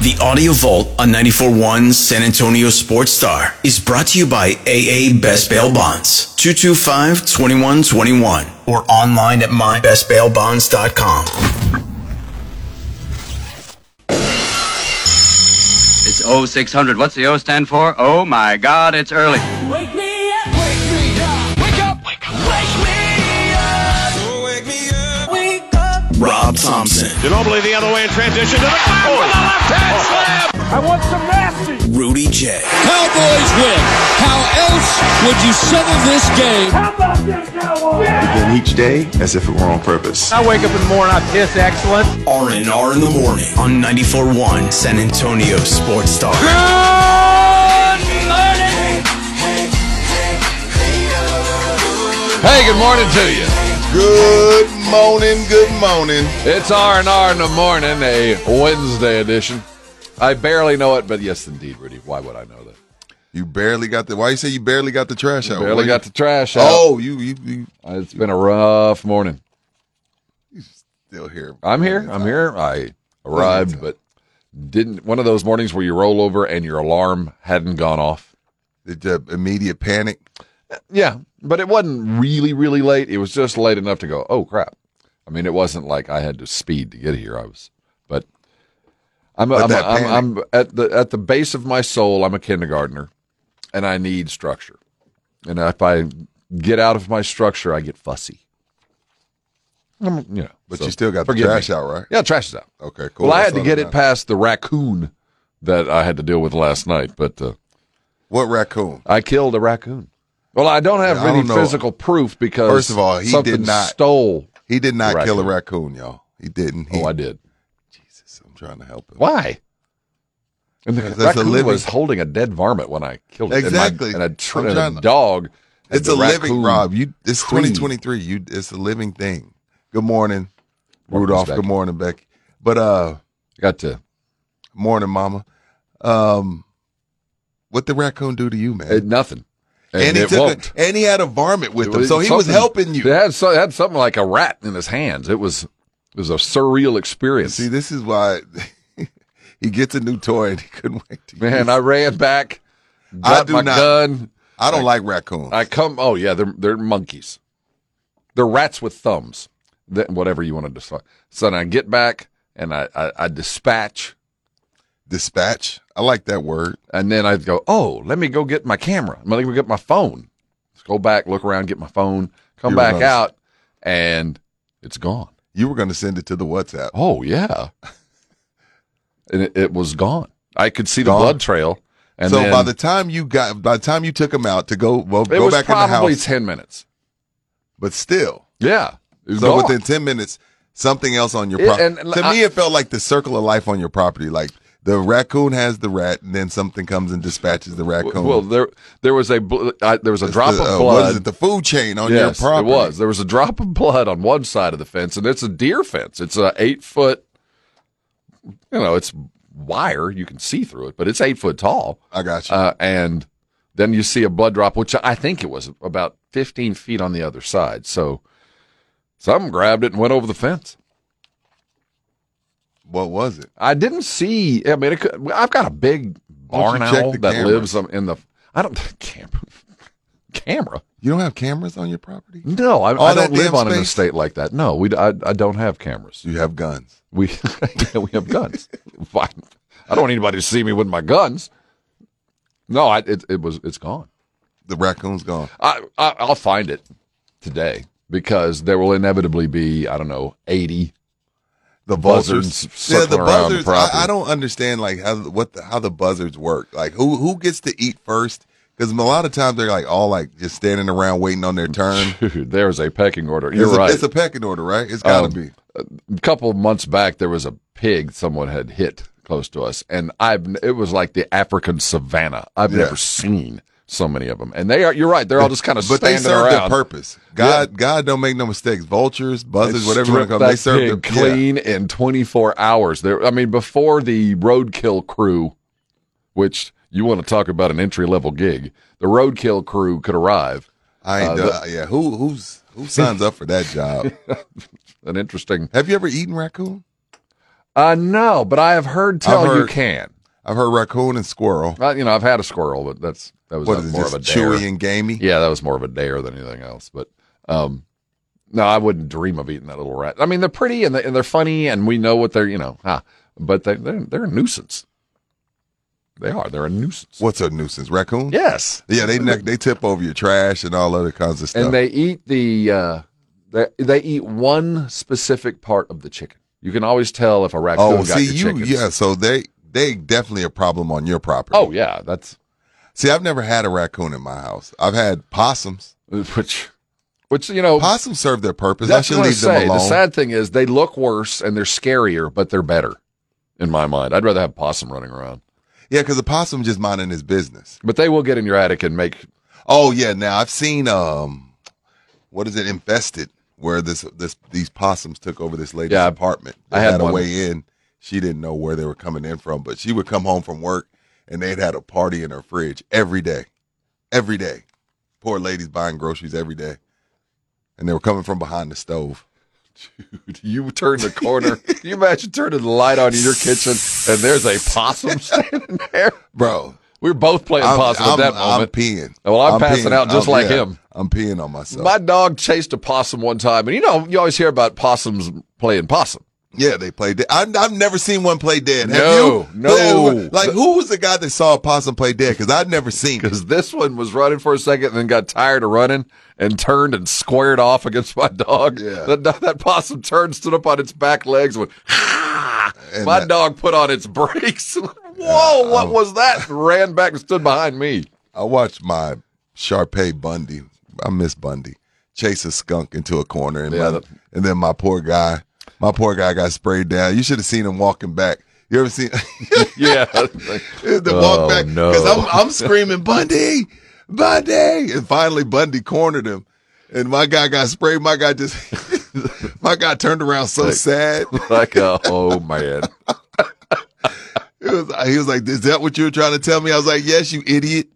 The Audio Vault on 94.1 San Antonio Sports Star is brought to you by AA Best Bail Bonds, 225-2121, or online at mybestbailbonds.com. It's 0600. What's the O stand for? Oh my God, it's early. Rob Thompson, Ginobili the other way in transition to the back with oh. a oh, left hand oh. slam. I want some nasty. Rudy J, Cowboys win. How else would you settle this game? How about them Cowboys? begin each day as if it were on purpose. I wake up in the morning, I piss excellent. R&R in the morning on 94.1 San Antonio Sports Star. Hey, good morning to you. Good morning, good morning. It's R and R in the morning, a Wednesday edition. I barely know it, but yes, indeed, Rudy. Why would I know that? You barely got the. Why you say you barely got the trash out? Barely What got you- the trash out. Oh, you you, you It's been a rough morning. You still here? I'm here. I'm here. I arrived, but didn't. One of those mornings where you roll over and your alarm hadn't gone off. Did you immediate panic? Yeah, but it wasn't really, really late. It was just late enough to go. Oh crap! I mean, it wasn't like I had to speed to get here. I was, but I'm, But I'm, I'm, I'm at the at the base of my soul. I'm a kindergartner, and I need structure. And if I get out of my structure, I get fussy. Um, you know, But so you still got the forgive me. trash out, right? Yeah, trash is out. Okay, cool. Well, I That's had to get it matters. past the raccoon that I had to deal with last night, but uh, What raccoon? I killed a raccoon. Well, I don't have I any don't physical proof because First of all, he did not- stole. He did not The kill a raccoon. y'all. He didn't. He, Oh, I did. Jesus, I'm trying to help him. Why? And the a raccoon living- was holding a dead varmint when I killed it. And my- Exactly. And, a, tr- and a to- dog. It's a living, Rob. You. It's tree. 2023. You. It's a living thing. Good morning, Morning, Rudolph. Good morning, Becky. But uh, Got to. morning, Mama. Um, what the raccoon do to you, man? It, nothing. And, and he it took won't. a, and he had a varmint with It him, so he was helping you. It had, so, it had something like a rat in his hands. It was it was a surreal experience. See, this is why he gets a new toy and he couldn't wait to Man, I ran back, I got do my not- gun. I don't like raccoons. I come. Oh yeah, they're they're monkeys. They're rats with thumbs. That whatever you want to decide. So then I get back and I, I I dispatch, Dispatch. I like that word. and then I'd go. Oh, let me go get my camera. Let me go get my phone. Let's go back, look around, get my phone, come You back gonna- out, and it's gone. You were going to send it to the WhatsApp. Oh yeah, and it, it was gone. I could see the Gone. blood trail. And so then by the time you got, by the time you took him out to go, well, go back in the probably house, ten minutes. but still, Yeah, it was so gone. within ten minutes, something else on your property. To I- me, it felt like the circle of life on your property. Like the raccoon has the rat, and then something comes and dispatches the raccoon. Well, there there was a bl- uh, there was a It's drop the, of uh, blood. What is it? The food chain on yes, your property. it was. There was a drop of blood on one side of the fence, and it's a deer fence. It's a eight foot. You know, it's wire. You can see through it, but it's eight foot tall. I got you. Uh, and then you see a blood drop, which I think it was about fifteen feet on the other side. So Some grabbed it and went over the fence. What was it? I didn't see. I mean, it could, I've got a big barn owl that cameras? lives in the. I don't camera. Camera. You don't have cameras on your property? No, I, I don't live on an estate like that. No, we. I, I don't have cameras. You have guns. We yeah, we have guns. Fine. I don't want anybody to see me with my guns. No, I, it it was it's gone. The raccoon's gone. I, I I'll find it today because there will inevitably be I don't know eighty The buzzards. Yeah, the the buzzards. property. I, I don't understand like how what the, how the buzzards work. Like who who gets to eat first? Because a lot of times they're like all like just standing around waiting on their turn. Dude, there's a pecking order. You're it's, a, right. it's a pecking order, right? It's got to Um, be. a couple of months back there was a pig someone had hit close to us and i've it was like the african savannah i've Yeah. never seen so many of them and they are you're right they're all just kind of But they serve around their purpose. God, God don't make no mistakes. Vultures, buzzards, whatever you want to call them, they serve their clean in 24 hours there i mean before the roadkill crew which you want to talk about an entry level gig the roadkill crew could arrive I ain't. Uh, uh, yeah, who who's who signs up for that job? an interesting Have you ever eaten raccoon? Uh, no, but I have heard tell you can. I've heard raccoon and squirrel. Uh, you know, I've had a squirrel, but that's that was What is more of a dare. chewy and gamey? Yeah, that was more of a dare than anything else. But um, no, I wouldn't dream of eating that little rat. I mean, they're pretty and, they, and they're funny, and we know what they're you know, ah, but they they're, they're a nuisance. They are. They're a nuisance. What's a nuisance? Raccoon? Yes. Yeah, they ne- they tip over your trash and all other kinds of stuff. And they eat the uh, they they eat one specific part of the chicken. You can always tell if a raccoon oh, see you, chickens. yeah. So they they definitely a problem on your property. Oh yeah, that's see, I've never had a raccoon in my house. I've had possums. which which you know Possums serve their purpose. I should leave say. them alone. The sad thing is they look worse and they're scarier, but they're better. In my mind, I'd rather have possum running around. yeah, because the possum just minding his business. But they will get in your attic and make. Oh yeah, now I've seen um, what is it? Infested, where this this these possums took over this lady's Yeah, apartment. They I had a one. way in. She didn't know where they were coming in from, but she would come home from work and they'd had a party in her fridge every day, every day. Poor ladies buying groceries every day, and they were coming from behind the stove. Dude, you turn the corner. Can you imagine turning the light on in your kitchen and there's a possum standing there? Bro, We are both playing I'm, possum I'm, at that moment. I'm peeing. Well, I'm passing peeing. out just I'm- like yeah, him. I'm peeing on myself. My dog chased a possum one time, and you know you always hear about possums playing possum. Yeah, they play dead. I've, I've never seen one play dead. Have No, you? no. Like, who was the guy that saw a possum play dead? Because I've never seen it. Because this one was running for a second and then got tired of running and turned and squared off against my dog. Yeah. That, that possum turned, stood up on its back legs, and went, "Ah!" My that- dog put on its brakes. Whoa, what was that? Ran back and stood behind me. I watched my Shar-Pei Bundy. I miss Bundy. Chase a skunk into a corner, and, Yeah, my- that- and then my poor guy, my poor guy got sprayed down. You should have seen him walking back. You ever seen Yeah. the Oh, walk back? no. Because I'm I'm screaming Bundy, Bundy, and finally Bundy cornered him, and my guy got sprayed. My guy just, my guy turned around so sad. like, uh, oh, man. It was, he was like, "Is that what you were trying to tell me?" I was like, "Yes, you idiot."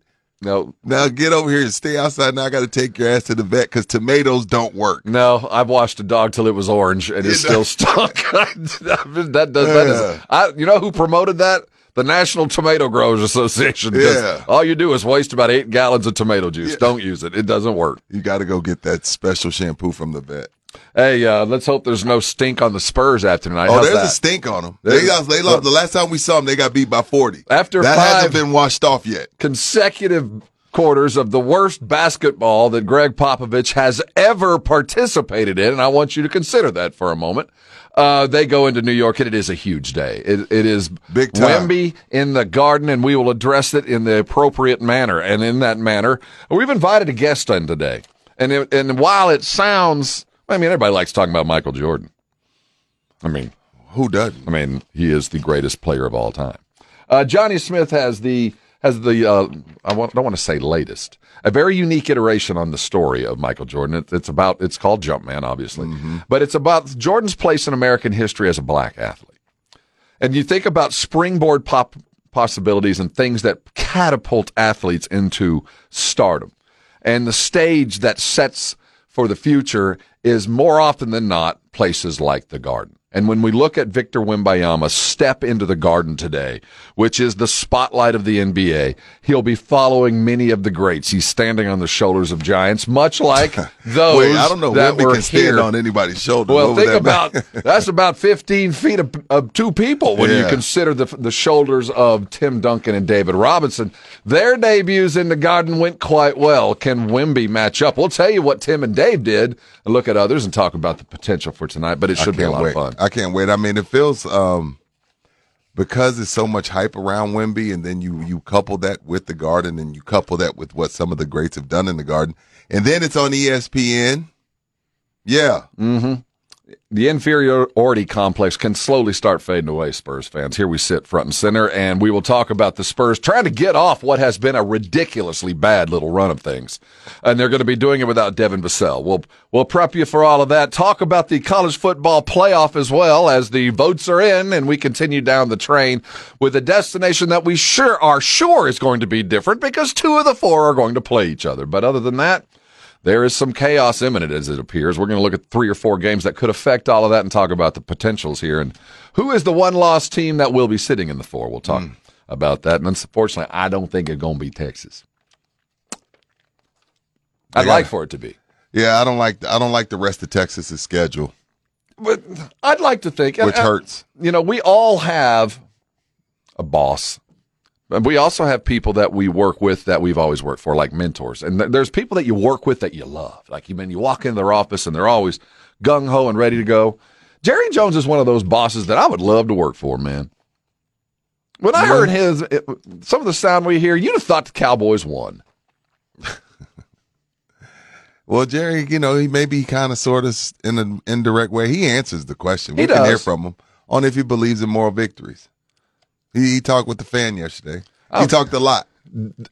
No, Now get over here and stay outside. Now I got to take your ass to the vet because tomatoes don't work. no, I've washed a dog till it was orange and it's still stuck. that does, that is, I, you know who promoted that? The National Tomato Growers Association. Yeah. All you do is waste about eight gallons of tomato juice. Don't use it. It doesn't work. You got to go get that special shampoo from the vet. Hey, uh, let's hope there's no stink on the Spurs after tonight. Oh, How's there's that? a stink on them. There's- They got, they lost, the last time we saw them, they got beat by forty. After that five- hasn't been washed off yet. consecutive quarters of the worst basketball that Gregg Popovich has ever participated in, and I want you to consider that for a moment. Uh, they go into New York, and it is a huge day. It, it is Big time. Wemby in the Garden, and we will address it in the appropriate manner. And in that manner, we've invited a guest in today. And it, and while it sounds, I mean, everybody likes talking about Michael Jordan. I mean, Who doesn't? I mean, he is the greatest player of all time. Uh, Johnny Smith has the has the uh, I want, don't want to say latest, a very unique iteration on the story of Michael Jordan. It, it's about it's called Jumpman, obviously, but it's about Jordan's place in American history as a black athlete. And you think about springboard pop possibilities and things that catapult athletes into stardom. And the stage that sets for the future is more often than not places like the Garden. And when we look at Victor Wembanyama step into the Garden today, which is the spotlight of the NBA, he'll be following many of the greats. He's standing on the shoulders of giants, much like those Wait, I don't know. that were can stand here. on anybody's shoulder. Well, think that about that's about 15 feet of, of two people when you consider the the shoulders of Tim Duncan and David Robinson. Their debuts in the Garden went quite well. Can Wemby match up? We'll tell you what Tim and Dave did and look at others and talk about the potential for tonight. But it should be a lot wait. of fun. I can't wait. I mean, it feels um, because there's so much hype around Wemby, and then you you couple that with the Garden, and you couple that with what some of the greats have done in the Garden, and then it's on ESPN. Yeah, the inferiority complex can slowly start fading away, Spurs fans. Here we sit front and center, and we will talk about the Spurs trying to get off what has been a ridiculously bad little run of things. And they're going to be doing it without Devin Vassell. We'll, we'll prep you for all of that. Talk about the college football playoff as well as the votes are in, and we continue down the train with a destination that we sure are sure is going to be different because two of the four are going to play each other. But other than that, there is some chaos imminent as it appears. We're going to look at three or four games that could affect all of that and talk about the potentials here. And who is the one loss team that will be sitting in the four? We'll talk about that. And unfortunately, I don't think it's going to be Texas. I'd like it. for it to be. Yeah, I don't like I don't like the rest of Texas's schedule, But I'd like to think, which and- hurts. you know, we all have a boss. We also have people that we work with that we've always worked for, like mentors. And th- there's people that you work with that you love. Like you, mean, you walk into their office and they're always gung ho and ready to go. Jerry Jones is one of those bosses that I would love to work for, man. When I heard his, it, some of the sound we hear, you'd have thought the Cowboys won. Well, Jerry, you know, he maybe kind of sort of in an indirect way. He answers the question. We He can hear from him on if he believes in moral victories. He, he talked with the fan yesterday. Oh. He talked a lot.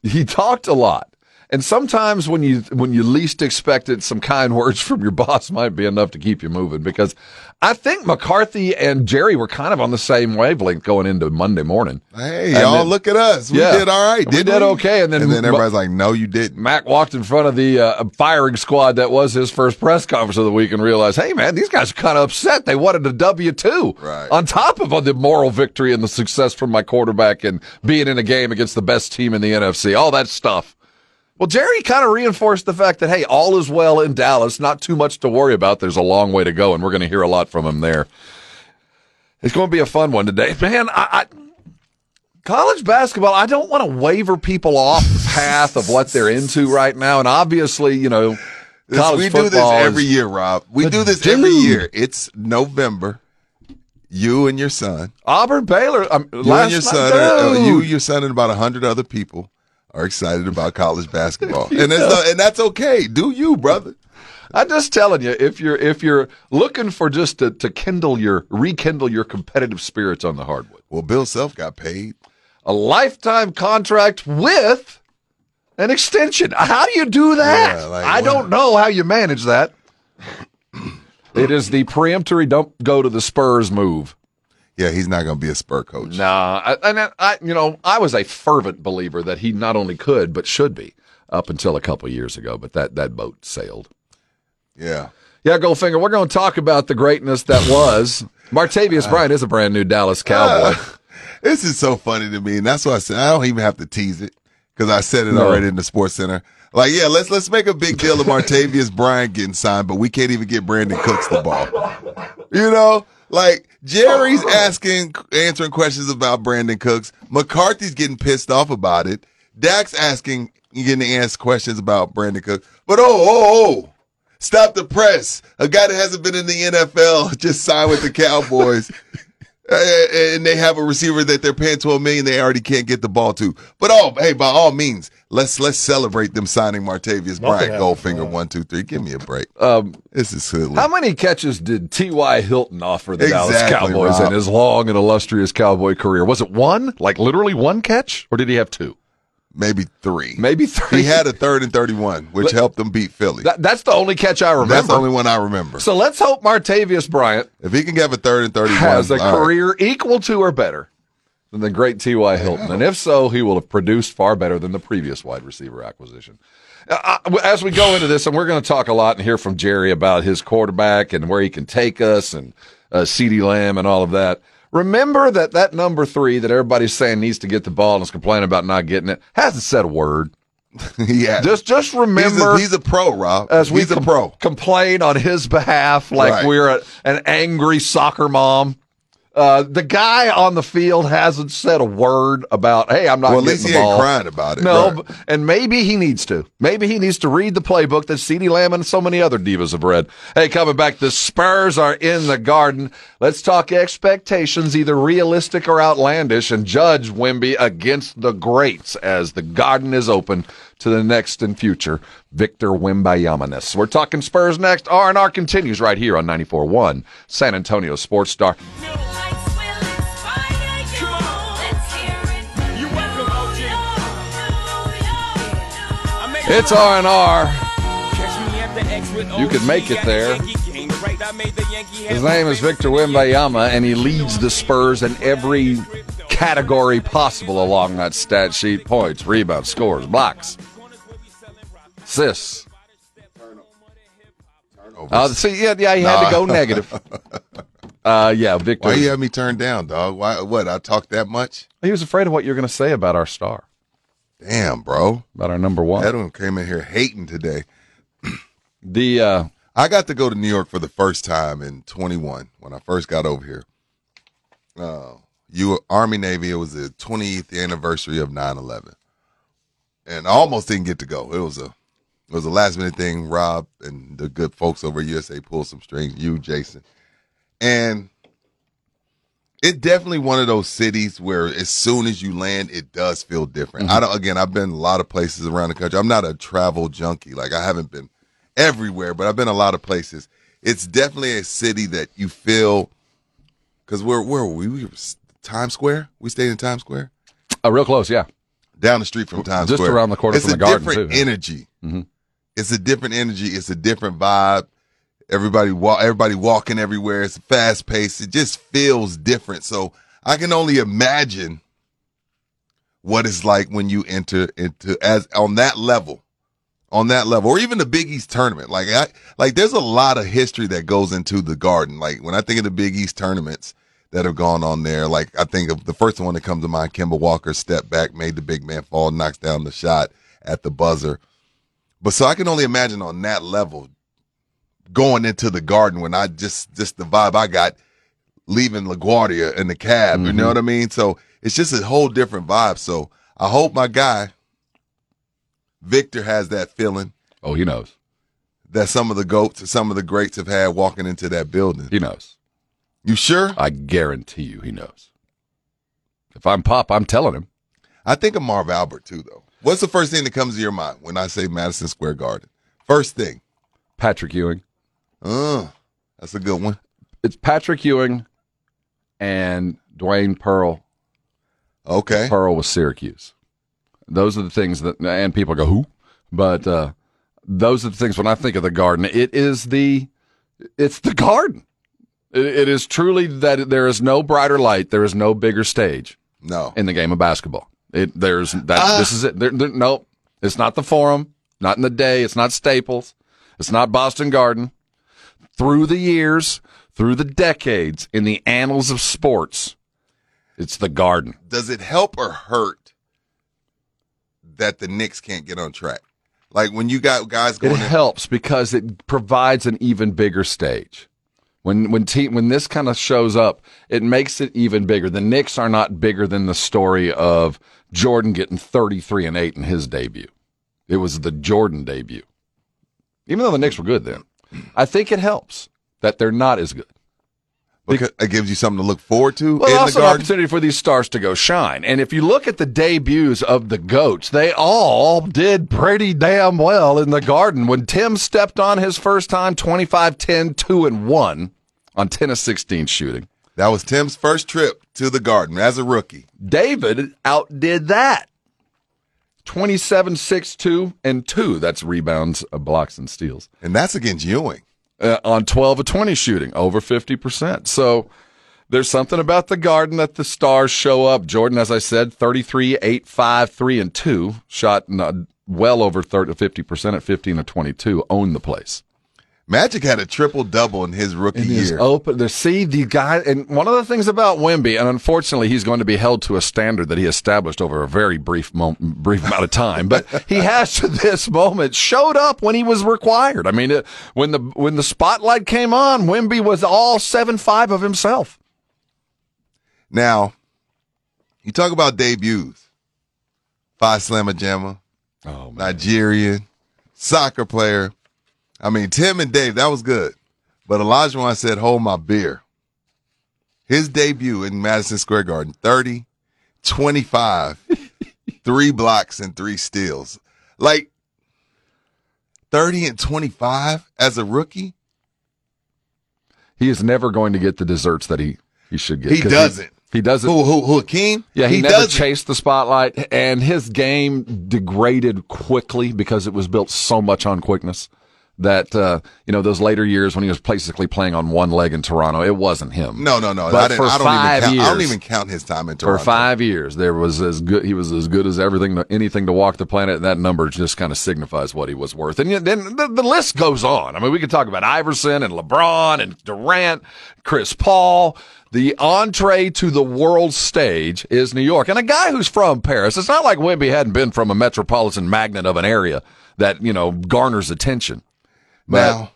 he talked a lot. And sometimes when you when you least expect it, some kind words from your boss might be enough to keep you moving. Because I think McCarthy and Jerry were kind of on the same wavelength going into Monday morning. Hey, And y'all, then- look at us. We Yeah. did all right. Did okay, and then- everybody's like, "No, you didn't." Mac walked in front of the uh, firing squad that was his first press conference of the week and realized, hey man, these guys are kind of upset. They wanted a W two Right. on top of the moral victory and the success from my quarterback and being in a game against the best team in the NFC, all that stuff. Well, Jerry kind of reinforced the fact that hey, all is well in Dallas. Not too much to worry about. There's a long way to go, and we're going to hear a lot from him there. It's going to be a fun one today, man. I, I college basketball. I don't want to waver people off the path of what they're into right now, and obviously, you know, college we do this football is- every year, Rob. We do this every year. It's November. You and your son, Auburn Baylor. Um, you and your night- son, are- uh, you, your son, and about a hundred other people are excited about college basketball, and that's and that's okay. Do you, brother? I'm just telling you, if you're if you're looking for just to, to kindle your rekindle your competitive spirits on the hardwood, Well, Bill Self got paid. a lifetime contract with an extension. How do you do that? Yeah, like, I don't know how you manage that. it is the preemptory don't go to the Spurs move. Yeah, he's not going to be a Spur coach. Nah, I, and I, I, you know, I was a fervent believer that he not only could but should be up until a couple years ago. But that that boat sailed. Yeah, Yeah, Goldfinger, we're going to talk about the greatness that was. Martavis Bryant is a brand new Dallas Cowboy. this is so funny to me, and that's why I said I don't even have to tease it because I said it No. already in the Sports Center. Like, yeah, let's let's make a big deal of Martavis Bryant getting signed, but we can't even get Brandin Cooks the ball. You know, like Jerry's oh. asking, answering questions about Brandin Cooks. McCarthy's getting pissed off about it. Dak's asking, getting to ask questions about Brandin Cooks. But oh, oh, oh, stop the press. A guy that hasn't been in the NFL just signed with the Cowboys. Uh, and they have a receiver that they're paying twelve million. They already can't get the ball to. But oh, hey, by all means, let's let's celebrate them signing Martavis Bryant. Goldfinger, one, two, three. Give me a break. Um, This is silly. how many catches did T.Y. Hilton offer the Dallas Cowboys Rob. in his long and illustrious Cowboy career? Was it one? Like literally one catch? Or did he have two? Maybe three. Maybe three. He had a third and thirty-one, which helped them beat Philly. That, that's the only catch I remember. That's the only one I remember. so let's hope Martavis Bryant If he can have a third and thirty-one, has a all right. career equal to or better than the great T.Y. Hilton. And if so, he will have produced far better than the previous wide receiver acquisition. Uh, uh, as we go into this, and we're going to talk a lot and hear from Jerry about his quarterback and where he can take us and uh, CeeDee Lamb and all of that. Remember that that number three that everybody's saying needs to get the ball and is complaining about not getting it hasn't said a word. yeah, Just just he's remember a, he's a pro, Rob. as we he's a pro. complain on his behalf like Right. we're a, an angry soccer mom. Uh, the guy on the field hasn't said a word about, hey, I'm not Well, at least he ain't crying about it. No, Right. and maybe he needs to. Maybe he needs to read the playbook that CeeDee Lamb and so many other divas have read. Hey, coming back, the Spurs are in the garden. Let's talk expectations, either realistic or outlandish, and judge Wemby against the greats as the garden is open to the next and future Victor Wimbayamanis. We're talking Spurs next. R&R continues right here on 94.1 San Antonio Sports Star. It's R&R. You can make it there. His name is Victor Wembanyama, and he leads the Spurs in every category possible along that stat sheet points, rebounds, scores, blocks, assists. over. Uh, see, yeah, yeah, he had Nah. to go negative. Uh, yeah, Victor. Why you have me turned down, dog? Why? What? I talked that much? he was afraid of what you're going to say about our star, Damn, bro. about our number one. Edwin came in here hating today. The uh, I got to go to New York for the first time in 21 when I first got over here. Uh, you Army Navy. It was the 20th anniversary of 9/11, and I almost didn't get to go. It was a it was a last minute thing. Rob and the good folks over at USA pulled some strings. You, Jason, and it definitely one of those cities where as soon as you land, it does feel different. Mm-hmm. I don't. Again, I've been a lot of places around the country. I'm not a travel junkie. Like I haven't been everywhere, but I've been a lot of places. It's definitely a city that you feel because we're where were we? we were Times Square. We stayed in Times Square, uh, real close, yeah. down the street from Times Just Square, Just around the corner it's from a the garden, different too, yeah. energy. Mhm. It's a different energy. It's a different vibe. Everybody walk. Everybody walking everywhere. It's fast paced. It just feels different. So I can only imagine what it's like when you enter into as on that level, on that level, or even the Big East tournament. Like I like, there's a lot of history that goes into the Garden. Like when I think of the Big East tournaments that have gone on there, like I think of the first one that comes to mind, Kemba Walker step back, made the big man fall, knocks down the shot at the buzzer. But so I can only imagine on that level going into the garden when I just just the vibe I got leaving LaGuardia in the cab. You know mm-hmm. what I mean? So it's just a whole different vibe. So I hope my guy Victor has that feeling Oh, he knows. that some of the goats, some of the greats have had walking into that building. He knows. You sure? I guarantee you, he knows. If I'm Pop, I'm telling him. I think of Marv Albert too, though. What's the first thing that comes to your mind when I say Madison Square Garden? First thing. Patrick Ewing. Uh, that's a good one. It's Patrick Ewing and Dwayne Pearl. Okay. Pearl was Syracuse. Those are the things that, and people go, who? But uh, those are the things when I think of the Garden. It is the, it's the Garden. It, it is truly that there is no brighter light, there is no bigger stage No. in the game of basketball. It there's that. Uh. this is it. There, there, no, it's not the Forum, not in the day. It's not Staples. It's not Boston Garden. Through the years, through the decades, in the annals of sports, it's the Garden. Does it help or hurt that the Knicks can't get on track? Like when you got guys It going in, helps because it provides an even bigger stage. When when team when this kind of shows up, it makes it even bigger. The Knicks are not bigger than the story of Jordan getting 33 and 8 in his debut. It was the Jordan debut. Even though the Knicks were good then. I think it helps that they're not as good. Because it gives you something to look forward to Well, in the also an opportunity for these stars to go shine. And if you look at the debuts of the goats, they all did pretty damn well in the garden. When Tim stepped on his first time, 25 10, 2 and 1 on 10 of 16 shooting. That was Tim's first trip to the garden as a rookie. David outdid that. 27 6 2 and 2. That's rebounds, uh, blocks, and steals. And that's against Ewing. Uh, on 12 of 20 shooting, over 50%. So there's something about the garden that the stars show up. Jordan, as I said, 33, 8, 5, 3, and 2, shot uh, well over 30, 50% at 15 of 22, owned the place. Magic had a triple double in his rookie It is year. open. There, see the guy, and one of the things about Wemby, and unfortunately, he's going to be held to a standard that he established over a very brief, mo- brief amount of time. But he has to this moment showed up when he was required. I mean, it, when the when the spotlight came on, Wemby was all seven five of himself. Now, you talk about debuts. Phi Slama Jama, Oh man, Nigerian, soccer player. I mean, Tim and Dave, that was good. But Olajuwon said, hold my beer. His debut in Madison Square Garden, 30, 25, three blocks and three steals. Like 30 and 25 as a rookie? he is never going to get the desserts that he he should get. He doesn't. He, doesn't. Who, who, who, Hakeem? Yeah, he, never doesn't. chased the spotlight, and his game degraded quickly because it was built so much on quickness. That uh, you know those later years when he was basically playing on one leg in Toronto. It wasn't him. No, no, no. But I, for I don't five even count, years, I don't even count his time in Toronto. for five years, there was as good. He was as good as everything, anything to walk the planet. And that number just kind of signifies what he was worth. And then the, the list goes on. I mean, we could talk about Iverson and LeBron and Durant, Chris Paul. The entree to the world stage is New York, and a guy who's from Paris. It's not like Wemby hadn't been from a metropolitan magnet of an area that you know garners attention. Now,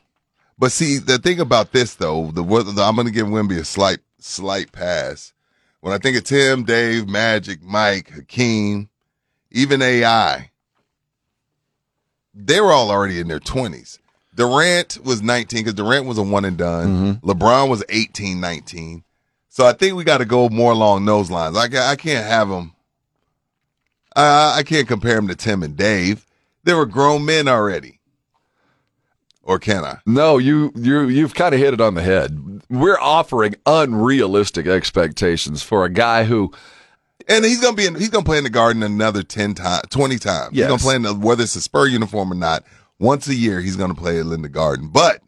but see, the thing about this though, the, the I'm going to give Wemby a slight, slight pass. When I think of Tim, Dave, Magic, Mike, Hakeem, even AI, they were all already in their 20s. Durant was 19 because Durant was a one and done. Mm-hmm. LeBron was 18, 19. So I think we got to go more along those lines. I, I can't have them. I, I can't compare them to Tim and Dave. They were grown men already. Or can I? No, you you you've kind of hit it on the head. We're offering unrealistic expectations for a guy who And he's gonna be in, he's gonna play in the garden another ten times, twenty times. He's gonna play in the, whether it's a Spur uniform or not. Once a year, he's gonna play in the garden. But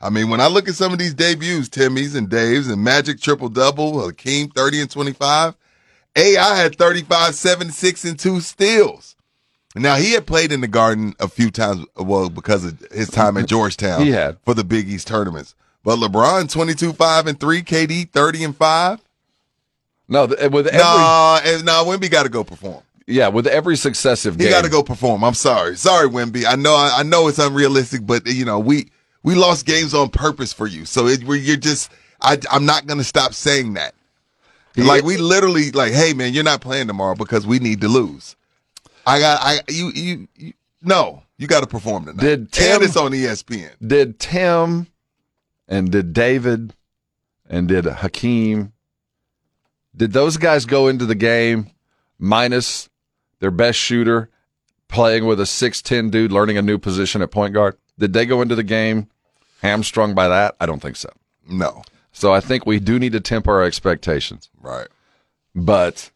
I mean, when I look at some of these debuts, Timmy's and Dave's and Magic triple double, Hakeem thirty and twenty five, AI had 35, 7, 6, and two steals. Now he had played in the garden a few times, well, because of his time at Georgetown. He had. for the Big East tournaments. But LeBron, 22, 5, and 3, KD, 30 and 5. no th- eh, with every Nah, and nah, Wemby got to go perform. yeah with every successive He game. got to go perform. I'm sorry, sorry, Wemby. I know, I, I know it's unrealistic, but eh, you know, we we lost games on purpose for you. So it, we- you're just, I, I'm not gonna stop saying that. like we literally, like, hey man, you're not playing tomorrow because we need to lose. I got, I you you, you no, you got to perform tonight. Did Tim- and it's on ESPN. Did Tim and did David and did Hakeem did those guys go into the game minus their best shooter playing with a 6'10 dude learning a new position at point guard? Did they go into the game hamstrung by that? I don't think so. No, So I think we do need to temper our expectations. right. but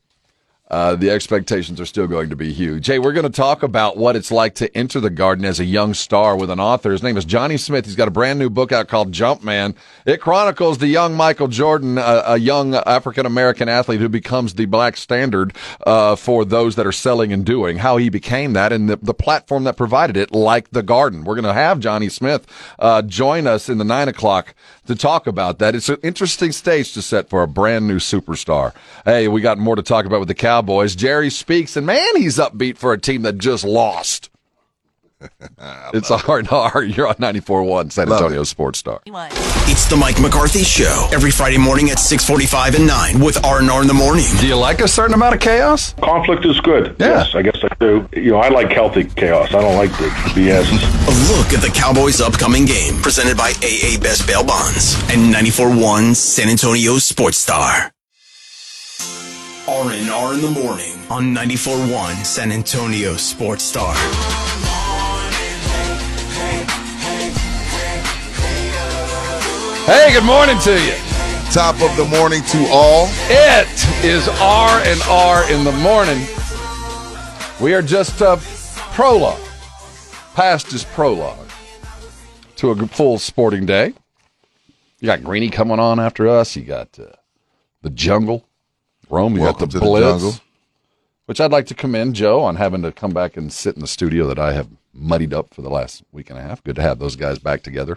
uh, the expectations are still going to be huge. Hey, we're going to talk about what it's like to enter the garden as a young star with an author. His name is Johnny Smith. He's got a brand new book out called Jumpman. It chronicles the young Michael Jordan, uh, a young African American athlete who becomes the black standard uh, for those that are selling and doing, how he became that, and the, the platform that provided it, like the garden. We're going to have Johnny Smith uh, join us in the nine o'clock to talk about that. It's an interesting stage to set for a brand new superstar. Hey, we got more to talk about with the Cowboys. Jerry speaks, and man, he's upbeat for a team that just lost. it's R and R. You're on 94.1 San Love Antonio Sports Star. It's the Mike McCarthy Show every Friday morning at 645 and 9 with R&R in the morning. Do you like a certain amount of chaos? Conflict is good. Yeah. Yes, I guess I do. You know, I like healthy chaos. I don't like the BS. A look at the Cowboys' upcoming game presented by AA Best Bail Bonds and 94.1 San Antonio Sports Star. R&R in the morning on 94.1 San Antonio Sports Star. Hey, good morning to you. Top of the morning to all. It is R and R in the morning. We are just a prologue, past is prologue to a full sporting day. You got Greeny coming on after us. You got uh, the Jungle, Rome. You Welcome got to the the Jungle. which I'd like to commend Joe on having to come back and sit in the studio that I have muddied up for the last week and a half. Good to have those guys back together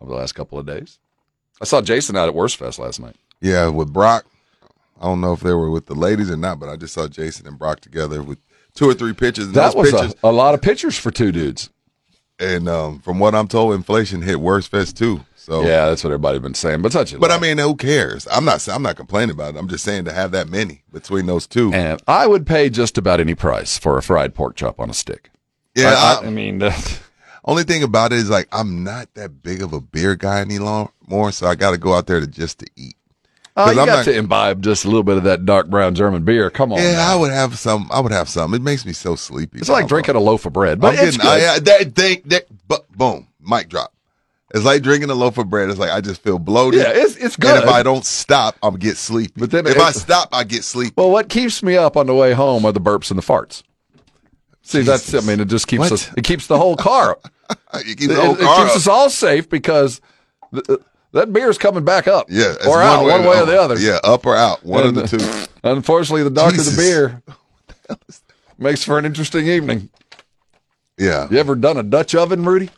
over the last couple of days. I saw Jason out at Wurstfest last night. Yeah, with Brock. I don't know if they were with the ladies or not, but I just saw Jason and Brock together with two or three pitches. And That was a, a lot of pictures for two dudes. and um, from what I'm told, inflation hit Wurstfest too. So Yeah, that's what everybody's been saying. But such a But I mean, who cares? I'm not. I'm not complaining about it. I'm just saying to have that many between those two. and I would pay just about any price for a fried pork chop on a stick. yeah. I, I, I- mean, that- only thing about it is like I'm not that big of a beer guy any long- more, so I got to go out there to just to eat. oh, you I'm got not- to imbibe just a little bit of that dark brown German beer. Come on, Yeah, now. I would have some. I would have some. It makes me so sleepy. it's like drinking bro. a loaf of bread, I'm but it's getting. good. I, I, that, they, that, but boom, mic drop. It's like drinking a loaf of bread. It's like I just feel bloated. Yeah, it's- it's And good. if I don't stop, I'll get sleepy. But then if I stop, I get sleepy. well, what keeps me up on the way home are the burps and the farts. See, that's I mean, it just keeps What? us, it keeps the whole car. It keeps It, the whole it car keeps us all safe because th- th- that beer's coming back up. Yeah, it's or out, one way or out. the other. Yeah, up or out, one And, of the two. Unfortunately, the darker Jesus. the beer makes for an interesting evening. Yeah. You ever done a Dutch oven, Rudy?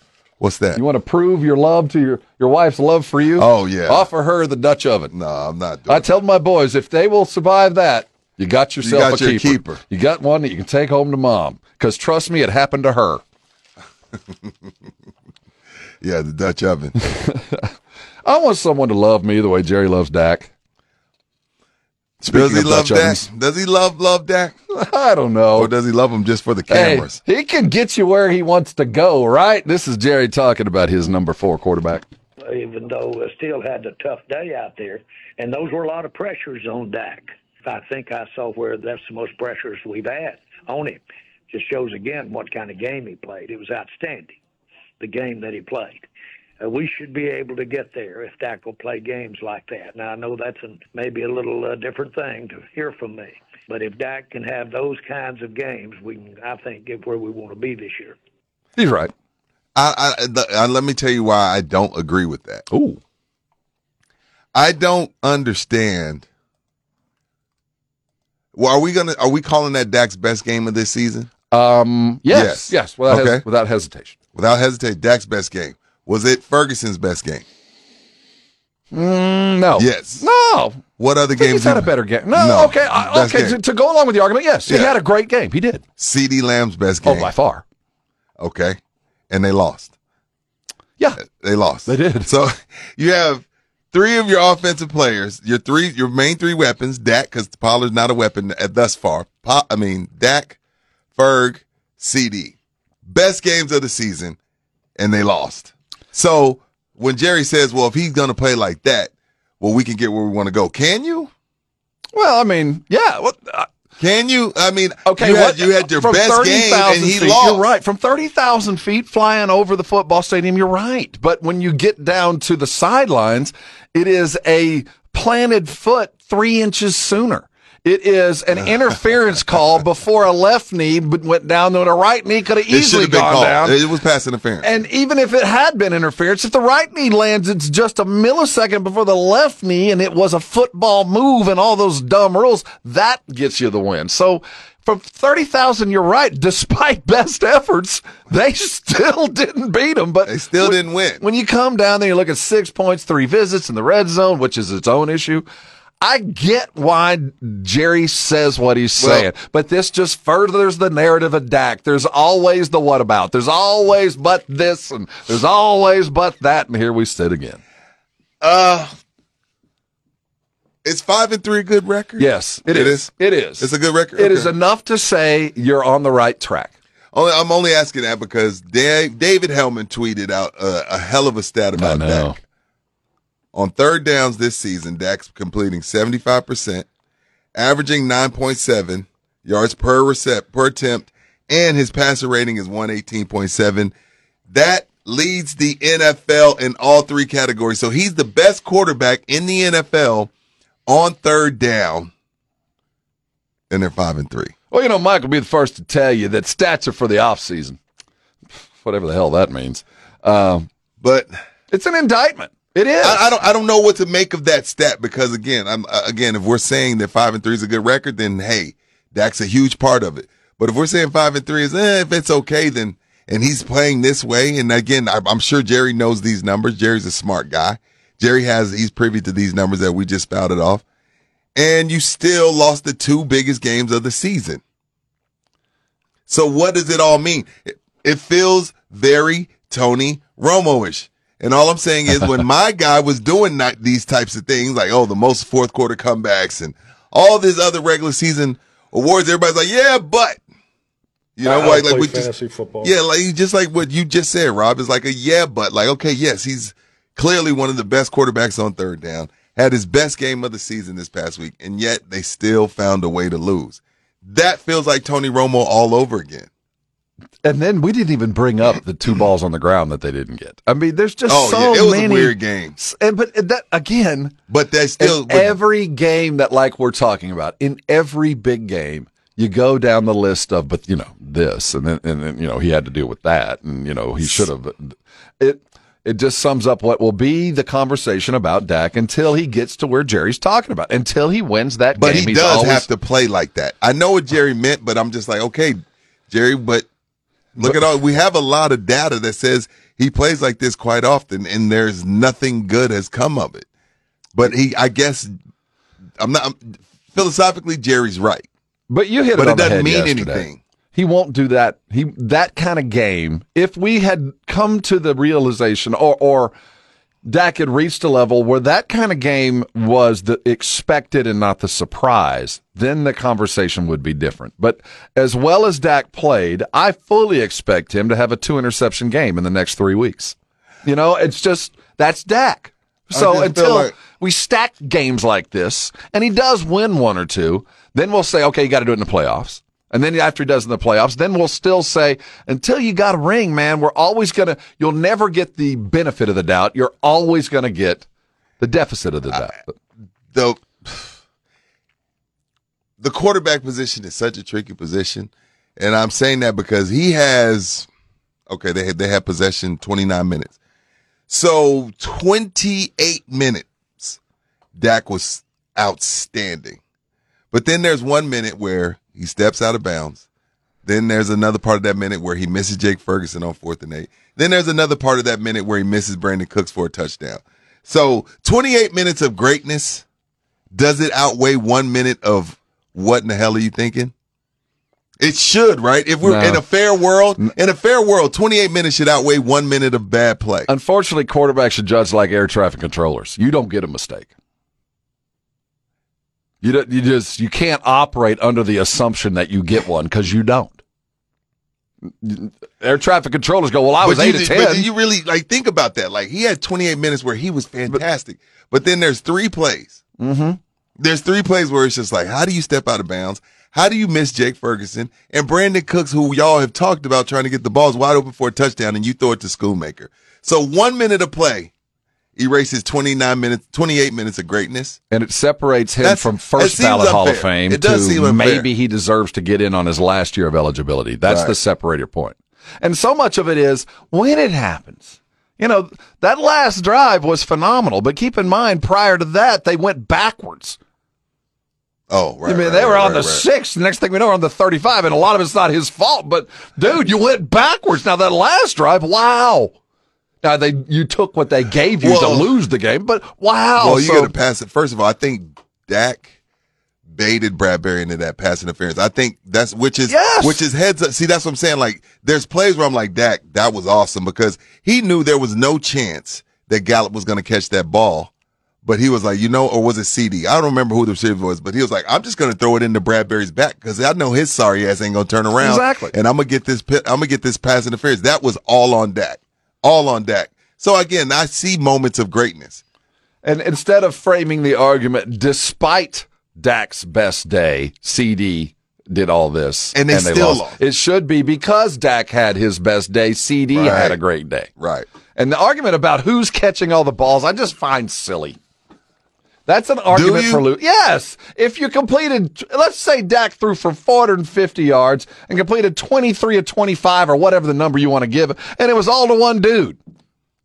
What's that? You want to prove your love to your, your wife's love for you? Oh, yeah. Offer her the Dutch oven. no, I'm not doing I tell my boys if they will survive that, you got yourself got a your keeper. keeper. You got one that you can take home to mom. Because trust me, it happened to her. Yeah, the Dutch oven. I want someone to love me the way Jerry loves Dak. Speaking does he love Dutch Dak? ovens, Does he love love Dak? I don't know. Or does he love him just for the Hey, cameras? he can get you where he wants to go, right? This is Jerry talking about his number four quarterback. even though uh, still had a tough day out there. And those were a lot of pressures on Dak. I think I saw where that's the most pressures we've had on him. Just shows again what kind of game he played. It was outstanding, the game that he played. Uh, we should be able to get there if Dak will play games like that. Now I know that's an, maybe a little uh, different thing to hear from me, but if Dak can have those kinds of games, we can, I think, get where we want to be this year. He's right. I, I, the, uh, let me tell you why I don't agree with that. Ooh. I don't understand. Well, are we gonna? Are we calling that Dak's best game of this season? Um, yes, yes, Yes. without, hes- Okay. without hesitation. Without hesitation, Dak's best game. Was it Ferguson's best game? Mm, no. Yes. No. What other games? he's had a better game. No, No, okay, I, okay. To, to go along with the argument, yes, he had a great game. He did. CeeDee Lamb's best game. Oh, by far. Okay, and they lost. Yeah. They lost. They did. So you have three of your offensive players, your three, your main three weapons, Dak, because Pollard's not a weapon at thus far. Po- I mean, Dak, Ferg, CeeDee. Best games of the season, and they lost. So when Jerry says, well, if he's going to play like that, well, we can get where we want to go. Can you? Well, I mean, yeah. What, uh, Can you? I mean, okay, you had, what, you had your best 30,000 game, and he feet, lost. You're right. From 30,000 feet flying over the football stadium, you're right. But when you get down to the sidelines, it is a planted foot three inches sooner. It is an interference call before a left knee went down, though the right knee could have easily gone called. down. It was pass interference. And even if it had been interference, if the right knee lands, it's just a millisecond before the left knee, and it was a football move and all those dumb rules, that gets you the win. So from 30,000, you're right. Despite best efforts, they still didn't beat them. But They still when- didn't win. When you come down there, you look at six points, three visits in the red zone, which is its own issue. I get why Jerry says what he's Well- saying, but this just furthers the narrative of Dak. There's always the what about. There's always but this, and there's always but that, and here we sit again. Uh, it's five and three a good record? Yes, It it is? is. It is. It's a good record? It is Okay. enough to say you're on the right track. Only, I'm only asking that because Dave, David Helman tweeted out a, a hell of a stat about know. On third downs this season, Dak's completing 75%, averaging 9.7 yards per recept per attempt, and his passer rating is 118.7. That leads the NFL in all three categories. So he's the best quarterback in the NFL on third down, and they're five and three. Well, you know, Mike will be the first to tell you that stats are for the offseason. Whatever the hell that means. Um, But it's an indictment. It is. I, I don't I don't know what to make of that stat because again, I'm uh, again if we're saying that five and three is a good record, then hey, that's a huge part of it. But if we're saying five and three is eh, if it's okay, then and he's playing this way, and again, I, I'm sure Jerry knows these numbers. Jerry's a smart guy. Jerry has he's privy to these numbers that we just spouted off, and you still lost the two biggest games of the season. So what does it all mean? It, it feels very Tony Romo-ish. And all I'm saying is when my guy was doing these types of things, like, oh, the most fourth quarter comebacks and all these other regular season awards, everybody's like, yeah, but, you know, like, like we just, football. yeah, like just like what you just said, Rob, is like a yeah, but like, okay, yes, he's clearly one of the best quarterbacks on third down, had his best game of the season this past week, and yet they still found a way to lose. That feels like Tony Romo all over again. And then we didn't even bring up the two balls on the ground that they didn't get. I mean, there's just Oh, so yeah, it was many a weird game. And, but that again, But that's still in every game that like we're talking about, in every big game, you go down the list of, but you know this, and then and then you know he had to deal with that, and you know he should have. Uh, it it just sums up what will be the conversation about Dak until he gets to where Jerry's talking about. Until he wins that But game, he does always, have to play like that. I know what Jerry meant, but I'm just like, okay, Jerry, but look at all we have a lot of data that says he plays like this quite often, and there's nothing good has come of it. But he, I guess, I'm not I'm, philosophically. Jerry's right, But you hit but it, it doesn't mean yesterday. anything. He won't do that. He that kind of game. If we had come to the realization, or or Dak had reached a level where that kind of game was the expected and not the surprise, then the conversation would be different. But as well as Dak played, I fully expect him to have a two interception game in the next three weeks. You know, it's just that's Dak. So until like- we stack games like this, and he does win one or two, then we'll say, okay, you got to do it in the playoffs. And then after he does in the playoffs, then we'll still say, until you got a ring, man, we're always going to, you'll never get the benefit of the doubt. You're always going to get the deficit of the doubt. the the quarterback position is such a tricky position, and I'm saying that because he has okay, they had, they had possession 29 minutes, so 28 minutes, Dak was outstanding, but then there's one minute where he steps out of bounds. Then there's another part of that minute where he misses Jake Ferguson on fourth and eight. Then there's another part of that minute where he misses Brandin Cooks for a touchdown. So 28 minutes of greatness does it outweigh one minute of what in the hell are you thinking? It should, right? If we're No. in a fair world, in a fair world, 28 minutes should outweigh one minute of bad play. Unfortunately, quarterbacks should judge like air traffic controllers. You don't get a mistake. You don't, you just you can't operate under the assumption that you get one because you don't. Air traffic controllers go, well, I was but eight you, to but ten. you really like think about that. Like he had 28 minutes where he was fantastic, but, then there's three plays. mm-hmm. There's three plays where it's just like, how do you step out of bounds? How do you miss Jake Ferguson and Brandin Cooks, who y'all have talked about trying to get the balls wide open for a touchdown, and you throw it to Schoolmaker? So one minute of play erases 29 minutes, 28 minutes of greatness. And it separates him That's- from first ballot Hall of. Fame It does to seem unfair. maybe he deserves to get in on his last year of eligibility. That's Right. the separator point. And so much of it is when it happens. You know, that last drive was phenomenal, but keep in mind, prior to that, they went backwards. Oh, right. I mean, right, they were right, on the right. The next thing we know, we're on the 35, and a lot of it's not his fault. But, dude, you went backwards. Now, that last drive, wow. Now, they you took what they gave you Well- to lose the game, but wow. Well, you So- got to pass it. First of all, I think Dak baited Bradberry into that pass interference. I think that's which is Yes. which is heads up. See, that's what I'm saying. Like, there's plays where I'm like, Dak, that was awesome because he knew there was no chance that Gallup was going to catch that ball. But he was like, you know, or was it CeeDee? I don't remember who the receiver was, but he was like, I'm just going to throw it into Bradberry's back because I know his sorry ass ain't going to turn around. Exactly. And I'm gonna get this. I'm gonna get this pass interference. That was all on Dak. All on Dak. So again, I see moments of greatness. And instead of framing the argument, despite Dak's best day, CeeDee did all this, And they still lost. It should be because Dak had his best day, CeeDee Right. had a great day. Right. And the argument about who's catching all the balls, I just find silly. That's an argument for Lou. Yes. If you completed, let's say Dak threw for 450 yards and completed 23 of 25 or whatever the number you want to give, and it was all to one dude.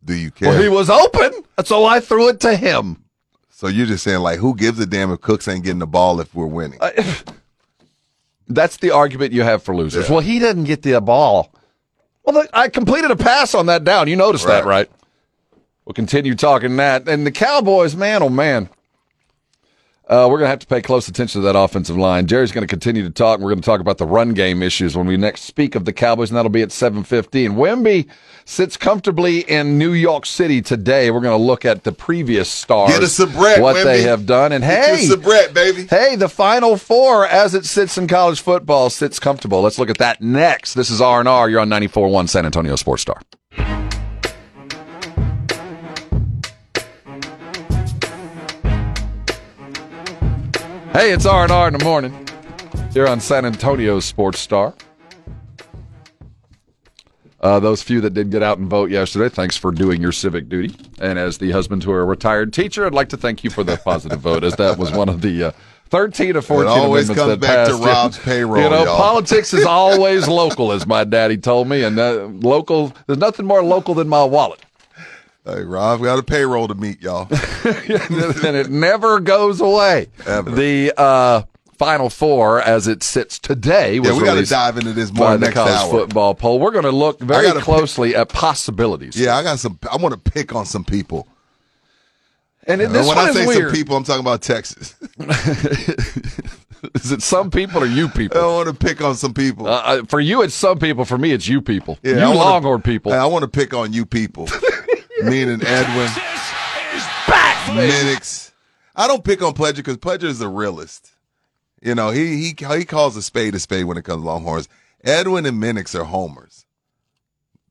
Do you care? Well, he was open, so I threw it to him. so you're just saying like, who gives a damn if Cooks ain't getting the ball if we're winning? That's the argument you have for losers. Well, he didn't get the ball. Well, the, I completed a pass on that down. You noticed that, Right. right? We'll continue talking that. And the Cowboys, man, oh man. Uh, we're going to have to pay close attention to that offensive line. Jerry's going to continue to talk. And we're going to talk about the run game issues when we next speak of the Cowboys, and that'll be at 7.15. Wemby sits comfortably in New York City today. We're going to look at the previous stars, Get a what they have done. And Get hey, you a soubrette, baby. Hey, the Final Four, as it sits in college football, sits comfortable. Let's look at that next. This is R and R. You're on 94.1 San Antonio Sports Star. Hey, it's R and R in the morning. Here on San Antonio Sports Star. Uh, those few that did get out and vote yesterday, thanks for doing your civic duty. And as the husband to a retired teacher, I'd like to thank you for the positive vote, as that was one of the uh, 13 or 14 It always comes that back to. Rob's payroll, You know, y'all. politics is always local, as my daddy told me, and uh, local. There's nothing more local than my wallet, Hey, Rob, we got a payroll to meet, y'all. and it never goes away. Ever. The uh, Final Four, as it sits today, was Yeah, we got to dive into this more next college hour. football poll. We're going to look very gotta pick- closely at possibilities. Yeah, I got some. I want to pick on some people. and And this when I say weird. some people, I'm talking about Texas. is it some people or you people? I want to pick on some people. Uh, uh, for you, it's some people. For me, it's you people. Yeah, you Longhorn people. I want to pick on you people. Meaning Edwin, Minix. I don't pick on Pledger because Pledger is a realist. You know, he he he calls a spade a spade when it comes to Longhorns. Edwin and Minix are homers.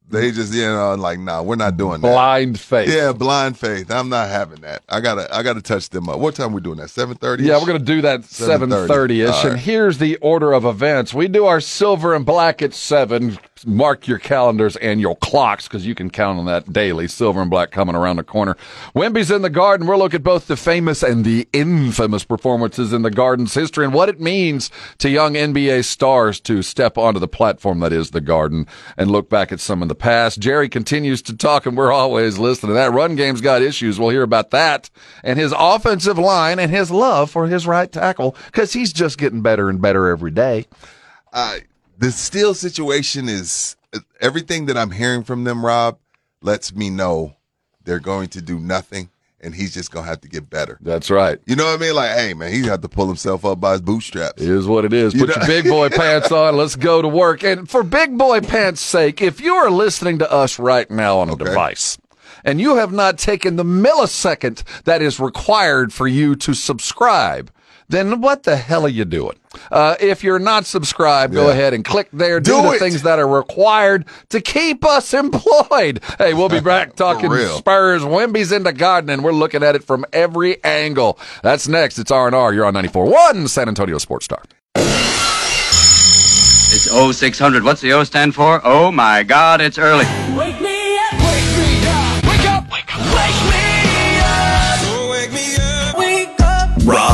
They just you know like nah, we're not doing that. Blind faith. Yeah, blind faith. I'm not having that. I gotta I gotta touch them up. What time we doing that? Seven thirty. Yeah, we're going to do that 7:30. 7.30ish. And here's the order of events. We do our silver and black at 7. Mark your calendars and your clocks because you can count on that daily. Silver and black coming around the corner. Wemby's in the garden. We'll look at both the famous and the infamous performances in the garden's history and what it means to young NBA stars to step onto the platform that is the garden and look back at some of the past. Jerry continues to talk and we're always listening. That run game's got issues. We'll hear about that and his offensive line and his love for his right tackle because he's just getting better and better every day. uh, the Steele situation is everything that I'm hearing from them. Rob lets me know they're going to do nothing, and he's just gonna have to get better. That's right. You know what I mean? Like, hey man, he had to pull himself up by his bootstraps. It is what it is. You Put know- your big boy pants on. Let's go to work. And for big boy pants' sake, if you are listening to us right now on a Okay. device and you have not taken the millisecond that is required for you to subscribe, then what the hell are you doing? Uh, if you're not subscribed, go Yeah. ahead and click there. Do, Do the it. things that are required to keep us employed. Hey, we'll be back talking real. Spurs. Wemby's in the garden, and we're looking at it from every angle. That's next. It's R&R. You're on 94.1 San Antonio Sports Star. It's 0600. What's the O stand for? Oh my God, it's early.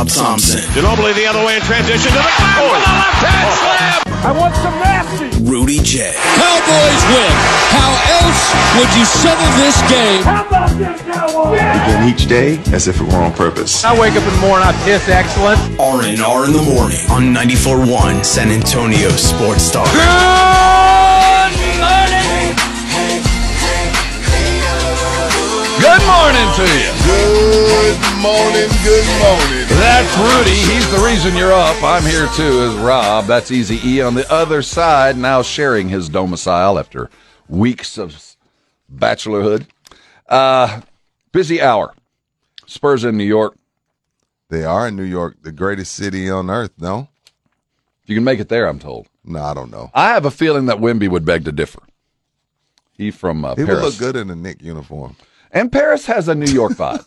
Up. Rob Thompson, Ginobili the other way in transition to the back with the left hand slam. I want some nasty. Rudy J, Cowboys win. How else would you settle this game? How about this, Cowboys? Begin each day as if it were on purpose. I wake up in the morning, I piss excellent. R&R in the morning on 94.1 San Antonio Sports Star. Good morning to you. Good morning, good morning. That's Rudy. He's the reason you're up. I'm here too, is Rob. That's Easy E on the other side, now sharing his domicile after weeks of bachelorhood. Uh, busy hour. Spurs in New York. They are in New York, the greatest city on earth. No, You can make it there, I'm told. no, I don't know. I have a feeling that Wemby would beg to differ. He from uh, He Paris. would look good in a Knick uniform. And Paris has a New York vibe.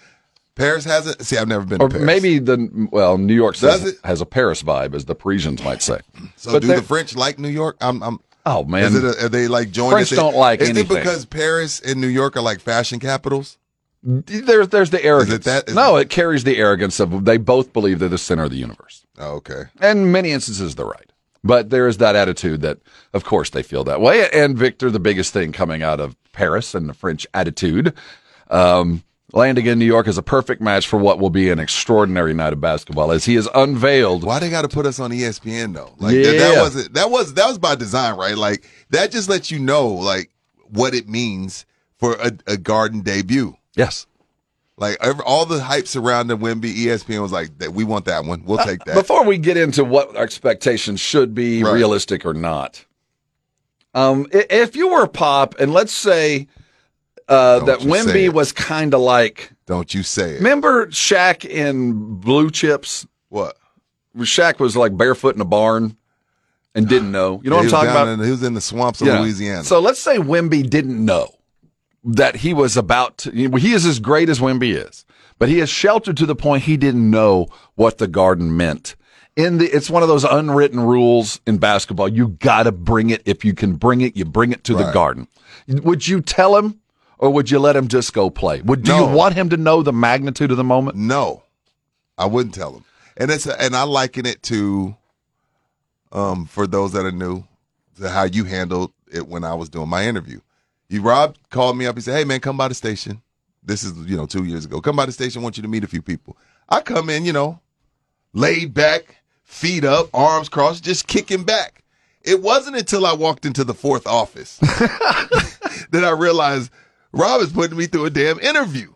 Paris hasn't. See, I've never been. or to Paris. maybe the, well, New York says, it? has a Paris vibe, as the Parisians might say. So But do the French like New York? I'm. I'm Oh, man. Is it a, are they like joined? French don't like Is anything. it because Paris and New York are like fashion capitals? There's there's the arrogance. that- is- no, it carries the arrogance of they both believe they're the center of the universe. Oh, okay. And in many instances, they're right. But there is that attitude that, of course, they feel that way. And Victor, the biggest thing coming out of Paris and the French attitude, um, landing in New York is a perfect match for what will be an extraordinary night of basketball as he is unveiled. Why they got to put us on ESPN though? Like Yeah. that, that wasn't that was that was by design, right? Like that just lets you know like what it means for a, a Garden debut. Yes. Like every, all the hype surrounding Wemby, ESPN was like, we want that one. We'll take that. Before we get into what our expectations should be Right. realistic or not, um, if you were Pop, and let's say uh, that Wemby was kind of like, Don't you say it. remember Shaq in Blue Chips? what? Shaq was like barefoot in a barn and didn't know. You know He what I'm talking about? in- he was in the swamps of Yeah. Louisiana. So let's say Wemby didn't know that he was about to, he is as great as Wemby is, but he is sheltered to the point he didn't know what the garden meant. In the, it's one of those unwritten rules in basketball. You got to bring it. If you can bring it, you bring it to the garden. Would you tell him or would you let him just go play? Would, do No. you want him to know the magnitude of the moment? no, I wouldn't tell him. and it's and I liken it to, um, for those that are new, to how you handled it when I was doing my interview. You Rob called me up. He said, "Hey man, come by the station. This is you know two years ago. Come by the station. I want you to meet a few people." I come in, you know, laid back, feet up, arms crossed, just kicking back. It wasn't until I walked into the fourth office that I realized Rob is putting me through a damn interview.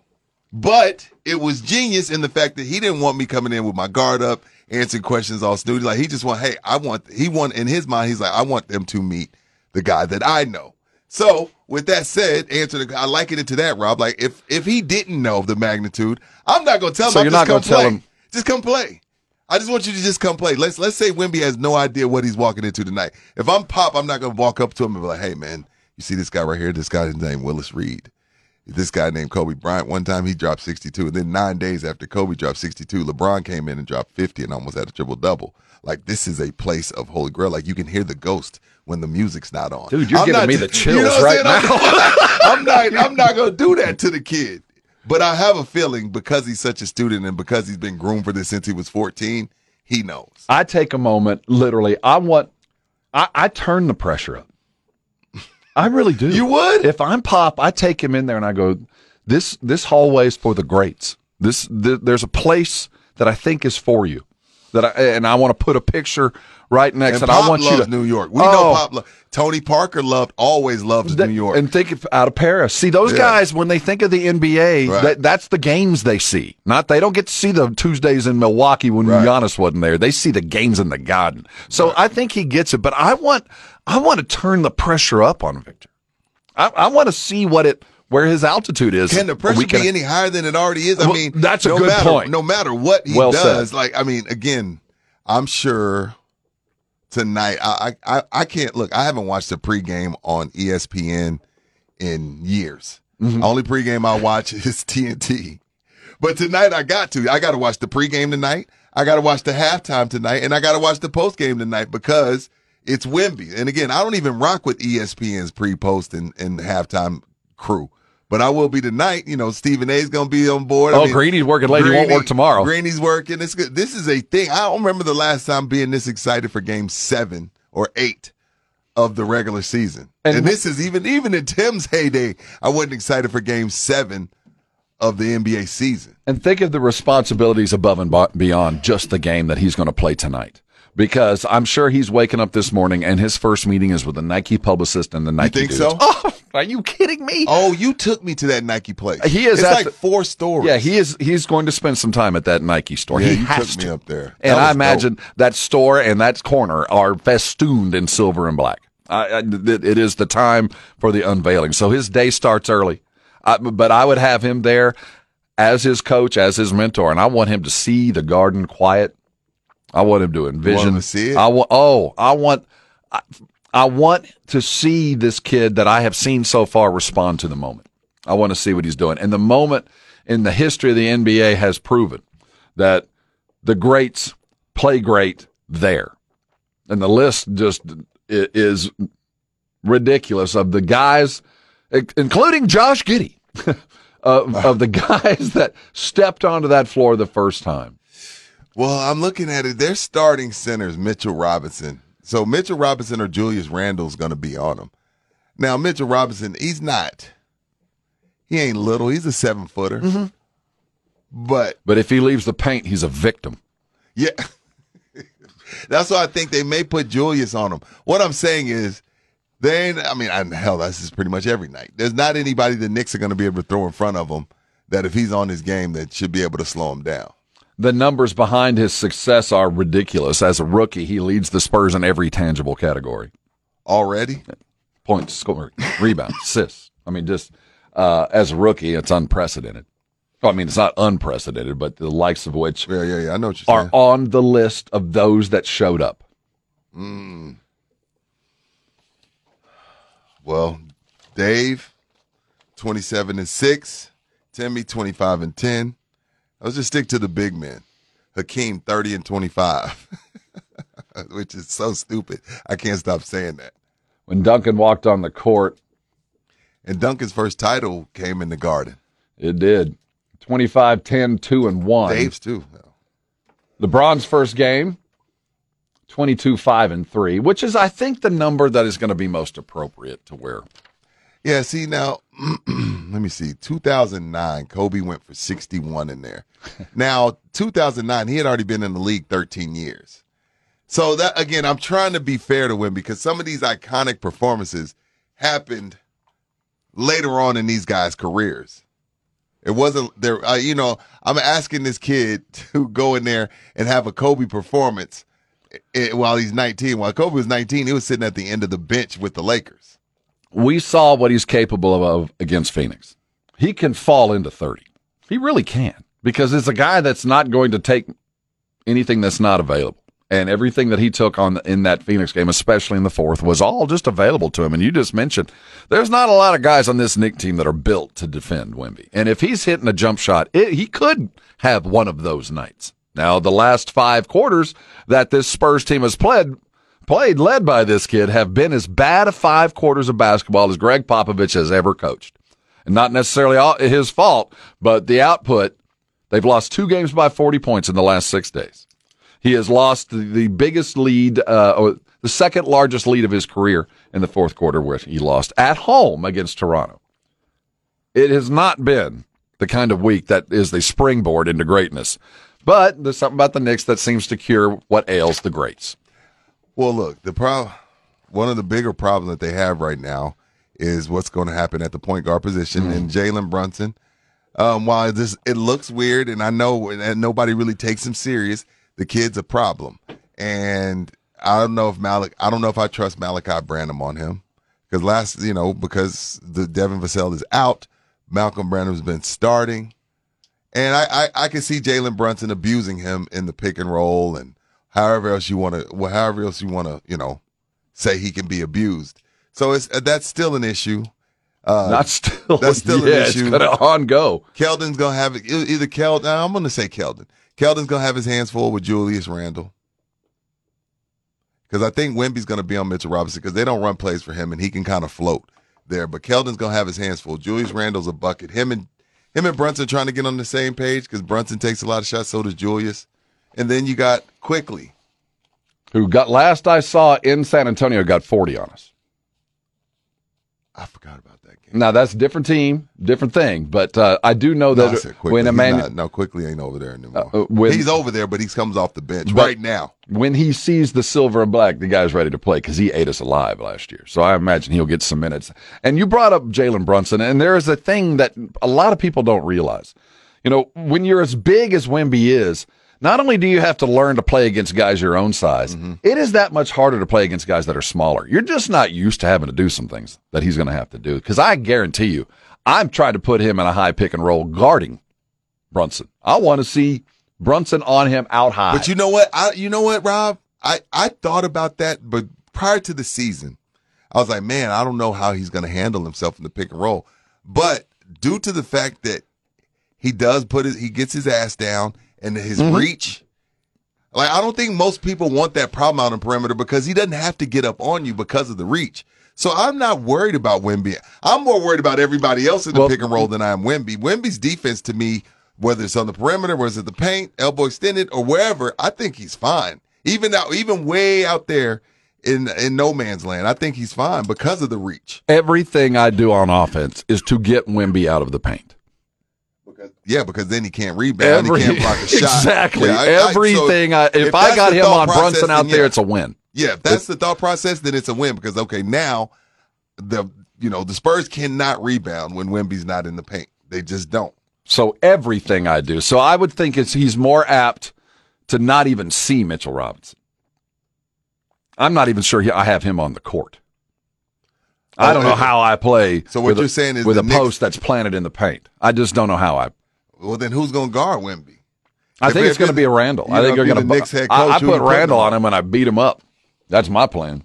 But it was genius in the fact that he didn't want me coming in with my guard up, answering questions all snooty. Like he just want, hey, I want, he want, in his mind, he's like, I want them to meet the guy that I know. So with that said, answer the, I liken it to that, Rob. Like if, if he didn't know the magnitude, I'm not going to tell him. So I'm you're not gonna come tell play. him- Just come play. I just want you to just come play. Let's let's say Wemby has no idea what he's walking into tonight. If I'm Pop, I'm not gonna walk up to him and be like, "Hey, man, you see this guy right here? This guy's named Willis Reed. This guy named Kobe Bryant. One time he dropped 62, and then nine days after Kobe dropped 62, LeBron came in and dropped 50 and almost had a triple double. Like this is a place of holy grail. Like you can hear the ghost when the music's not on. Dude, you're I'm giving me the you chills know what right I'm now. I'm not. I'm not gonna do that to the kid. But I have a feeling because he's such a student and because he's been groomed for this since he was 14, he knows. I take a moment, literally. I want, I, I turn the pressure up. I really do. You would? If I'm Pop, I take him in there and I go, this this hallway is for the greats. This th- there's a place that I think is for you. That I and I want to put a picture right next. And And, I want you to New York. We Oh. know Pop. Lo- Tony Parker loved, always loved New York. And think of out of Paris. See those Yeah. guys when they think of the NBA, Right. that, that's the games they see. Not they don't get to see the Tuesdays in Milwaukee when Right. Giannis wasn't there. They see the games in the Garden. So I think he gets it. But I want I want to turn the pressure up on Victor. I, I want to see what it where his altitude is. Can the pressure weekend- be any higher than it already is? I Well, mean, that's a no good matter, point. No matter what he Well said. does, like I mean, again, I'm sure tonight. I, I I can't look. I haven't watched a pregame on ESPN in years. Mm-hmm. Only pregame I watch is TNT. But tonight I got to. I got to watch the pregame tonight. I got to watch the halftime tonight, and I got to watch the postgame tonight because it's Wemby. And again, I don't even rock with ESPN's pre-post and, and halftime crew. But I will be tonight. You know, Stephen A's going to be on board. Oh, Greeny's working late. He won't work tomorrow. Greeny's working. It's good. This is a thing. I don't remember the last time being this excited for game seven or eight of the regular season. And- And, this is even even in Tim's heyday, I wasn't excited for game seven of the NBA season. And think of the responsibilities above and beyond just the game that he's going to play tonight. Because I'm sure he's waking up this morning and his first meeting is with the Nike publicist and the Nike. You think dudes. so? Oh, are you kidding me? Oh, you took me to that Nike place. He is It's at like the- four stores. Yeah, he is. He's going to spend some time at that Nike store. Yeah, he you has took to. me up there. And I was imagine that store and that corner are festooned in silver and black. I, I, it it is the time for the unveiling. So his day starts early. I, but I would have him there as his coach, as his mentor, and I want him to see the garden quiet. I want him to envision. to see it? I want. Oh, I want. I, I want to see this kid that I have seen so far respond to the moment. I want to see what he's doing, and the moment in the history of the NBA has proven that the greats play great there, and the list just is ridiculous of the guys, including Josh Giddey, of, of the guys that stepped onto that floor the first time. Well, I'm looking at it. Their starting centers, Mitchell Robinson. So Mitchell Robinson or Julius Randle's going to be on him. Now, Mitchell Robinson, he's not. He ain't little. He's a seven footer. Mm-hmm. But But if he leaves the paint, he's a victim. yeah, that's why I think they may put Julius on him. What I'm saying is, they ain't, I mean, and hell, that's just pretty much every night. There's not anybody the Knicks are going to be able to throw in front of him that if he's on his game, that should be able to slow him down. The numbers behind his success are ridiculous. As a rookie, he leads the Spurs in every tangible category. Already? Points, scoring, rebounds, assists. I mean, just uh, as a rookie, it's unprecedented. Well, I mean, it's not unprecedented, but the likes of which Yeah, yeah, yeah. I know what are saying. on the list of those that showed up. Well, Dave, 27 and 6. Timmy, 25 and 10. Let's just stick to the big men. Hakeem, 30 and 25, which is so stupid. I can't stop saying that. When Duncan walked on the court, And Duncan's first title came in the Garden. it did 25, 10, 2, and 1. Dave's too. LeBron's first game, 22 5 and 3, which is, I think, the number that is going to be most appropriate to where. Yeah, see now, let me see. 2009, Kobe went for 61 in there. now, 2009, he had already been in the league 13 years. So that again, I'm trying to be fair to him because some of these iconic performances happened later on in these guys' careers. It wasn't there. Uh, you know, I'm asking this kid to go in there and have a Kobe performance eh, while he's 19. While Kobe was 19, he was sitting at the end of the bench with the Lakers. We saw what he's capable of against Phoenix. He can fall into 30. He really can because it's a guy that's not going to take anything that's not available and everything that he took on in that Phoenix game, especially in the fourth, was all just available to him. And you just mentioned there's not a lot of guys on this Knick team that are built to defend Wemby. And if he's hitting a jump shot, it, he could have one of those nights. Now, the last five quarters that this Spurs team has played, played led by this kid, have been as bad a five quarters of basketball as Gregg Popovich has ever coached. And not necessarily all, his fault, but the output. They've lost two games by 40 points in the last six days. He has lost the biggest lead, uh, or the second largest lead of his career in the fourth quarter, where he lost at home against Toronto. It has not been the kind of week that is the springboard into greatness. But there's something about the Knicks that seems to cure what ails the greats. Well, look, the problem, one of the bigger problems that they have right now is what's going to happen at the point guard position. Mm. And Jalen Brunson, um, while this it looks weird, and I know and nobody really takes him serious, the kid's a problem. And I don't know if Malik, I don't know if I trust Malachi Branham on him because last, you know, because the Devin Vassell is out, Malcolm Branham's been starting, and I I, I can see Jalen Brunson abusing him in the pick and roll and however else you want to, well, however else you want to, you know, say he can be abused. So it's uh, that's still an issue. Uh, Not still. That's still yeah, an issue. It's going to on go. Keldon's gonna have it. Either Keldon, I'm gonna say Keldon. Keldon's gonna have his hands full with Julius Randle. Because I think Wimby's gonna be on Mitchell Robinson because they don't run plays for him and he can kind of float there. But Keldon's gonna have his hands full. Julius Randle's a bucket. Him and him and Brunson trying to get on the same page because Brunson takes a lot of shots, so does Julius. And then you got Quickley. Who got last I saw in San Antonio got 40 on us. I forgot about that game. Now that's a different team, different thing. But uh, I do know that Quickley. when man no, Quickley ain't over there anymore. Uh, uh, when- He's over there, but he comes off the bench right now. when he sees the silver and black, the guy's ready to play because he ate us alive last year. So I imagine he'll get some minutes. And you brought up Jalen Brunson, and there is a thing that a lot of people don't realize. You know, when you're as big as Wemby is, not only do you have to learn to play against guys your own size, mm-hmm. it is that much harder to play against guys that are smaller. You're just not used to having to do some things that he's going to have to do. Because I guarantee you, I'm trying to put him in a high pick and roll guarding Brunson. I want to see Brunson on him out high. But you know what? I you know what, Rob? I I thought about that, but prior to the season, I was like, man, I don't know how he's going to handle himself in the pick and roll. But due to the fact that he does put his, he gets his ass down and his Mm-hmm. reach. Like I don't think most people want that problem out on perimeter because he doesn't have to get up on you because of the reach. So I'm not worried about Wemby. I'm more worried about everybody else in the Well- pick and roll than I am Wemby. Wemby's defense to me, whether it's on the perimeter, whether it's at the paint, elbow extended, or wherever, I think he's fine. Even out, even way out there in in no man's land, I think he's fine because of the reach. Everything I do on offense is to get Wemby out of the paint. Because, yeah, because then he can't rebound, he can't block a shot. exactly. Yeah, I- I- so Everything. I, if, I got him thought on Brunson out then there, yeah. it's a win. Yeah, if that's the thought process, then it's a win because okay, now the you know the Spurs cannot rebound when Wemby's not in the paint. They just don't. So everything I do. So I would think it's he's more apt to not even see Mitchell Robinson. I'm not even sure he, I have him on the court. I Oh, don't know how I play. So what you're saying is with a Knicks- post that's planted in the paint. I just don't know how I. Well, then who's going to guard Wemby? I If- think it's going to be a Randle. I think you're going to. Knicks head I, I put Randle on him and I beat him up. That's my plan.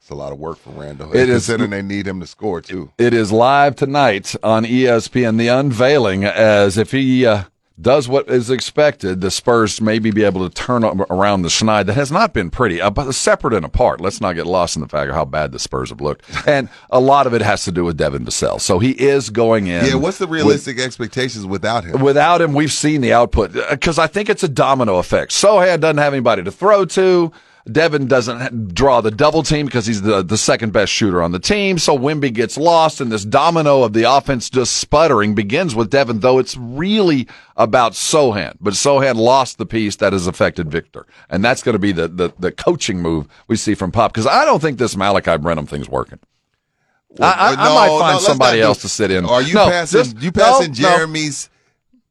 It's a lot of work for Randle. It is- considering they need him to score too. It is live tonight on ESPN. The unveiling, as if he uh, does what is expected, the Spurs maybe be able to turn around the schneid that has not been pretty, uh, but separate and apart. Let's not get lost in the fact of how bad the Spurs have looked. And a lot of it has to do with Devin Vassell. So he is going in. Yeah, what's the with- realistic expectations without him? Without him, we've seen the output because I think it's a domino effect. Sochan doesn't have anybody to throw to. Devin doesn't draw the double team because he's the, the second best shooter on the team. So Wemby gets lost, and this domino of the offense just sputtering begins with Devin, though it's really about Sochan. But Sochan lost the piece that has affected Victor. And that's going to be the, the, the coaching move we see from Pop because I don't think this Malachi Branham thing's working. I, I, I No, might find let's somebody else to sit in. Are you No, passing? just- you passing no. Jeremy's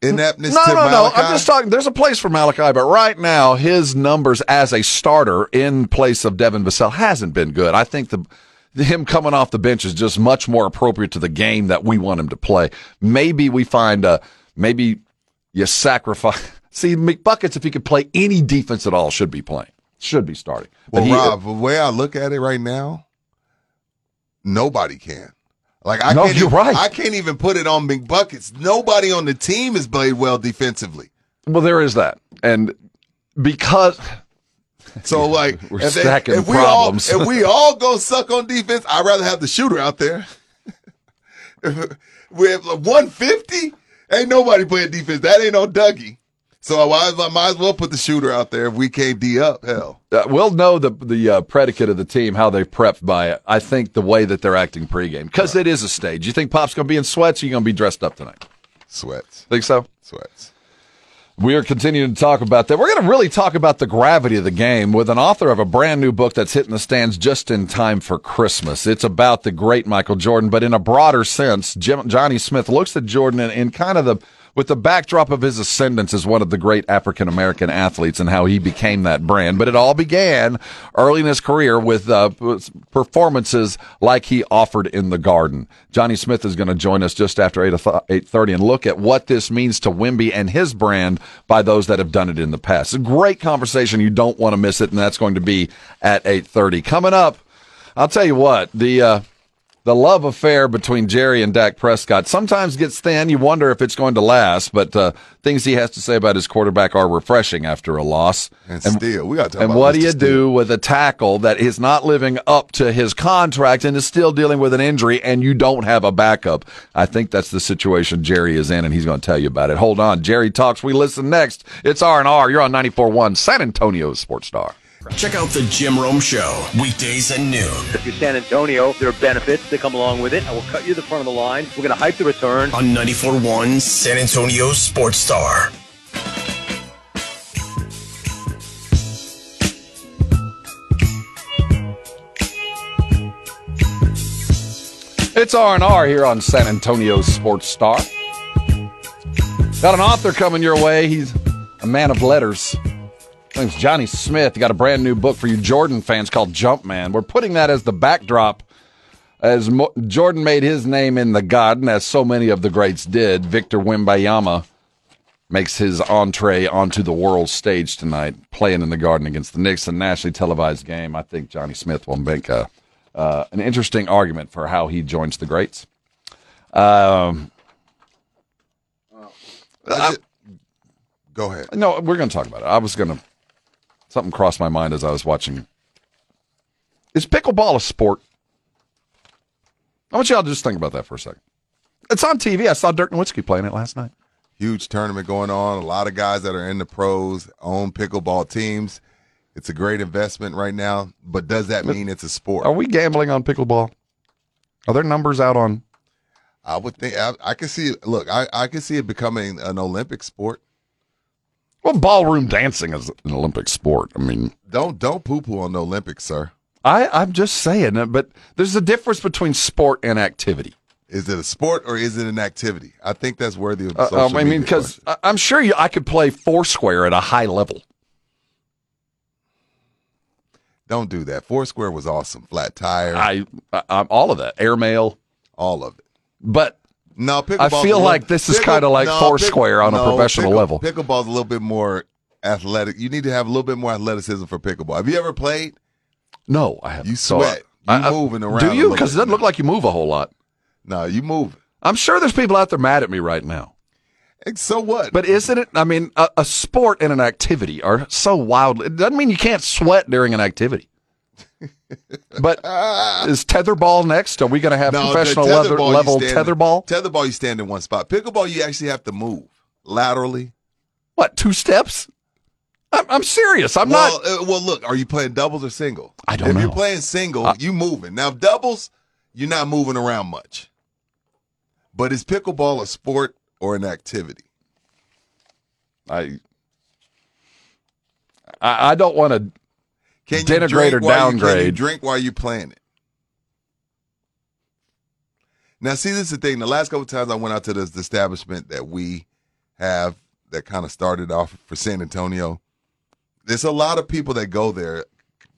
ineptness No, no, no. I'm just talking. There's a place for Malachi, but right now his numbers as a starter in place of Devin Vassell hasn't been good. I think the him coming off the bench is just much more appropriate to the game that we want him to play. Maybe we find a maybe you sacrifice. See, McBuckets, if he could play any defense at all, should be playing, should be starting. Well, he- Rob, the way I look at it right now, nobody can. Like I No, can't you're even, right. I can't even put it on McBuckets. Nobody on the team has played well defensively. well, there is that, and because So like, We're if, they- stacking if we problems. all if we all go suck on defense, I'd rather have the shooter out there. With 150, ain't nobody playing defense. That ain't no Dougie. So I might, I might as well put the shooter out there if we can't D up. Hell, Uh, we'll know the the uh, predicate of the team, how they've prepped by it. I think the way that they're acting pregame because it is a stage. You think Pop's going to be in sweats? Or you going to be dressed up tonight? sweats, Think so? sweats. We are continuing to talk about that. We're going to really talk about the gravity of the game with an author of a brand new book that's hitting the stands just in time for Christmas. It's about the great Michael Jordan, but in a broader sense, Jim, Johnny Smith looks at Jordan in, in kind of the with the backdrop of his ascendance as one of the great African American athletes and how he became that brand. But it all began early in his career with uh, performances like he offered in the Garden. Johnny Smith is going to join us just after eight eight thirty and look at what this means to Wemby and his brand by those that have done it in the past. A great conversation. You don't want to miss it, and that's going to be at eight thirty. Coming up, I'll tell you what the. Uh, the love affair between Jerry and Dak Prescott sometimes gets thin. You wonder if it's going to last, but uh, things he has to say about his quarterback are refreshing after a loss. And still, we got to And about what do you Steele. do with a tackle that is not living up to his contract and is still dealing with an injury and you don't have a backup? I think that's the situation Jerry is in, and he's going to tell you about it. Hold on. Jerry talks. We listen next. It's R&R. You're on 94.1 San Antonio's Sports Star. Check out the Jim Rome Show weekdays at noon. If you're San Antonio, there are benefits that come along with it. I will cut you the front of the line. We're going to hype the return. on 94.1 San Antonio Sports Star. It's R&R here on San Antonio Sports Star. Got an author coming your way. He's a man of letters. Name's Johnny Smith. He got a brand new book for you Jordan fans called Jumpman. We're putting that as the backdrop as Mo- Jordan made his name in the garden, as so many of the greats did. Victor Wembanyama makes his entree onto the world stage tonight, playing in the garden against the Knicks, a nationally televised game. I think Johnny Smith will make a, uh, an interesting argument for how he joins the greats. Um, I Go ahead. no, we're going to talk about it. I was going to. Something crossed my mind as I was watching. Is pickleball a sport? I want y'all to just think about that for a second. It's on TV. I saw Dirk Nowitzki playing it last night. Huge tournament going on. A lot of guys that are in the pros own pickleball teams. It's a great investment right now, but does that mean it's a sport? Are we gambling on pickleball? Are there numbers out on? I would think I, I can see. Look, I, I can see it becoming an Olympic sport. Well, ballroom dancing is an Olympic sport. I mean, Don't don't poo poo on the Olympics, sir. I, I'm just saying, uh, but there's a difference between sport and activity. Is it a sport or is it an activity? I think that's worthy of. Uh, social um, I mean, because. I'm sure you, I could play Foursquare at a high level. don't do that. Foursquare was awesome. Flat tire, I, I I'm all of that airmail, all of it. but No. I feel like this is kinda like Foursquare on a professional level. Pickleball's a little bit more athletic. You need to have a little bit more athleticism for pickleball. Have you ever played? no, I haven't. You So, uh, sweat. You I- I- moving around. Do you? Because it doesn't look like you move a whole lot. No, you move. I'm sure there's people out there mad at me right now. And so what? But isn't it? I mean, a, a sport and an activity are so wild. It doesn't mean you can't sweat during an activity. But is tetherball next? Are we going to have No, professional level, tetherball, level stand- tetherball? Tetherball, you stand in one spot. Pickleball, you actually have to move laterally. What two steps? I'm, I'm serious. I'm well, not. uh, well, look, are you playing doubles or single? I don't if know. you're playing single, Uh, you moving. Now doubles, you're not moving around much. But is pickleball a sport or an activity? I. I, I don't want to Can you denigrate drink or while You, can you drink while you're playing it. Now, see, this is the thing. The last couple of times I went out to this establishment that we have that kind of started off for San Antonio, there's a lot of people that go there,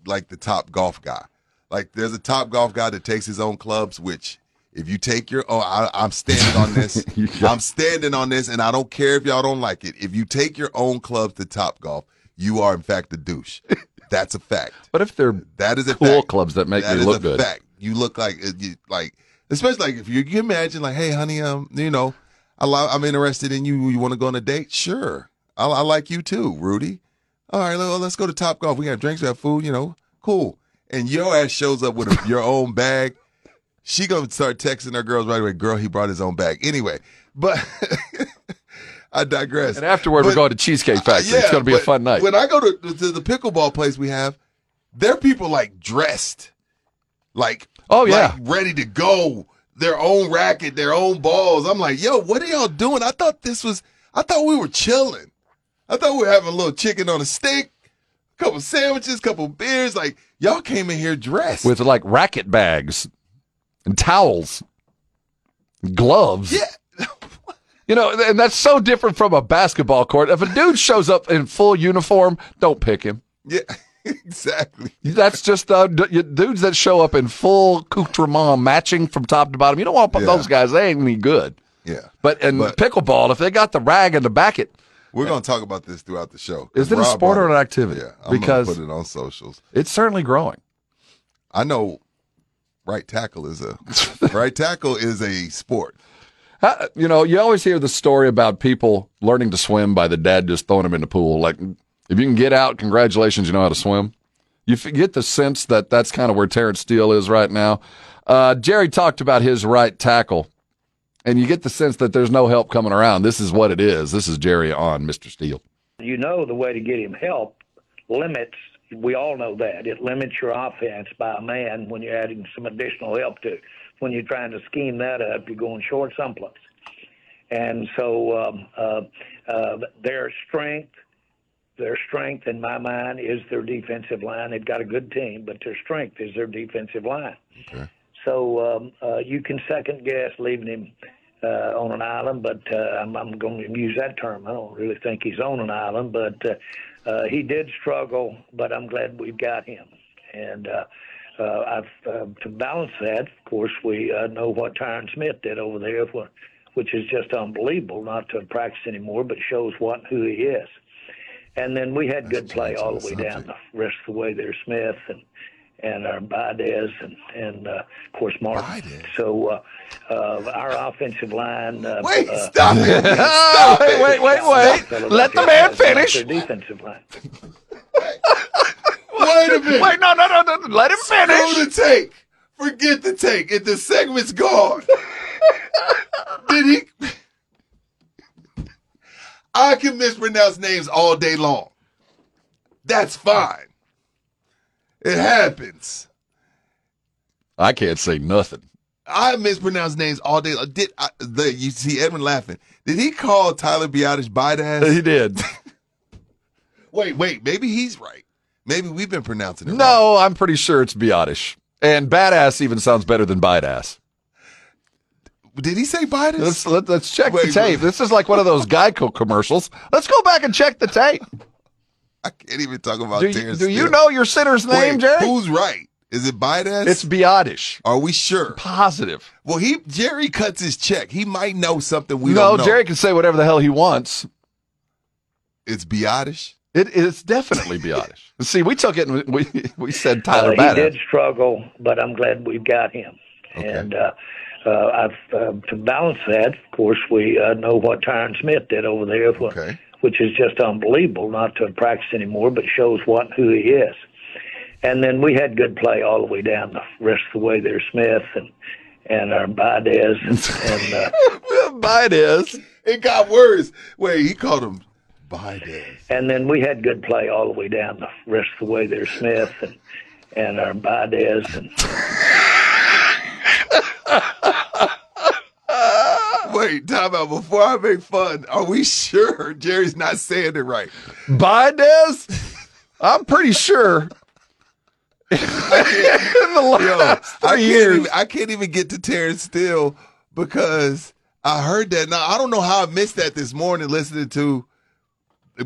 like the top golf guy. Like, there's a top golf guy that takes his own clubs, which if you take your oh, I, I'm standing on this. I'm standing on this, and I don't care if y'all don't like it. If you take your own clubs to top golf, you are in fact a douche. That's a fact. But if they're That is a cool fact. clubs that make That me look a good, Fact. You look like uh, you, like especially like if you, you imagine like, hey, honey, um, you know, I lo- I'm interested in you. You want to go on a date? Sure. I, I like you too, Rudy. All right, well, let's go to Top Golf. We got drinks, we have food. You know, cool. And your ass shows up with a, your own bag. She gonna start texting her girls right away. Girl, he brought his own bag. Anyway, but I digress. and afterward we're going to Cheesecake Factory. it's yeah, going to be a fun night. When I go to, to the pickleball place we have, there are people like dressed, like Oh, yeah. like, ready to go. Their own racket, their own balls. I'm like, yo, what are y'all doing? I thought this was. I thought we were chilling. I thought we were having a little chicken on a stick, a couple sandwiches, couple beers. Like y'all came in here dressed. with like racket bags and towels, gloves. yeah, You know, and that's so different from a basketball court. If a dude shows up in full uniform, don't pick him. yeah, exactly. That's just uh, d- dudes that show up in full accoutrement, matching from top to bottom. You don't want to put Yeah. those guys; they ain't any good. Yeah, But in But- pickleball, if they got the rag and the back it, we're gonna talk about this throughout the show. Is it a sport or an activity? Yeah, I'm Because- put it on socials. it's certainly growing. I know right tackle is a right tackle is a sport. You know, you always hear the story about people learning to swim by the dad just throwing them in the pool. Like, if you can get out, congratulations, you know how to swim. You get the sense that that's kind of where Terence Steele is right now. Uh, Jerry talked about his right tackle, and you get the sense that there's no help coming around. This is what it is. This is Jerry on Mr. Steele. You know the way to get him help limits. We all know that it limits your offense by a man when you're adding some additional help to. it. When you're trying to scheme that up, you're going short someplace. And so um, uh, uh, their strength, their strength in my mind is their defensive line. They've got a good team, but their strength is their defensive line. So um, uh, you can second guess leaving him uh, on an island, but uh, I'm, I'm going to use that term. I don't really think he's on an island, but uh, uh, he did struggle. But I'm glad we've got him. And uh, uh, I've uh, to balance that. Of course, we uh, know what Tyron Smith did over there, which is just unbelievable. Not to practice anymore, but shows what who he is. And then we had good play all the way down the rest of the way there, Smith and and our Baez and and uh, of course Martin. Baez. So uh, uh, our offensive line. Uh, Wait, uh, stop it! Stop it! wait, wait, wait. Let the man finish. Their defensive line. Wait a minute. Wait, no, no, no, no. Let him Screw finish. the take. Forget the take. If the segment's gone. Did he? I can mispronounce names all day long. That's fine. It happens. I can't say nothing. I mispronounce names all day. long. Did I, the, you see Edwin laughing? Did he call Tyler Biadasz Bidas? He did. Wait, wait. Maybe he's right. Maybe we've been pronouncing it. wrong. No, I'm pretty sure it's Biotish. And badass even sounds better than bite ass. Did he say Bidas? Let's let, let's check Wait, the tape. wait. This is like one of those Geico commercials. Let's go back and check the tape. I can't even talk about Do you, Terence do you know your sinner's name, Wait, Jerry? Who's right? Is it Bidas? It's Biotish. Are we sure? Positive. Well, he Jerry cuts his check. He might know something we no, don't know. Jerry can say whatever the hell he wants. it's Biotish. It is definitely Biotish. See, we took it and we we said Tyler Uh, he did struggle, but I'm glad we've got him. Okay. And uh, uh, I've uh, to balance that, of course, we uh, know what Tyron Smith did over there, Okay. which is just unbelievable. Not to practice anymore, but shows what who he is. And then we had good play all the way down the rest of the way there, Smith and and our Baez and, and uh, Baez. It got worse. Wait, he called him Biden. and then we had good play all the way down the rest of the way there, Smith and and our Baez and Wait, time out. Before I make fun, are we sure Jerry's not saying it right? Baez? I'm pretty sure. In the Yo, last I three can't, years. even, I can't even get to Terence Steele because I heard that. Now, I don't know how I missed that this morning listening to,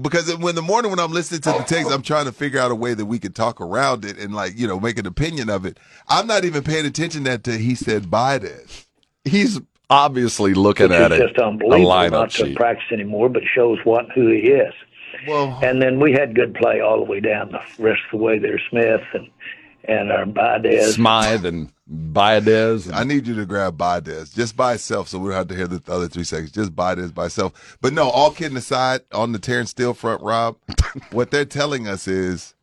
because when the morning when I'm listening to the text, I'm trying to figure out a way that we could talk around it and like, you know, make an opinion of it. I'm not even paying attention that to, he said Biden. He's obviously looking which at is it. just unbelievable. lineup Not to sheet. practice anymore, but shows what who he is. Well, And then we had good play all the way down the rest of the way there, Smith and and our Baez. Smythe and Baez. I need you to grab Baez just by itself, so we don't have to hear the other three seconds. Just Baez by itself. But no, all kidding aside, on the Terence Steele front, Rob, what they're telling us is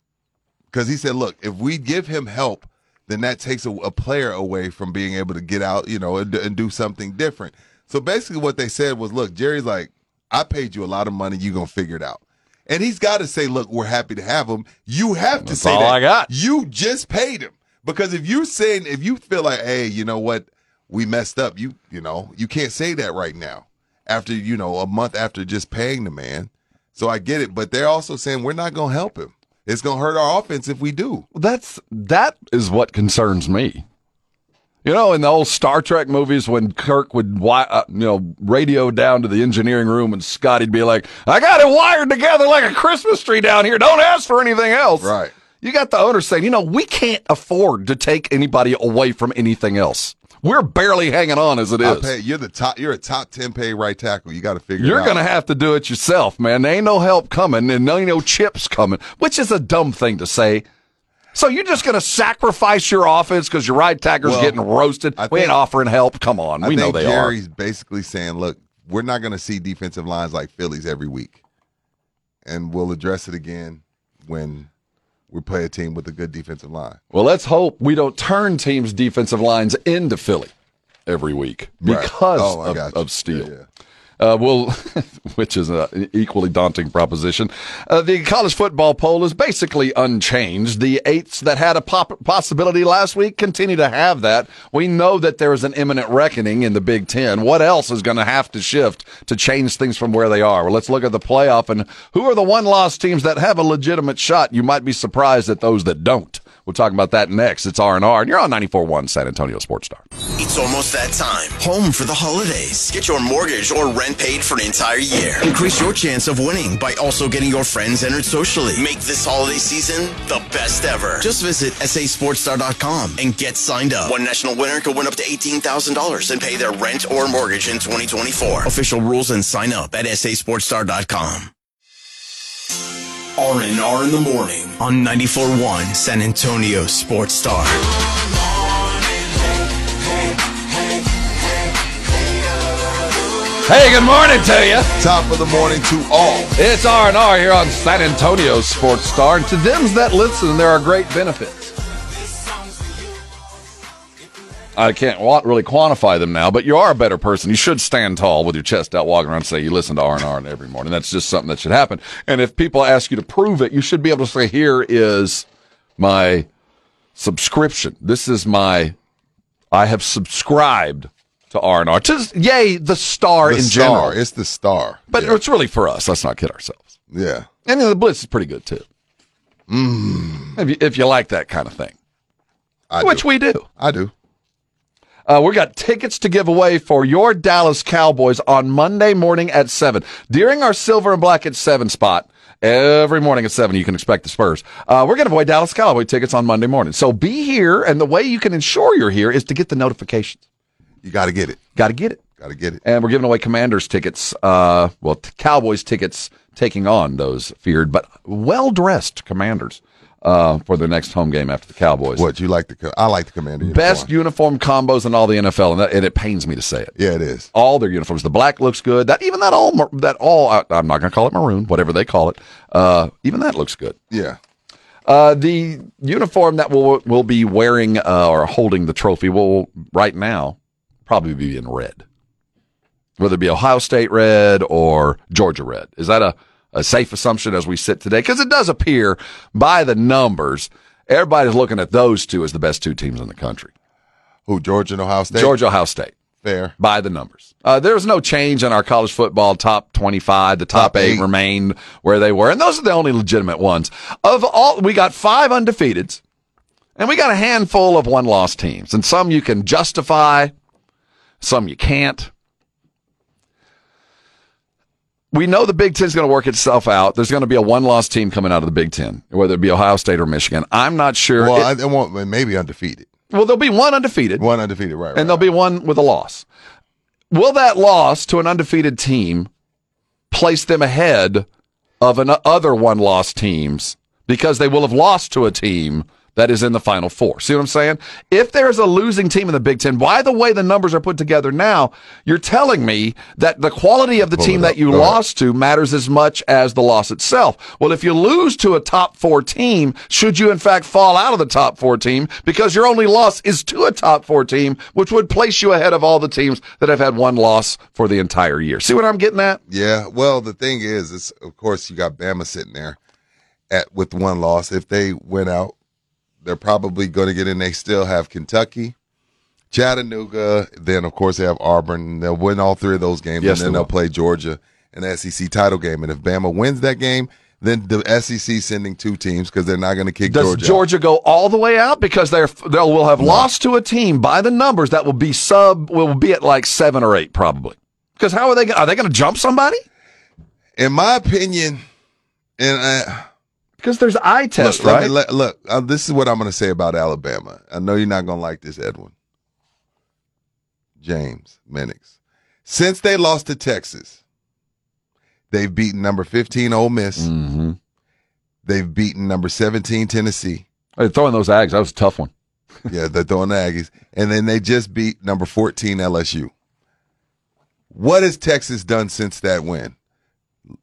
because he said, look, if we give him help, then that takes a, a player away from being able to get out, you know, and, and do something different. So basically, what they said was, look, Jerry's like, I paid you a lot of money, you gonna figure it out. And he's got to say, look, we're happy to have him. You have to say all that. I got. You just paid him. Because if you saying if you feel like, hey, you know what, we messed up, you you know, you can't say that right now. After, you know, a month after just paying the man. So I get it, but they're also saying we're not gonna help him. It's gonna hurt our offense if we do. That's that is what concerns me. You know, in the old Star Trek movies, when Kirk would, uh, you know, radio down to the engineering room, and Scotty'd be like, "I got it wired together like a Christmas tree down here. Don't ask for anything else." Right. You got the owner saying, "You know, we can't afford to take anybody away from anything else. We're barely hanging on as it is. Pay, you're the top you're a top ten pay right tackle. You gotta figure You're it out. going to have to do it yourself, man. There ain't no help coming and there ain't no chips coming, which is a dumb thing to say. So you're just going to sacrifice your offense because your right tackle's Well, getting roasted? I we ain't offering help. Come on. I We know think they Jerry's basically saying, look, we're not gonna see defensive lines like Phillies every week. And we'll address it again when we play a team with a good defensive line. Well, let's hope we don't turn teams' defensive lines into Philly every week Right. because Oh, of, of steel. Yeah, yeah. Uh, well, which is an equally daunting proposition. Uh, the college football poll is basically unchanged. The eights that had a pop- possibility last week continue to have that. We know that there is an imminent reckoning in the Big Ten. What else is going to have to shift to change things from where they are? Well, let's look at the playoff and who are the one loss teams that have a legitimate shot. You might be surprised at those that don't. We'll talk about that next. It's R&R, and you're on 94.1 San Antonio Sports Star. It's almost that time. Home for the holidays. Get your mortgage or rent paid for an entire year. Increase your chance of winning by also getting your friends entered socially. Make this holiday season the best ever. Just visit sasportstar.com and get signed up. One national winner could win up to $18,000 and pay their rent or mortgage in 2024. Official rules and sign up at sasportstar.com. R&R in the morning on 94.1 San Antonio Sports Star. Hey, good morning to you. Top of the morning to all. It's R&R here on San Antonio Sports Star, and to them that listen, there are great benefits. I can't wa- really quantify them now, but you are a better person. You should stand tall with your chest out, walking around and say you listen to R&R every morning. That's just something that should happen. And if people ask you to prove it, you should be able to say, here is my subscription. This is my, I have subscribed to R&R. To, yay, the star The in star. general. It's the star. But yeah. it's really for us. Let's not kid ourselves. yeah. And the Blitz is pretty good too. Mm. If, you, if you like that kind of thing, I which do. we do. I do. Uh, we got tickets to give away for your Dallas Cowboys on Monday morning at 7. During our Silver and Black at 7 spot, every morning at 7, you can expect the Spurs. Uh, we're going to away Dallas Cowboy tickets on Monday morning. So be here, and the way you can ensure you're here is to get the notifications. You gotta get it. Got to get it. Gotta get it. And we're giving away Commanders tickets, uh, well, t- Cowboys tickets taking on those feared but well dressed Commanders uh, for the next home game after the Cowboys. What you like the? I like the Commander. Best uniform. uniform combos in all the NFL, and, that, and it pains me to say it. Yeah, it is. All their uniforms. The black looks good. That even that all that all I- I'm not going to call it maroon, whatever they call it. Uh, even that looks good. Yeah. Uh, the uniform that will will be wearing uh, or holding the trophy will right now probably be in red, whether it be Ohio State red or Georgia red. Is that a, a safe assumption as we sit today? Because it does appear by the numbers, everybody's looking at those two as the best two teams in the country. Who? Georgia and Ohio State. Georgia, Ohio State. Fair. By the numbers. Uh, there's no change in our college football top 25. The top, Top eight, eight. remain where they were. And those are the only legitimate ones. Of all, we got five undefeateds and we got a handful of one loss teams. And some you can justify, some you can't. We know the Big Ten is going to work itself out. There's going to be a one loss team coming out of the Big Ten, whether it be Ohio State or Michigan. I'm not sure. Well, It- I, want maybe undefeated. well, there'll be one undefeated One undefeated, right? right and there'll be one with a loss. Will that loss to an undefeated team place them ahead of an other one loss teams because they will have lost to a team that is in the final four. See what I'm saying? If there's a losing team in the Big Ten, by the way the numbers are put together now, you're telling me that the quality of the Pull team that you Go ahead. lost to matters as much as the loss itself. Well, if you lose to a top four team, should you in fact fall out of the top four team because your only loss is to a top four team, which would place you ahead of all the teams that have had one loss for the entire year. See what I'm getting at? Yeah. Well, the thing is, is of course you got Bama sitting there at with one loss. If they went out, they're probably going to get in. They still have Kentucky, Chattanooga. Then of course they have Auburn. They'll win all three of those games, Yes, and then they they'll play Georgia in the SEC title game. And if Bama wins that game, then the SEC sending two teams because they're not going to kick Does Georgia. Georgia, out. go all the way out because they're they will have lost to a team by the numbers that will be sub will be at like seven or eight probably. Because how are they? Are they going to jump somebody? in my opinion, and. Uh, Because there's eye test, look, let right? me- let- look, uh, this is what I'm going to say about Alabama. I know you're not going to like this, Edwin. James Minix. Since they lost to Texas, they've beaten number 15 Ole Miss. mm-hmm. They've beaten number 17 Tennessee. Hey, throwing those Ags, that was a tough one. Yeah, they're throwing the Aggies. And then they just beat number 14 LSU. What has Texas done since that win?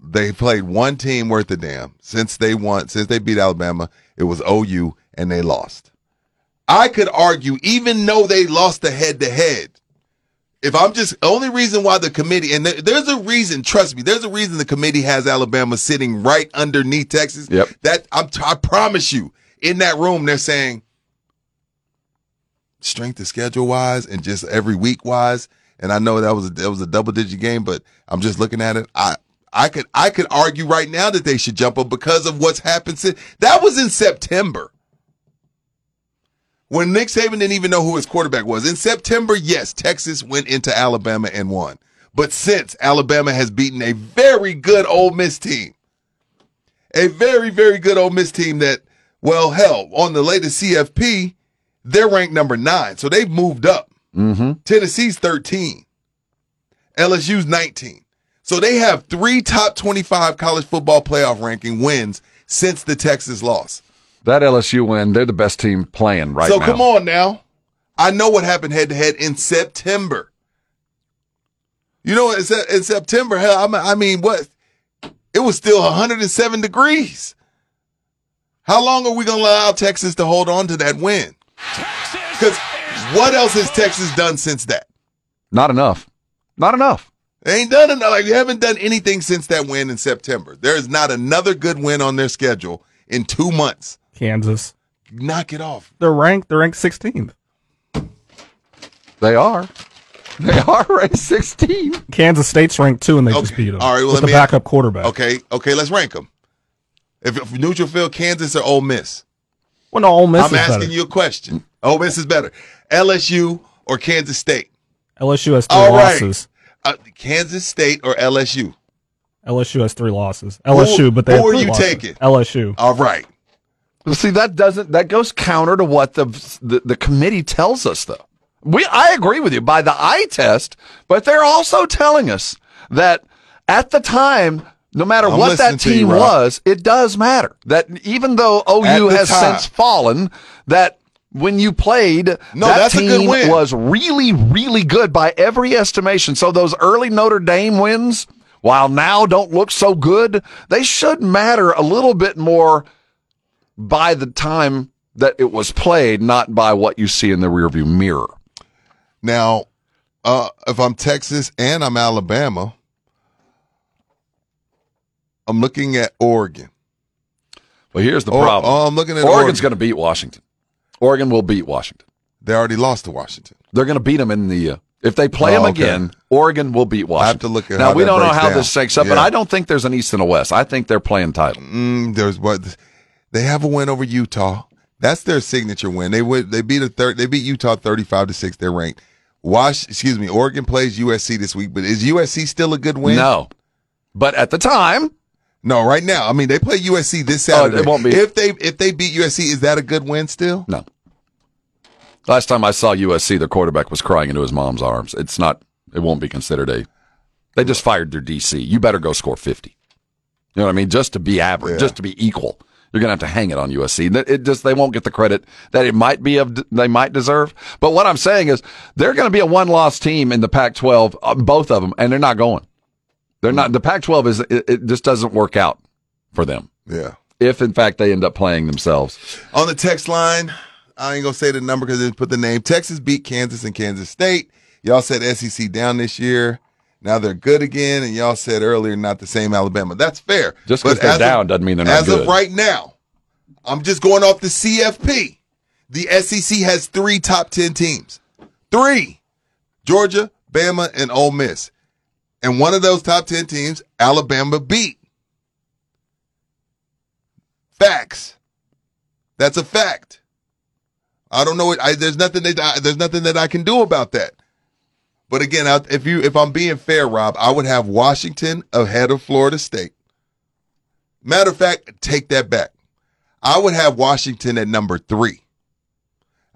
They played one team worth a damn. Since they won, since they beat Alabama, it was OU and they lost. I could argue, even though they lost the head to head, if I'm just only reason why the committee and there, there's a reason, trust me, there's a reason the committee has Alabama sitting right underneath Texas. Yep. That I'm I promise you, in that room, they're saying strength of schedule wise and just every week wise. And I know that was a, that was a double digit game, but I'm just looking at it. I I could I could argue right now that they should jump up because of what's happened since that was in September. When Nick Saban didn't even know who his quarterback was. In September, yes, Texas went into Alabama and won. But since Alabama has beaten a very good Ole Miss team, a very, very good Ole Miss team that, well, hell, on the latest CFP, they're ranked number nine. So they've moved up. Mm-hmm. Tennessee's 13. LSU's 19. So they have three top 25 college football playoff ranking wins since the Texas loss. That LSU win, they're the best team playing right so now. So come on now. I know what happened head to head in September. You know, in, Sep- in September, hell, I mean, what? It was still 107 degrees. How long are we going to allow Texas to hold on to that win? Because what else has Texas done since that? Not enough. Not enough. They ain't done enough. Like they haven't done anything since that win in September. There is not another good win on their schedule in two months. Kansas. Knock it off. They're ranked. They're ranked 16th. They are. They are ranked 16. Kansas State's ranked two, and they just Okay. beat them. All right, well, with let the me- backup quarterback. Okay, okay, let's rank them. If, if neutral field, Kansas or Ole Miss? Well, no, Ole Miss I'm is asking better. you a question. Ole Miss is better. LSU or Kansas State? LSU has three All right. Losses. Uh, Kansas State or LSU? LSU has three losses. LSU, but they who have are you losses. taking? LSU. All right. Well, See, that doesn't that goes counter to what the, the the committee tells us, though. We I agree with you by the eye test, but they're also telling us that at the time no matter I'm what that to you, team was, it does matter. That even though OU the has time. since fallen, that when you played, No, that that's a team good win. was really, really good by every estimation. So those early Notre Dame wins, while now don't look so good, they should matter a little bit more by the time that it was played, not by what you see in the rearview mirror. Now, uh, if I'm Texas and I'm Alabama, I'm looking at Oregon. Well, here's the Oh, problem. oh, I'm looking at Oregon's Oregon. going to beat Washington. Oregon will beat Washington. They already lost to Washington. They're going to beat them in the. Uh, if they play Oh, them okay. again, Oregon will beat Washington. I have to look at now we don't know how down. this shakes up, but I don't think there's an East and a West. I think they're playing title. Mm, there's what they have a win over Utah. That's their signature win. They would they beat a third. They beat Utah thirty five to six. They're ranked. Wash, excuse me. Oregon plays USC this week, but is USC still a good win? No, but at the time, no. Right now, I mean, they play USC this Oh, Saturday. it won't be. if they if they beat USC. Is that a good win still? no. Last time I saw USC, the quarterback was crying into his mom's arms. It's not. It won't be considered a. They just fired their DC. You better go score fifty. You know what I mean? Just to be average, Yeah. just to be equal. You're gonna have to hang it on USC. It just they won't get the credit that it might be of they might deserve. But what I'm saying is they're going to be a one loss team in the Pac-12, uh, both of them, and they're not going. They're not. The Pac-12 is it, it just doesn't work out for them Yeah. if in fact they end up playing themselves. On the text line, I ain't gonna say the number because they didn't put the name. Texas beat Kansas and Kansas State. Y'all said SEC down this year. Now they're good again, and y'all said earlier not the same Alabama. That's fair. Just because they're as of- down doesn't mean they're not As good. of right now, I'm just going off the CFP. The SEC has three top ten teams. Three: Georgia, Bama, and Ole Miss. And one of those top ten teams, Alabama beat. Facts. That's a fact. I don't know. I, there's nothing that I, there's nothing that I can do about that. But again, if you if I'm being fair, Rob, I would have Washington ahead of Florida State. Matter of fact, take that back. I would have Washington at number three.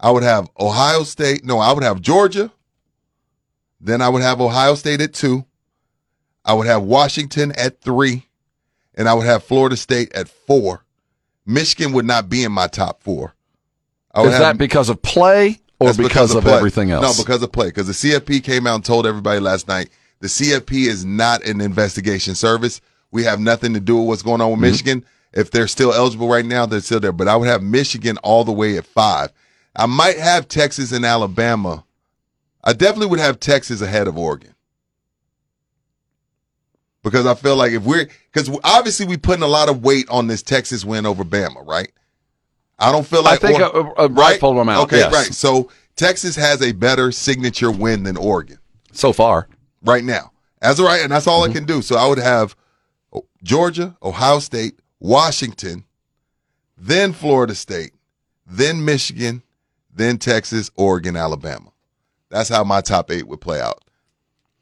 I would have Ohio State. No, I would have Georgia. Then I would have Ohio State at two. I would have Washington at three. And I would have Florida State at four. Michigan would not be in my top four. Is have- that because of play or that's because, of play. everything else? No, because of play. Because the CFP came out and told everybody last night the CFP is not an investigation service. We have nothing to do with what's going on with Mm-hmm. Michigan. If they're still eligible right now, they're still there. But I would have Michigan all the way at five. I might have Texas and Alabama. I definitely would have Texas ahead of Oregon. Because I feel like if we're, because obviously we putting a lot of weight on this Texas win over Bama, right? I don't feel like I think Or- a, a rightful amount. Okay, yes. right. So Texas has a better signature win than Oregon So far, right now. As of right, and that's all Mm-hmm. I can do. So I would have Georgia, Ohio State, Washington, then Florida State, then Michigan, then Texas, Oregon, Alabama. That's how my top eight would play out.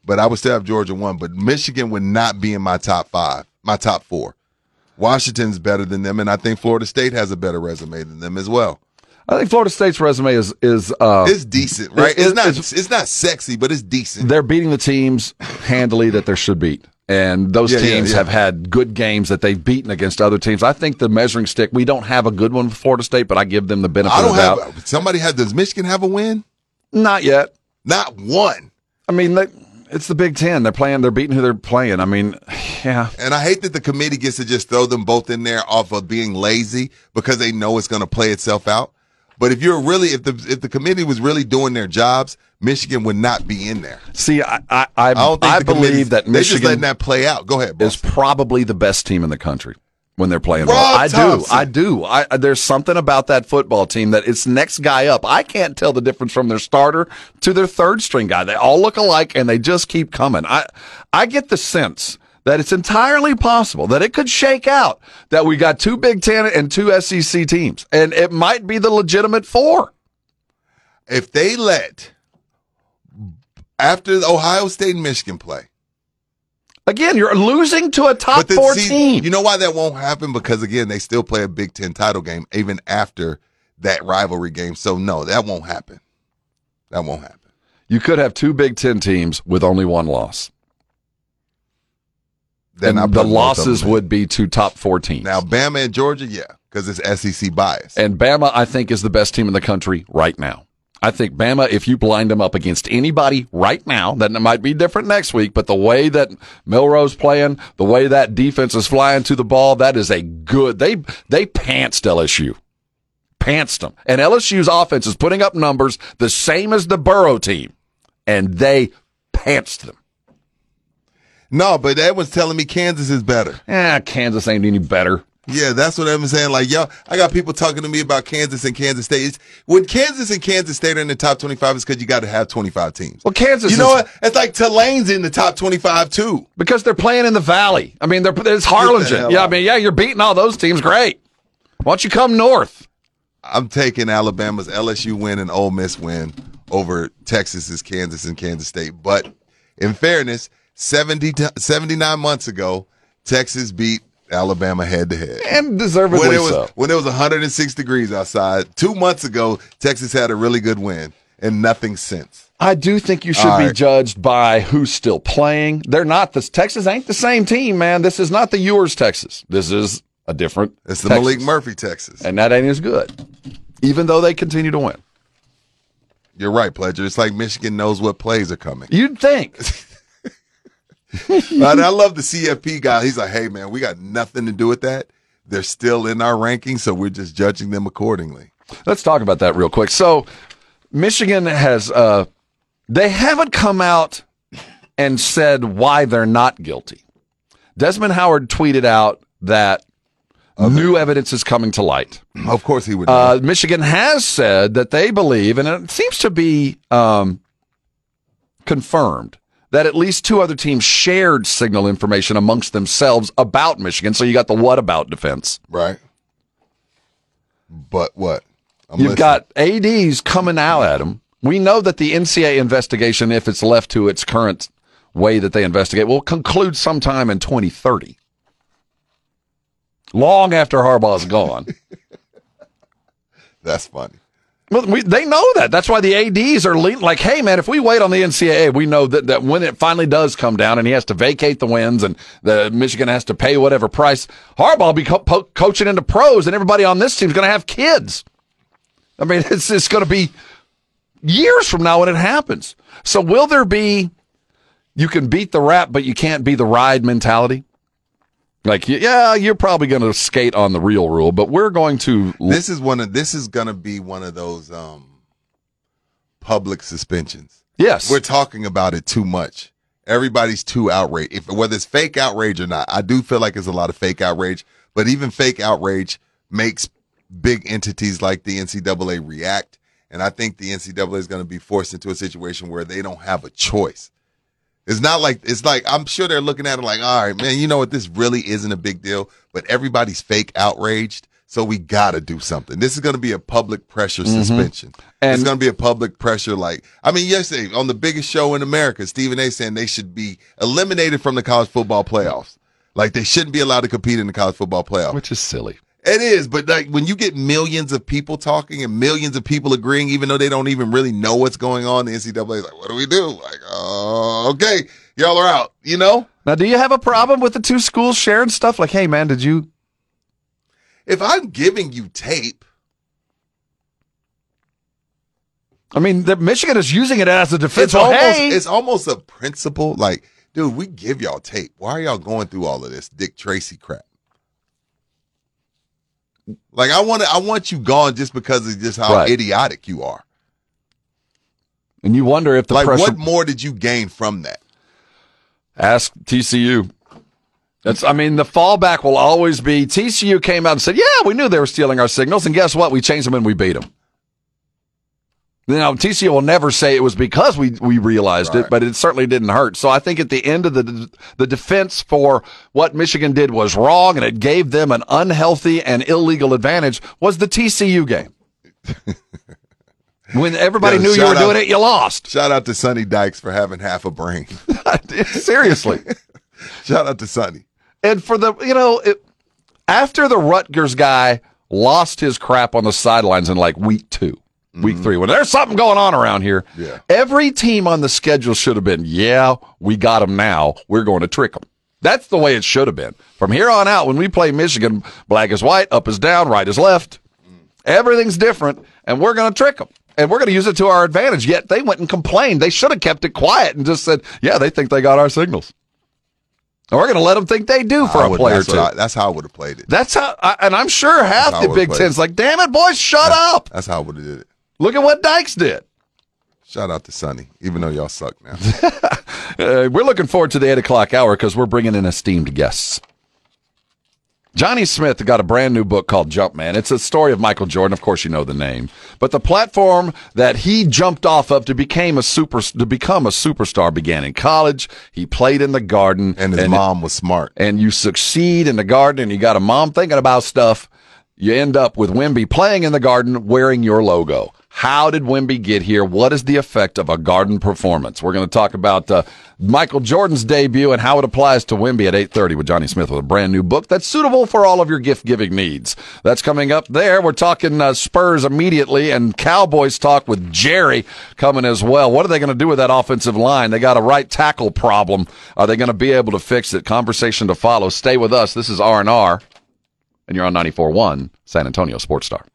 But I would still have Georgia one, but Michigan would not be in my top five, my top four. Washington's better than them, and I think Florida State has a better resume than them as well. I think Florida State's resume is is uh, It's decent, right? it- It's, not it's- it's, not sexy, but it's decent. they're beating the teams handily that they should beat. And those Yeah, yeah, teams yeah. have had good games that they've beaten against other teams. I think the measuring stick, we don't have a good one for Florida State, but I give them the benefit I don't of the doubt. have somebody have does Michigan have a win? Not yet. Not one. I mean, they, it's the Big Ten. They're playing. They're beating who they're playing. I mean, yeah. And I hate that the committee gets to just throw them both in there off of being lazy because they know it's going to play itself out. But if you're really, if the if the committee was really doing their jobs, Michigan would not be in there. See, I I, I, I don't think I believe that they're just Michigan letting that play out. Go ahead, is probably the best team in the country when they're playing Rob well. I do. I do. I, I- there's something about that football team that it's next guy up. I can't tell the difference from their starter to their third string guy. They all look alike and they just keep coming. I I get the sense that it's entirely possible that it could shake out that we got two Big Ten and two SEC teams, and it might be the legitimate four. If they let after the Ohio State and Michigan play, Again, you're losing to a top but the, four see, team. you know why that won't happen? Because again, they still play a Big Ten title game even after that rivalry game. So no, that won't happen. That won't happen. You could have two Big Ten teams with only one loss. They're and the putting both of losses would be to top four teams. Now, Bama and Georgia, yeah, because it's SEC bias. And Bama, I think, is the best team in the country right now. I think Bama, if you blind them up against anybody right now, then it might be different next week. But the way that Milroe's playing, the way that defense is flying to the ball, that is a good. They they pantsed LSU, pantsed them, and LSU's offense is putting up numbers the same as the Burrow team, and they pantsed them. No, but Edwin's telling me Kansas is better. Eh, Kansas ain't any better. Yeah, that's what I'm saying. Like, yo, I got people talking to me about Kansas and Kansas State. It's, when Kansas and Kansas State are in the top 25, it's because you got to have 25 teams. Well, Kansas, You know is- what? It's like Tulane's in the top 25 too. because they're playing in the valley. I mean, they're it's Harlingen. Yeah, I mean, yeah, you're beating all those teams. Great. Why don't you come north? I'm taking Alabama's LSU win and Ole Miss win over Texas's Kansas and Kansas State. But in fairness, 70 t- 79 months ago, Texas beat Alabama head to head. And deservedly When it was so. when it was 106 degrees outside, two months ago, Texas had a really good win, and nothing since. I do think you should All be judged by who's still playing. They're not this Texas ain't the same team, man. This is not the yours Texas. This is a different. It's the Texas. Maalik Murphy, Texas. and that ain't as good. Even though they continue to win, You're right, Pledger. It's like Michigan knows what plays are coming. you'd think. and I love the CFP guy. He's like, hey, man, we got nothing to do with that. They're still in our ranking, so we're just judging them accordingly. Let's talk about that real quick. So, Michigan has uh, they haven't come out and said why they're not guilty. Desmond Howard tweeted out that new evidence is coming to light. Of course, he would. Uh, Michigan has said that they believe, and it seems to be um, confirmed, that at least two other teams shared signal information amongst themselves about Michigan. So you got the what about defense. right. But what? I'm You've listening. got ADs coming out at them. We know that the NCAA investigation, if it's left to its current way that they investigate, will conclude sometime in 2030. Long after Harbaugh's gone. That's funny. Well, we, they know that. That's why the ADs are le- like, hey, man, if we wait on the NCAA, we know that, that when it finally does come down and he has to vacate the wins and the Michigan has to pay whatever price, Harbaugh will be co- po- coaching into pros and everybody on this team is going to have kids. I mean, it's, it's going to be years from now when it happens. So will there be, you can beat the rap, but you can't be the ride mentality? Like, yeah, you're probably going to skate on the real rule, but we're going to This is one of this is gonna be one of those um public suspensions. Yes. We're talking about it too much. Everybody's too outraged. If whether it's fake outrage or not, I do feel like there's a lot of fake outrage, but even fake outrage makes big entities like the NCAA react. And I think the NCAA is going to be forced into a situation where they don't have a choice. It's not like it's like I'm sure they're looking at it like, all right, man, you know what? This really isn't a big deal, but everybody's fake outraged, so we got to do something. This is going to be a public pressure mm-hmm. suspension. And- it's going to be a public pressure. Like, I mean, yesterday on the biggest show in America, Stephen A. saying they should be eliminated from the college football playoffs. Like they shouldn't be allowed to compete in the college football playoff. which is silly. It is, but like when you get millions of people talking and millions of people agreeing, even though they don't even really know what's going on, the NCAA is like, what do we do? Like, oh, okay, y'all are out, you know? Now, do you have a problem with the two schools sharing stuff? Like, hey, man, did you? If I'm giving you tape, I mean, the, Michigan is using it as a defense. it's almost hey, it's almost a principle. Like, dude, we give y'all tape. Why are y'all going through all of this Dick Tracy crap? Like, I want to, I want you gone just because of just how Right. idiotic you are. and you wonder if the like, pressure. what more did you gain from that? Ask TCU. That's. I mean, the fallback will always be TCU came out and said, "Yeah, we knew they were stealing our signals, and guess what? We changed them and we beat them." Now TCU will never say it was because we we realized it, but it certainly didn't hurt. So I think at the end of the the defense for what Michigan did was wrong, and it gave them an unhealthy and illegal advantage was the TCU game. when everybody Yeah, knew you were doing it, you lost. Shout out to Sonny Dykes for having half a brain. Seriously. Shout out to Sonny. And for the, you know, it, after the Rutgers guy lost his crap on the sidelines in like week 2 week mm-hmm. three, when there's something going on around here, Yeah. every team on the schedule should have been, yeah, we got them now. We're going to trick them. That's the way it should have been. From here on out, when we play Michigan, black is white, up is down, right is left. Mm. Everything's different, and we're going to trick them. And we're going to use it to our advantage. Yet they went and complained. They should have kept it quiet and just said, yeah, they think they got our signals. And we're going to let them think they do for I a would- play or that's what I- that's how I would have played it. That's how, I, and I'm sure half That's the Big Ten's like, damn it, boys, shut up. That's how I would have did it. Look at what Dykes did. Shout out to Sonny, even though y'all suck now. Uh, we're looking forward to the eight o'clock hour because we're bringing in esteemed guests. Johnny Smith got a brand new book called Jumpman. It's a story of Michael Jordan. Of course, you know the name, but the platform that he jumped off of to became a super to become a superstar began in college. He played in the Garden, And his mom was smart. and you succeed in the garden and you got a mom thinking about stuff, you end up with Wemby playing in the garden wearing your logo. How did Wemby get here? What is the effect of a garden performance? We're going to talk about uh, Michael Jordan's debut and how it applies to Wemby at 8:30 with Johnny Smith with a brand new book that's suitable for all of your gift giving needs. That's coming up there. We're talking uh, Spurs immediately and Cowboys talk with Jerry coming as well. What are they going to do with that offensive line? They got a right tackle problem. Are they going to be able to fix it? Conversation to follow. Stay with us. This is R&R and you're on 94.1 San Antonio Sports Star.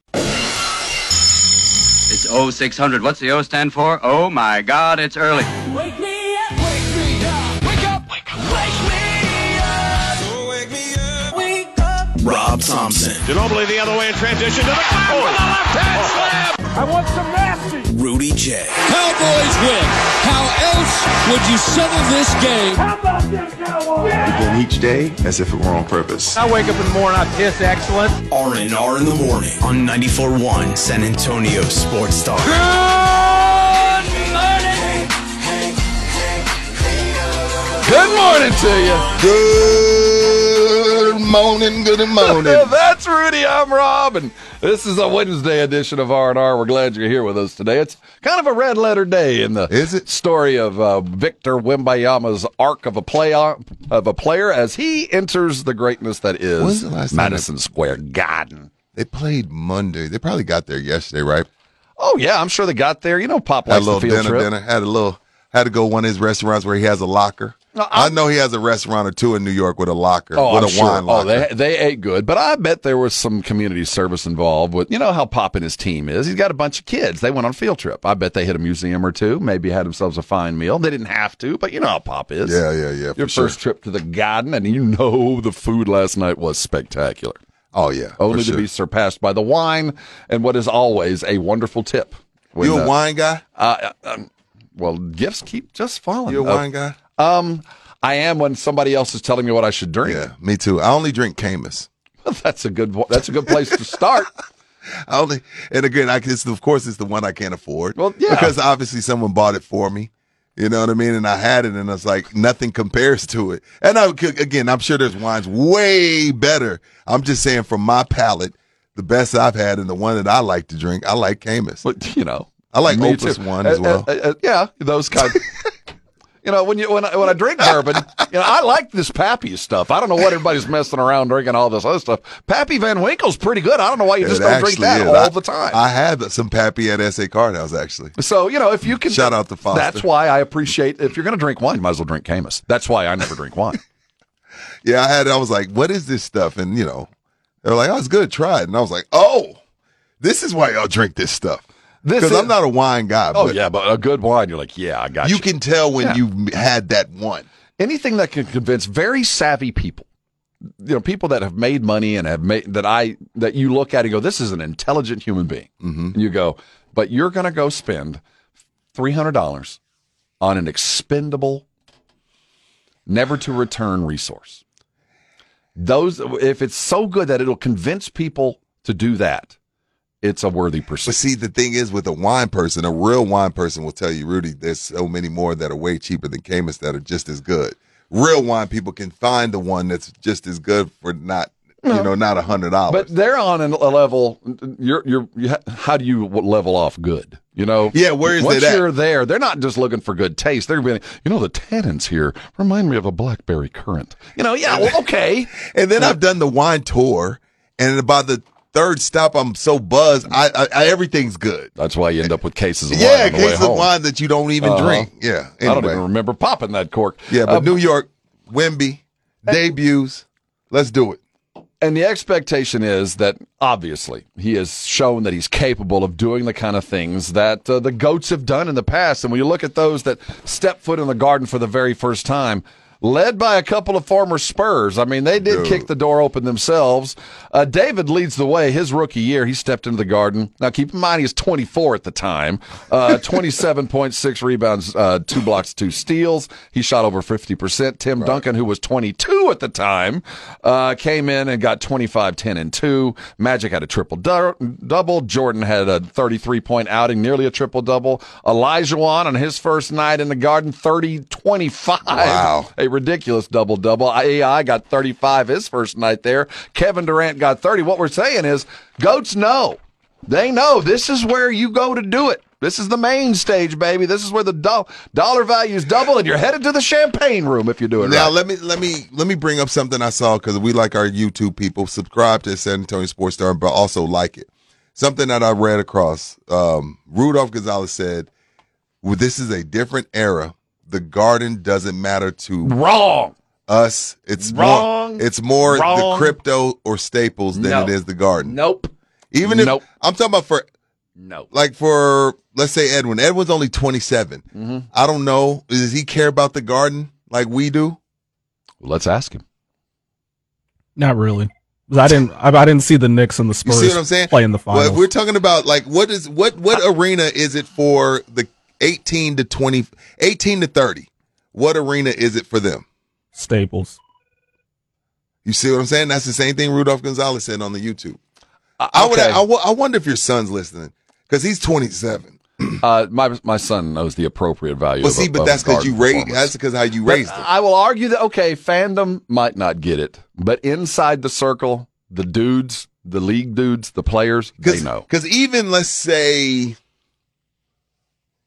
It's 0600. What's the O stand for? Oh my God, it's early. Wake me up, wake me up, wake up, wake up, wake me up. So wake me up, wake up. Rob Thompson, Ginobili the other way in transition to the back oh. with a left hand slam. I want some nasty. Rudy J, Cowboys win. How else would you settle this game? How about them Cowboys? Begin each day as if it were on purpose. I wake up in the morning, I piss excellent. R&R in the morning on 94.1 San Antonio Sports Star. Good morning to you. Good morning, good morning. That's Rudy. I'm Rob, and this is a Wednesday edition of R&R. We're glad you're here with us today. It's kind of a red letter day in the Is it? story of uh, Victor Wembanyama's arc of a play of a player as he enters the greatness that is When's the last time Madison Square Garden. They played Monday. They probably got there yesterday, right? Oh yeah, I'm sure they got there. You know, Pop Had a likes the little field dinner, trip. dinner. Had a little. Had to go one of his restaurants where he has a locker. No, I know he has a restaurant or two in New York with a locker, Oh, with I'm a sure. wine Oh, locker. they they ate good, but I bet there was some community service involved with. You know how Pop and his team is. He's got a bunch of kids. They went on a field trip. I bet they hit a museum or two. Maybe had themselves a fine meal. They didn't have to, but you know how Pop is. yeah, yeah, yeah. Your sure. first trip to the garden, and you know the food last night was spectacular. Oh yeah, Only to sure. be surpassed by the wine and what is always a wonderful tip. When, You a uh, wine guy? uh, um, well, gifts keep just falling. You a wine guy? Um, I am when somebody else is telling me what I should drink. Yeah, me too. I only drink Caymus. Well, that's a good. That's a good place to start. I only, and again, I it's, of course it's the one I can't afford. Well, yeah. because obviously someone bought it for me. You know what I mean? And I had it, and it's like nothing compares to it. And I again, I'm sure there's wines way better. I'm just saying, from my palate, the best I've had, and the one that I like to drink, I like Caymus. But you know, I like me Opus too. one as Uh, well. uh, uh, yeah, those kind. you know, when you when I, when I drink bourbon, you know, I like this Pappy stuff. I don't know what everybody's messing around drinking all this other stuff. Pappy Van Winkle's pretty good. I don't know why you just It don't drink that is. all I- the time. I had some Pappy at SA Card House actually. so you know, if you can, Shout out to Foster. That's why I appreciate. If you're going to drink wine, you might as well drink Caymus. That's why I never drink wine. Yeah, I had. I was like, "What is this stuff?" And you know, they're like, "Oh, it's good. Try it." And I was like, "Oh, this is why y'all drink this stuff." Because I'm not a wine guy. Oh but yeah, but a good wine, you're like, yeah, I got you. you can tell when Yeah. you had that one. anything that can convince very savvy people you know people that have made money and have made that i that you look at and go this is an intelligent human being mm-hmm. and you go but you're going to go spend $300 on an expendable never to return resource those if it's so good that it'll convince people to do that it's a worthy But pursuit. see, the thing is, with a wine person, a real wine person will tell you, Rudy, there's so many more that are way cheaper than Caymus that are just as good. Real wine people can find the one that's just as good for not, you know, not a hundred dollars. but they're on a level you're you're you, how do you level off good? You know? Yeah, where is once it at? you're there they're not just looking for good taste. They're being you know the tannins here remind me of a blackberry currant. You know yeah well okay. And then I've done the wine tour, and about the third stop, I'm so buzzed. I, I, I everything's good. that's why you end up with cases of Yeah, wine on the way case of wine that you don't even Uh-huh. drink. Yeah. I don't even remember popping that cork Yeah, but Uh, New York, Wemby, debuts. Let's do it. And the expectation is that obviously he has shown that he's capable of doing the kind of things that uh, the goats have done in the past. And when you look at those that step foot in the garden for the very first time, led by a couple of former Spurs. I mean, they did Dude. kick the door open themselves. Uh, David leads the way. His rookie year, he stepped into the garden. Now, keep in mind, he was 24 at the time. Uh, 27.6 rebounds, uh, two blocks, two steals. He shot over 50%. Tim Duncan, who was 22 at the time, uh, came in and got 25, 10, and 2. Magic had a triple du- double. Jordan had a 33 point outing, nearly a triple double. Olajuwon on his first night in the garden, 30, 25 Wow. a ridiculous double double. AI got 35 his first night there. Kevin Durant got 30. What we're saying is, goats know. They know this is where you go to do it. This is the main stage, baby. This is where the do- dollar values double, and you're headed to the champagne room if you do it Now right. let me let me let me bring up something I saw because we like our YouTube people. Subscribe to San Antonio Sports Star, but also like it. Something that I read across. Um, Rudolph Gonzalez said, well, "This is a different era. The Garden doesn't matter to Wrong. us. It's Wrong. more. It's more the crypto or Staples than No. it is the Garden. Nope. Even if Nope. I'm talking about for No. like for let's say Edwin. Edwin's only 27. Mm-hmm. I don't know. Does he care about the Garden like we do? Let's ask him. Not really. I didn't. I, I didn't see the Knicks and the You Spurs see what I'm saying? play in the Well, finals. if we're talking about like what is what what arena is it for the 18 to 20 18 to 30? What arena is it for them? Staples. You see what I'm saying? That's the same thing Rudolph Gonzalez said on the YouTube. I would okay. I, wo- I wonder if your son's listening cuz he's 27. Uh, my my son knows the appropriate value. Well, of see, a- but of that's because you raised. That's because how you But raised him. I will argue that okay, fandom might not get it, but inside the circle, the dudes, the league dudes, the players, they know. Because even let's say,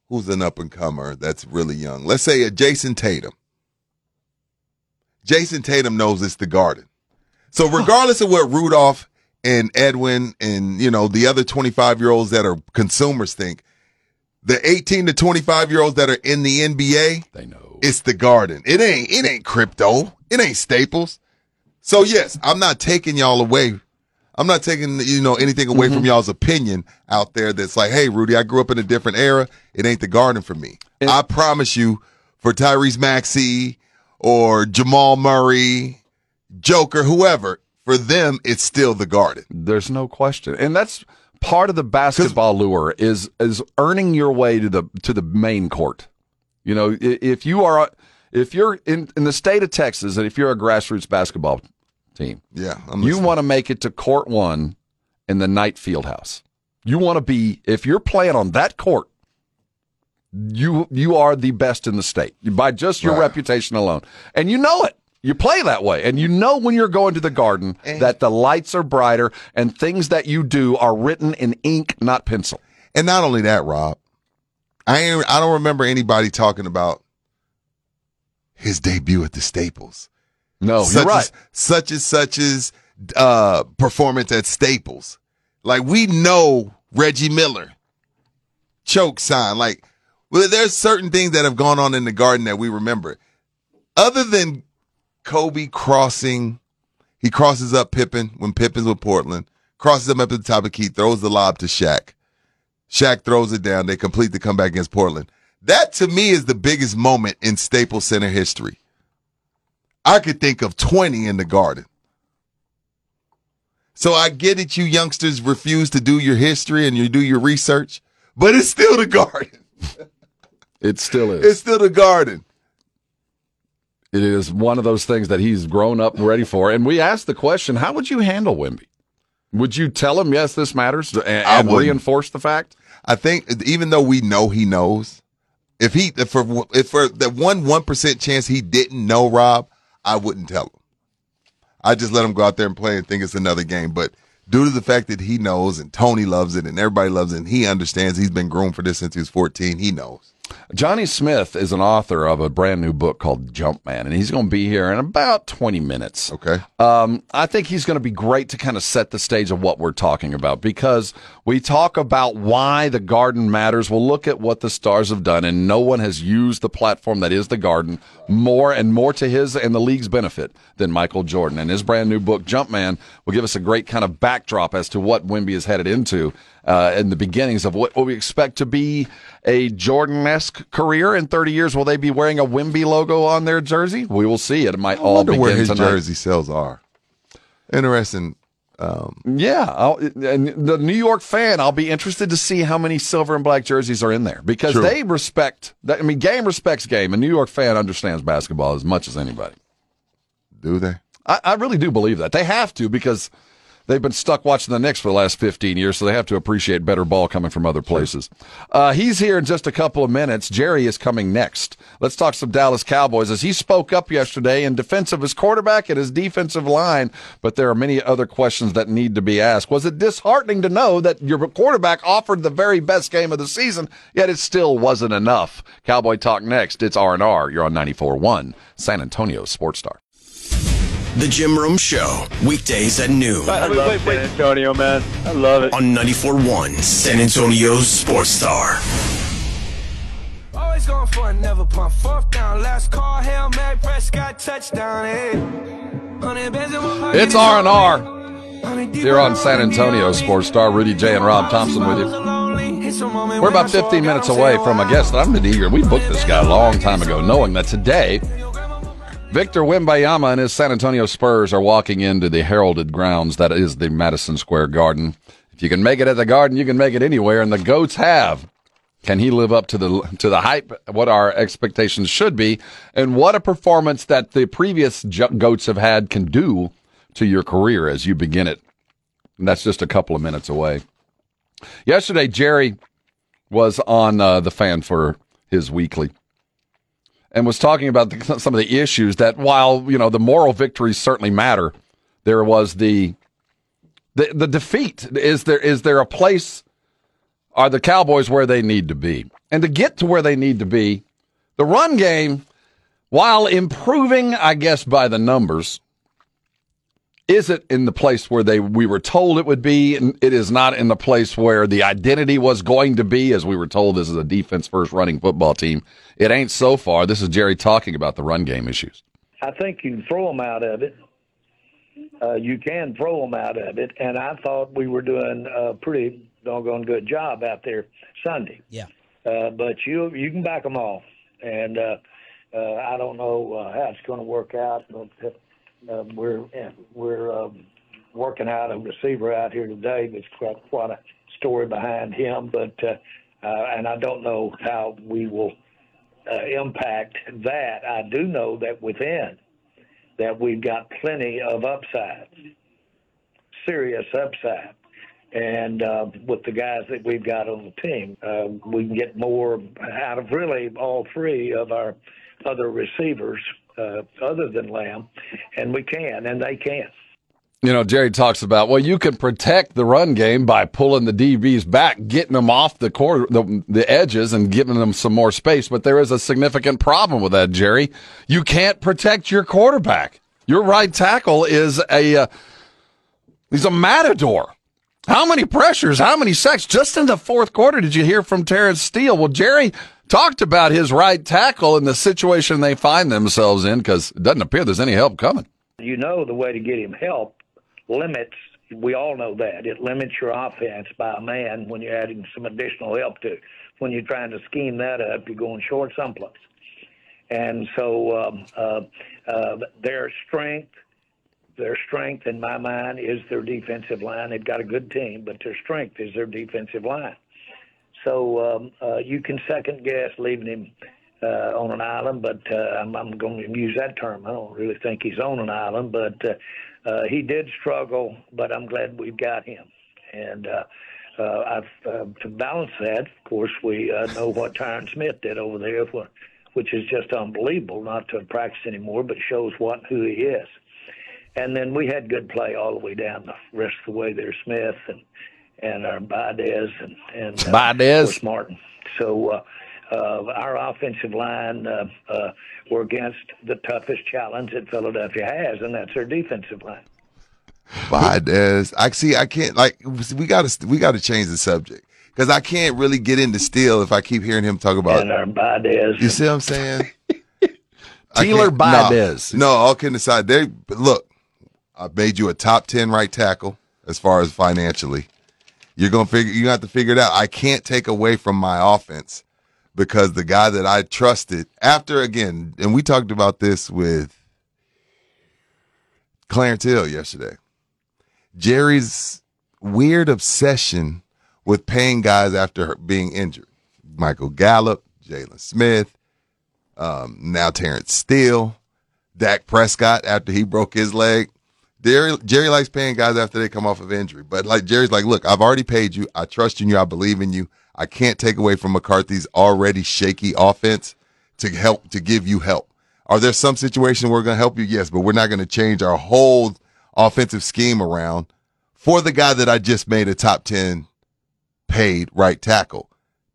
who's an up and comer that's really young? Let's say a Jayson Tatum. Jayson Tatum knows it's the Garden. So regardless of what Rudolph and Edwin and you know the other 25 year olds that are consumers think, the 18 to 25 year olds that are in the NBA, They know. it's the Garden. It ain't it ain't crypto. It ain't Staples. So yes, I'm not taking y'all away. I'm not taking you know anything away Mm-hmm. from y'all's opinion out there. That's like, hey, Rudy, I grew up in a different era. It ain't the Garden for me. I promise you, for Tyrese Maxey or Jamal Murray, Joker, whoever, for them, it's still the Garden. There's no question, and that's part of the basketball lure is is earning your way to the to the main court. You know, if you are if you're in in the state of Texas, and if you're a grassroots basketball team, Yeah, I'm you want to make it to court one in the Knight Fieldhouse. You want to be if you're playing on that court, you you are the best in the state by just your Right. reputation alone, and you know it. You play that way, and you know when you're going to the Garden that the lights are brighter and things that you do are written in ink, not pencil. And not only that, Rob, I ain't, I don't remember anybody talking about his debut at the Staples. No, such you're right. As, such as such as uh, performance at Staples. Like we know Reggie Miller, choke sign. Like well, there's certain things that have gone on in the Garden that we remember. Other than Kobe crossing, he crosses up Pippen when Pippen's with Portland, crosses him up at the top of the key, throws the lob to Shaq. Shaq throws it down. They complete the comeback against Portland. That to me is the biggest moment in Staples Center history. I could think of 20 in the garden. So I get it, you youngsters refuse to do your history and you do your research, but it's still the garden. It still is. It's still the garden. It is one of those things that he's grown up and ready for. And we asked the question: How would you handle Wemby? Would you tell him yes, this matters, and, and reinforce the fact? I think even though we know he knows, if he if for if for the one one percent chance he didn't know Rob, I wouldn't tell him. I just let him go out there and play and think it's another game. But due to the fact that he knows and Tony loves it and everybody loves it, and he understands he's been groomed for this since he was fourteen, he knows. Johnny Smith is an author of a brand new book called Jumpman, and he's going to be here in about 20 minutes. Okay. Um, I think he's going to be great to kind of set the stage of what we're talking about because we talk about why the garden matters. We'll look at what the stars have done, and no one has used the platform that is the garden more and more to his and the league's benefit than Michael Jordan. And his brand new book, Jumpman, will give us a great kind of backdrop as to what Wemby is headed into uh, in the beginnings of what, what we expect to be a Jordan esque career in 30 years. Will they be wearing a Wemby logo on their jersey? We will see. It might I all begin where his tonight. jersey sales are. Interesting. Um, Yeah, I'll, and the New York fan, I'll be interested to see how many silver and black jerseys are in there because True. they respect. That, I mean, game respects game. A New York fan understands basketball as much as anybody. do they? I, I really do believe that they have to because they've been stuck watching the Knicks for the last 15 years, so they have to appreciate better ball coming from other places. Uh, he's here in just a couple of minutes. Jerry is coming next. Let's talk some Dallas Cowboys as he spoke up yesterday in defense of his quarterback and his defensive line, but there are many other questions that need to be asked. Was it disheartening to know that your quarterback offered the very best game of the season, yet it still wasn't enough? Cowboy Talk next. It's R&R. You're on 94.1 San Antonio Sports Star. The Jim Rome Show, weekdays at noon I love San Antonio, man. I love it. on 94.1 San Antonio's Sports Star. Always going for it, never pump. Fourth down, last call, Hail Mary, Prescott, touchdown, hey. 100 bands in my pocket. It's R&R. Here on San Antonio Sports Star, Rudy J and Rob Thompson with you. you. We're about 15 minutes away from a oh, guest that I've been eager. We booked this guy a long time ago, knowing that today Victor Wembanyama and his San Antonio Spurs are walking into the heralded grounds that is the Madison Square Garden. If you can make it at the Garden, you can make it anywhere, and the Goats have. Can he live up to the to the hype? What our expectations should be, and what a performance that the previous Goats have had can do to your career as you begin it. And that's just a couple of minutes away. Yesterday, Jerry was on uh, the fan for his weekly and was talking about the, some of the issues that while you know the moral victories certainly matter there was the the, the defeat. Is there is there a place are the cowboys where they need to be? And to get to where they need to be the run game while improving i guess by the numbers is it in the place where they we were told it would be? And it is not in the place where the identity was going to be as we were told this is a defense first running football team it ain't so far this is jerry talking about the run game issues I think you can throw them out of it. Uh, you can throw them out of it, and I thought we were doing a pretty doggone good job out there Sunday. Yeah. Uh, but you you can back them off, and uh, uh, I don't know uh, how it's going to work out. But uh, we're we're um, working out a receiver out here today that's got quite a story behind him. But uh, uh, and I don't know how we will uh, impact that. I do know that within that we've got plenty of upside, serious upside. And uh, with the guys that we've got on the team, uh, we can get more out of really all three of our other receivers, uh, other than Lamb, and we can, and they can. You know jerry talks about well you can protect the run game by pulling the dbs back getting them off the core the, the edges and giving them some more space. But there is a significant problem with that jerry. You can't protect your quarterback. Your right tackle is a uh, he's a matador. How many pressures how many sacks? Just in the fourth quarter did you hear from Terence Steele? Well jerry talked about his right tackle and the situation they find themselves in because it doesn't appear there's any help coming. You know the way to get him help limits. We all know that it limits your offense by a man when you're adding some additional help to. When you're trying to scheme that up, you're going short someplace. And so um, uh, uh, their strength, their strength in my mind is their defensive line. They've got a good team, but their strength is their defensive line. So um, uh, you can second guess leaving him uh, on an island, but uh, I'm, I'm going to use that term. I don't really think he's on an island, but uh, uh, he did struggle. But I'm glad we've got him. And uh, uh, I've, uh, to balance that, of course, we uh, know what Tyron Smith did over there, wh- which is just unbelievable. Not to practice anymore, but shows what who he is. And then we had good play all the way down the rest of the way there, Smith and and our Baez and and uh, Baez. Martin. So uh, uh, our offensive line uh, uh, were against the toughest challenge that Philadelphia has, and that's their defensive line. Valdez. I see. I can't like. We got to. We got to change the subject because I can't really get into Steele if I keep hearing him talk about. And our Valdez. You see what I'm saying? I Taylor can't- Valdez. No, no, all kidding aside, they look. I've made you a top ten right tackle as far as financially. You're gonna figure. You have to figure it out. I can't take away from my offense because the guy that I trusted after again, and we talked about this with Clarence Hill yesterday. Jerry's weird obsession with paying guys after being injured. Michael Gallup, Jaylon Smith, um, now Terence Steele, Dak Prescott after he broke his leg. Jerry, Jerry likes paying guys after they come off of injury. But like Jerry's like, look, I've already paid you. I trust in you. I believe in you. I can't take away from McCarthy's already shaky offense to help to give you help. Are there some situations where we're going to help you? Yes, but we're not going to change our whole offensive scheme around for the guy that I just made a top 10 paid right tackle.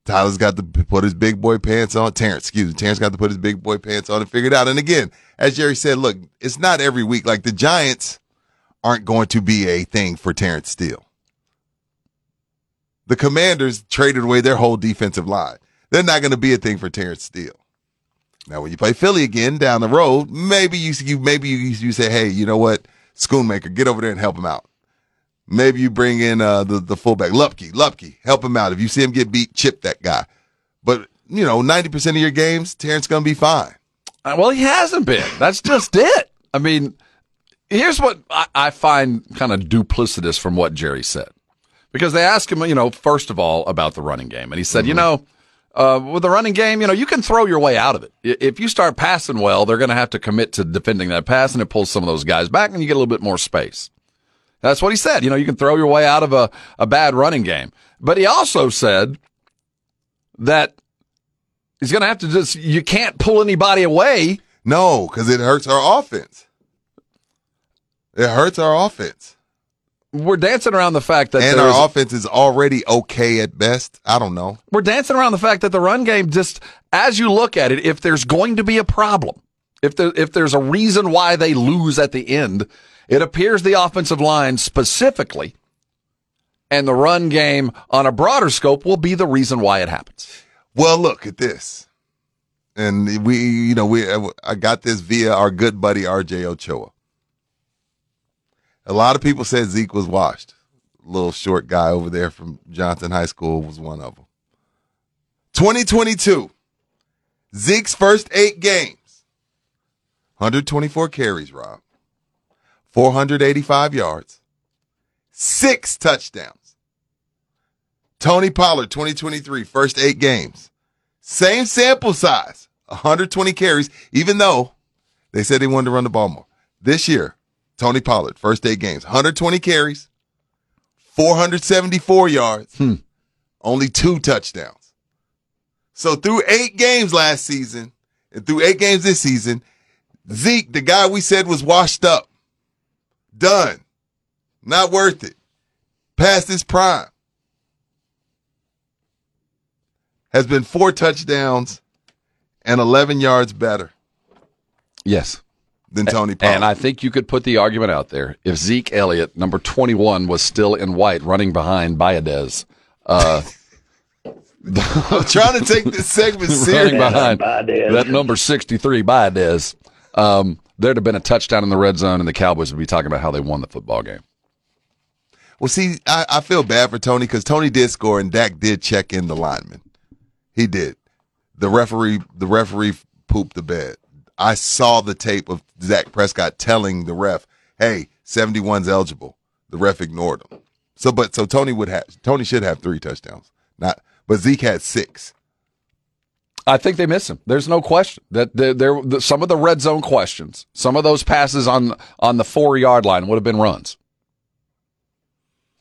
Tyler's got to put his big boy pants on. Terence, excuse me. Terence got to put his big boy pants on and figure it out. And again, as Jerry said, look, it's not every week. Like the Giants aren't going to be a thing for Terence Steele. The Commanders traded away their whole defensive line. They're not going to be a thing for Terence Steele. Now, when you play Philly again down the road, maybe you, you maybe you, you say, hey, you know what, Schoonmaker, get over there and help him out. Maybe you bring in uh, the the fullback Luepke. Luepke, help him out. If you see him get beat, chip that guy. But you know, ninety percent of your games, Terence gonna be fine. Uh, Well, he hasn't been. That's just it. I mean, here's what I, I find kind of duplicitous from what Jerry said. Because they asked him, you know, first of all, about the running game. And he said, you know, uh, with the running game, you know, you can throw your way out of it. If you start passing well, they're going to have to commit to defending that pass, and it pulls some of those guys back, and you get a little bit more space. That's what he said. You know, you can throw your way out of a, a bad running game. But he also said that he's going to have to just, you can't pull anybody away. No, because it hurts our offense. It hurts our offense. We're dancing around the fact that and our offense is already okay at best. I don't know. we're dancing around the fact that the run game just as you look at it if there's going to be a problem if there if there's a reason why they lose at the end it appears the offensive line specifically and the run game on a broader scope will be the reason why it happens Well, look at this. And we, you know, we, I got this via our good buddy RJ Ochoa. A lot of people said Zeke was washed. Little short guy over there from Johnson High School was one of them. 2022, Zeke's first eight games, 124 carries, Rob, 485 yards, six touchdowns. Tony Pollard, 2023, first eight games. Same sample size, 120 carries, even though they said they wanted to run the ball more. This year, Tony Pollard, first eight games, 120 carries, 474 yards, hmm. only two touchdowns. So through eight games last season and through eight games this season, Zeke, the guy we said was washed up, done, not worth it, past his prime. has been four touchdowns and 11 yards better yes than Tony Pollard. and i think you could put the argument out there if zeke elliott number 21 was still in white running behind Baez, uh I'm trying to take this segment seriously. running behind Baez. that number 63 Baez, um, there'd have been a touchdown in the red zone, and the Cowboys would be talking about how they won the football game. Well, see, I, I feel bad for Tony because Tony did score and Dak did check in the lineman. He did. The referee, the referee pooped the bed. I saw the tape of Dak Prescott telling the ref, "Hey, 71's eligible." The ref ignored him. So, but so Tony would have Tony should have three touchdowns. Not, but Zeke had six. I think they miss him. There's no question that there, there the, some of the red zone questions, some of those passes on on the four yard line would have been runs.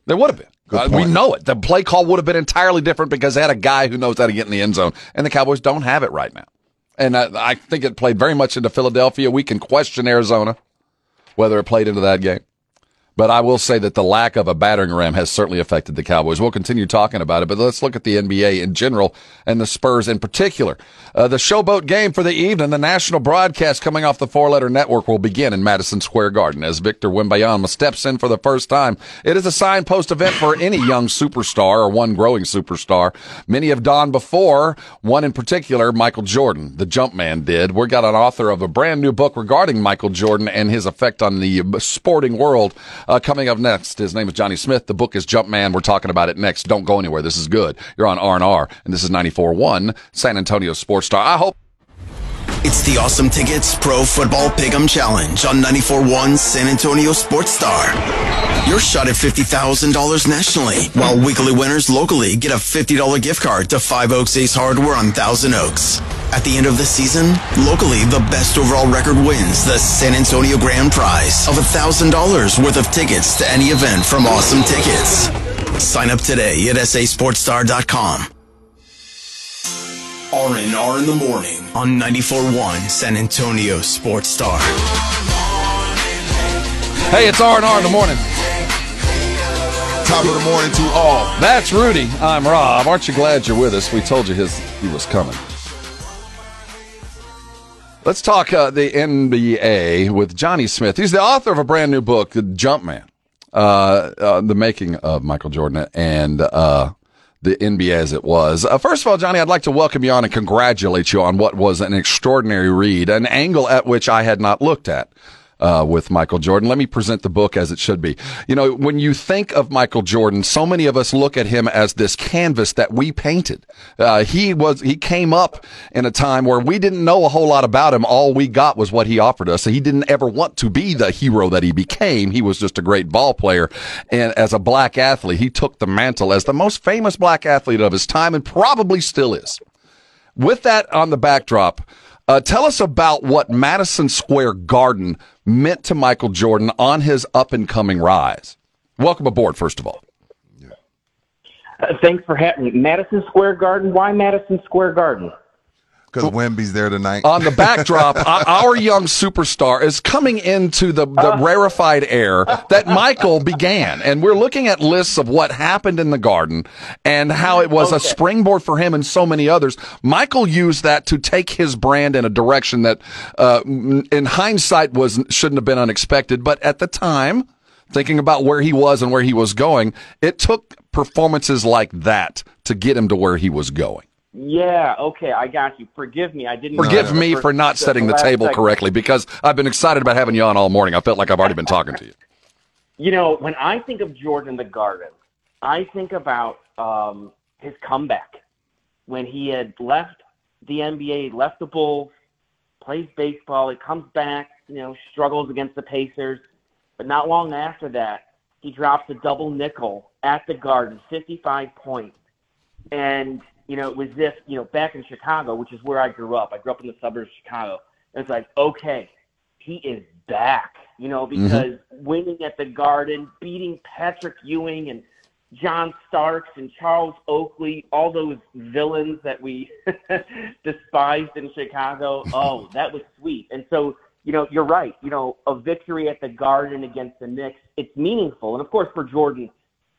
There would have been. Uh, we know it. The play call would have been entirely different because they had a guy who knows how to get in the end zone, and the Cowboys don't have it right now. And I, I think it played very much into Philadelphia. We can question Arizona whether it played into that game, But I will say that the lack of a battering ram has certainly affected the Cowboys. We'll continue talking about it, but let's look at the NBA in general and the Spurs in particular. Uh, the showboat game for the evening, the national broadcast coming off the four letter network will begin in Madison Square Garden as Victor Wembanyama steps in for the first time. It is a signpost event for any young superstar or one growing superstar. Many have donned before, one in particular, Michael Jordan, the jump man did. We got an author of a brand new book regarding Michael Jordan and his effect on the sporting world. Uh, coming up next, his name is Johnny Smith. The book is Jumpman. We're talking about it next. Don't go anywhere. This is good. You're on R&R, and this is 94.1 San Antonio Sports Star. I hope. It's the Awesome Tickets Pro Football Pick'em Challenge on 94.1 San Antonio Sports Star. Your shot at $50,000 nationally, while weekly winners locally get a $50 gift card to Five Oaks Ace Hardware on Thousand Oaks. At the end of the season, locally, the best overall record wins the San Antonio Grand Prize of $1,000 worth of tickets to any event from Awesome Tickets. Sign up today at sasportstar.com. R&R in the morning on 94.1 San Antonio Sports Star. Hey, it's R&R in the morning. Top of the morning to all. That's Rudy. I'm Rob. Aren't you glad you're with us? We told you his he was coming. Let's talk uh, the NBA with Johnny Smith. He's the author of a brand new book, Jumpman, uh, uh, the making of Michael Jordan and uh, the NBA as it was. Uh, first of all, Johnny, I'd like to welcome you on and congratulate you on what was an extraordinary read, an angle at which I had not looked at. Uh, with Michael Jordan. Let me present the book as it should be. You know, when you think of Michael Jordan, so many of us look at him as this canvas that we painted. Uh, he was, he came up in a time where we didn't know a whole lot about him. All we got was what he offered us. He didn't ever want to be the hero that he became. He was just a great ball player. And as a black athlete, he took the mantle as the most famous black athlete of his time and probably still is. With that on the backdrop, uh, tell us about what Madison Square Garden meant to Michael Jordan on his up and coming rise. Welcome aboard, first of all. Uh, thanks for having me. Madison Square Garden. Why Madison Square Garden? Because Wemby's there tonight. On the backdrop, our- young superstar is coming into the, the rarefied air that Michael began. And we're looking at lists of what happened in the garden and how it was a springboard for him and so many others. Michael used that to take his brand in a direction that, uh, in hindsight was, shouldn't have been unexpected. But at the time, thinking about where he was and where he was going, it took performances like that to get him to where he was going. Yeah, okay, I got you. Forgive me, I didn't. Forgive me for not setting the last table segment. correctly because I've been excited about having you on all morning. I felt like I've already been talking to you. You know, when I think of Jordan in the Garden, I think about um, his comeback when he had left the NBA, left the Bulls, plays baseball. He comes back, you know, struggles against the Pacers, but not long after that, he drops a double nickel at the Garden, 55 points, and you know, it was this, you know, back in Chicago, which is where I grew up. I grew up in the suburbs of Chicago. And it's like, okay, he is back, you know, mm-hmm. because winning at the Garden, beating Patrick Ewing and John Starks and Charles Oakley, all those villains that we despised in Chicago. Oh, that was sweet. And so, you know, you're right. You know, a victory at the Garden against the Knicks, it's meaningful. And of course, for Jordan,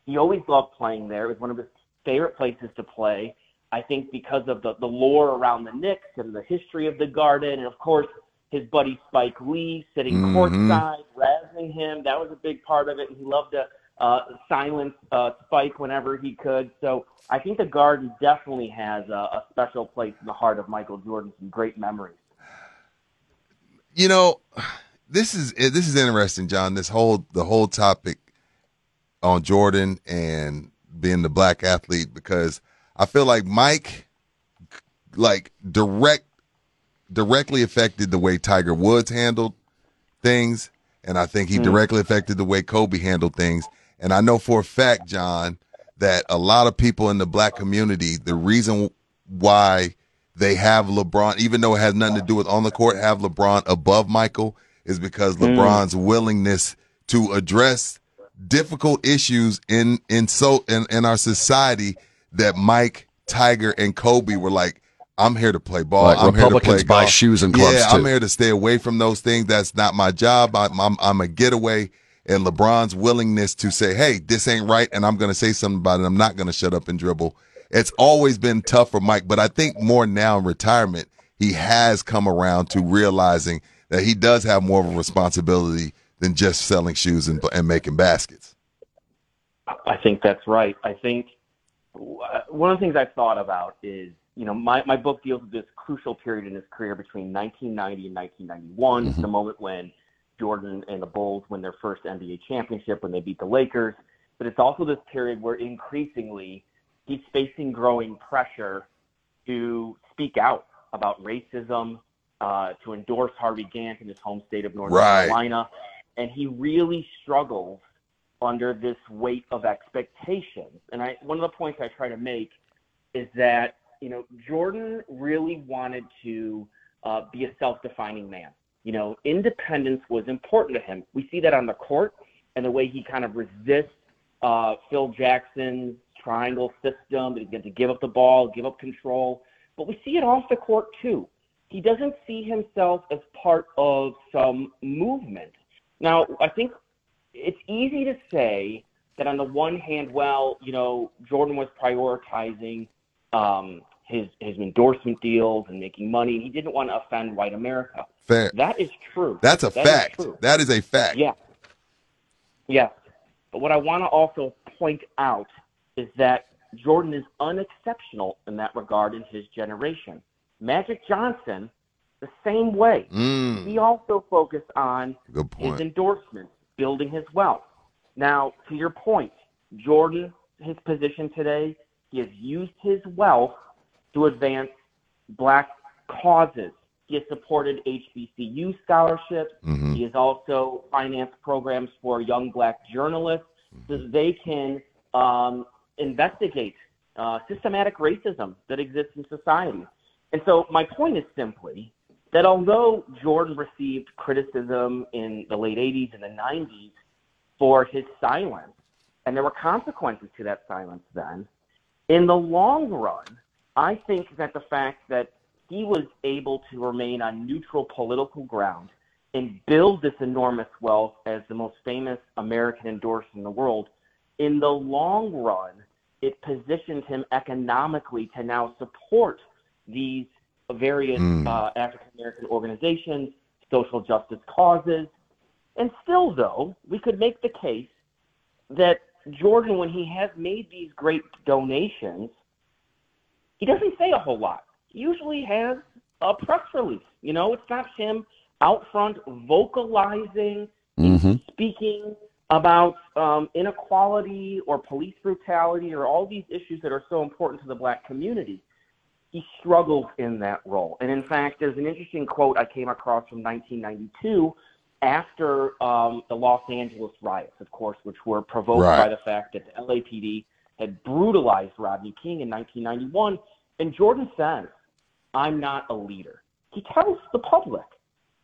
he always loved playing there. It was one of his favorite places to play. I think because of the, the lore around the Knicks and the history of the Garden, and of course his buddy Spike Lee sitting Mhm. courtside, razzing him. That was a big part of it, and he loved to uh, silence uh, Spike whenever he could. So I think the Garden definitely has a, a special place in the heart of Michael Jordan. Some great memories. you know, this is this is interesting, John. This whole the whole topic on Jordan and being the black athlete because I feel like Mike like direct directly affected the way Tiger Woods handled things and I think he Mm. directly affected the way Kobe handled things and I know for a fact John that a lot of people in the black community the reason why they have LeBron, even though it has nothing to do with on the court, have LeBron above Michael is because Mm. LeBron's willingness to address difficult issues in in so in, in our society that Mike, Tiger, and Kobe were like, I'm here to play ball. Like I'm here to play buy golf. shoes and clubs, Yeah, I'm here to stay away from those things. That's not my job. I'm I'm, I'm a getaway. and LeBron's willingness to say, "Hey, this ain't right," and I'm going to say something about it. I'm not going to shut up and dribble. It's always been tough for Mike, but I think more now in retirement, he has come around to realizing that he does have more of a responsibility than just selling shoes and, and making baskets. I think that's right. I think one of the things I've thought about is, you know, my, my book deals with this crucial period in his career between 1990 and 1991, Mm-hmm. the moment when Jordan and the Bulls win their first NBA championship when they beat the Lakers. But it's also this period where increasingly he's facing growing pressure to speak out about racism, uh, to endorse Harvey Gantt in his home state of North Right. Carolina. And he really struggles under this weight of expectations. And I, one of the points I try to make is that, you know, Jordan really wanted to uh, be a self-defining man. You know, independence was important to him. We see that on the court and the way he kind of resists uh, Phil Jackson's triangle system, he's going to give up the ball, give up control. But we see it off the court too. He doesn't see himself as part of some movement. Now, I think it's easy to say that on the one hand, well, you know, Jordan was prioritizing um, his his endorsement deals and making money. And he didn't want to offend white America. Fair. That is true. That's a That is fact. true. That is a fact. Yeah. Yes. But what I want to also point out is that Jordan is unexceptional in that regard in his generation. Magic Johnson, the same way. Mm, He also focused on his endorsements, building his wealth. Now, to your point, Jordan, his position today, he has used his wealth to advance black causes. He has supported HBCU scholarships. Mhm. He has also financed programs for young black journalists so they can um, investigate uh, systematic racism that exists in society. And so my point is simply that although Jordan received criticism in the late 80s and the 90s for his silence, and there were consequences to that silence then, in the long run, I think that the fact that he was able to remain on neutral political ground and build this enormous wealth as the most famous American endorser in the world, in the long run, it positioned him economically to now support these various Mm. uh, African American organizations, social justice causes. And still, though, we could make the case that Jordan, when he has made these great donations, he doesn't say a whole lot. He usually has a press release. You know, it's not him out front vocalizing, Mm-hmm. speaking about um, inequality or police brutality or all these issues that are so important to the black community. He struggles in that role. And in fact, there's an interesting quote I came across from 1992 after um, the Los Angeles riots, of course, which were provoked Right. by the fact that the LAPD had brutalized Rodney King in 1991. And Jordan says, I'm not a leader. He tells the public,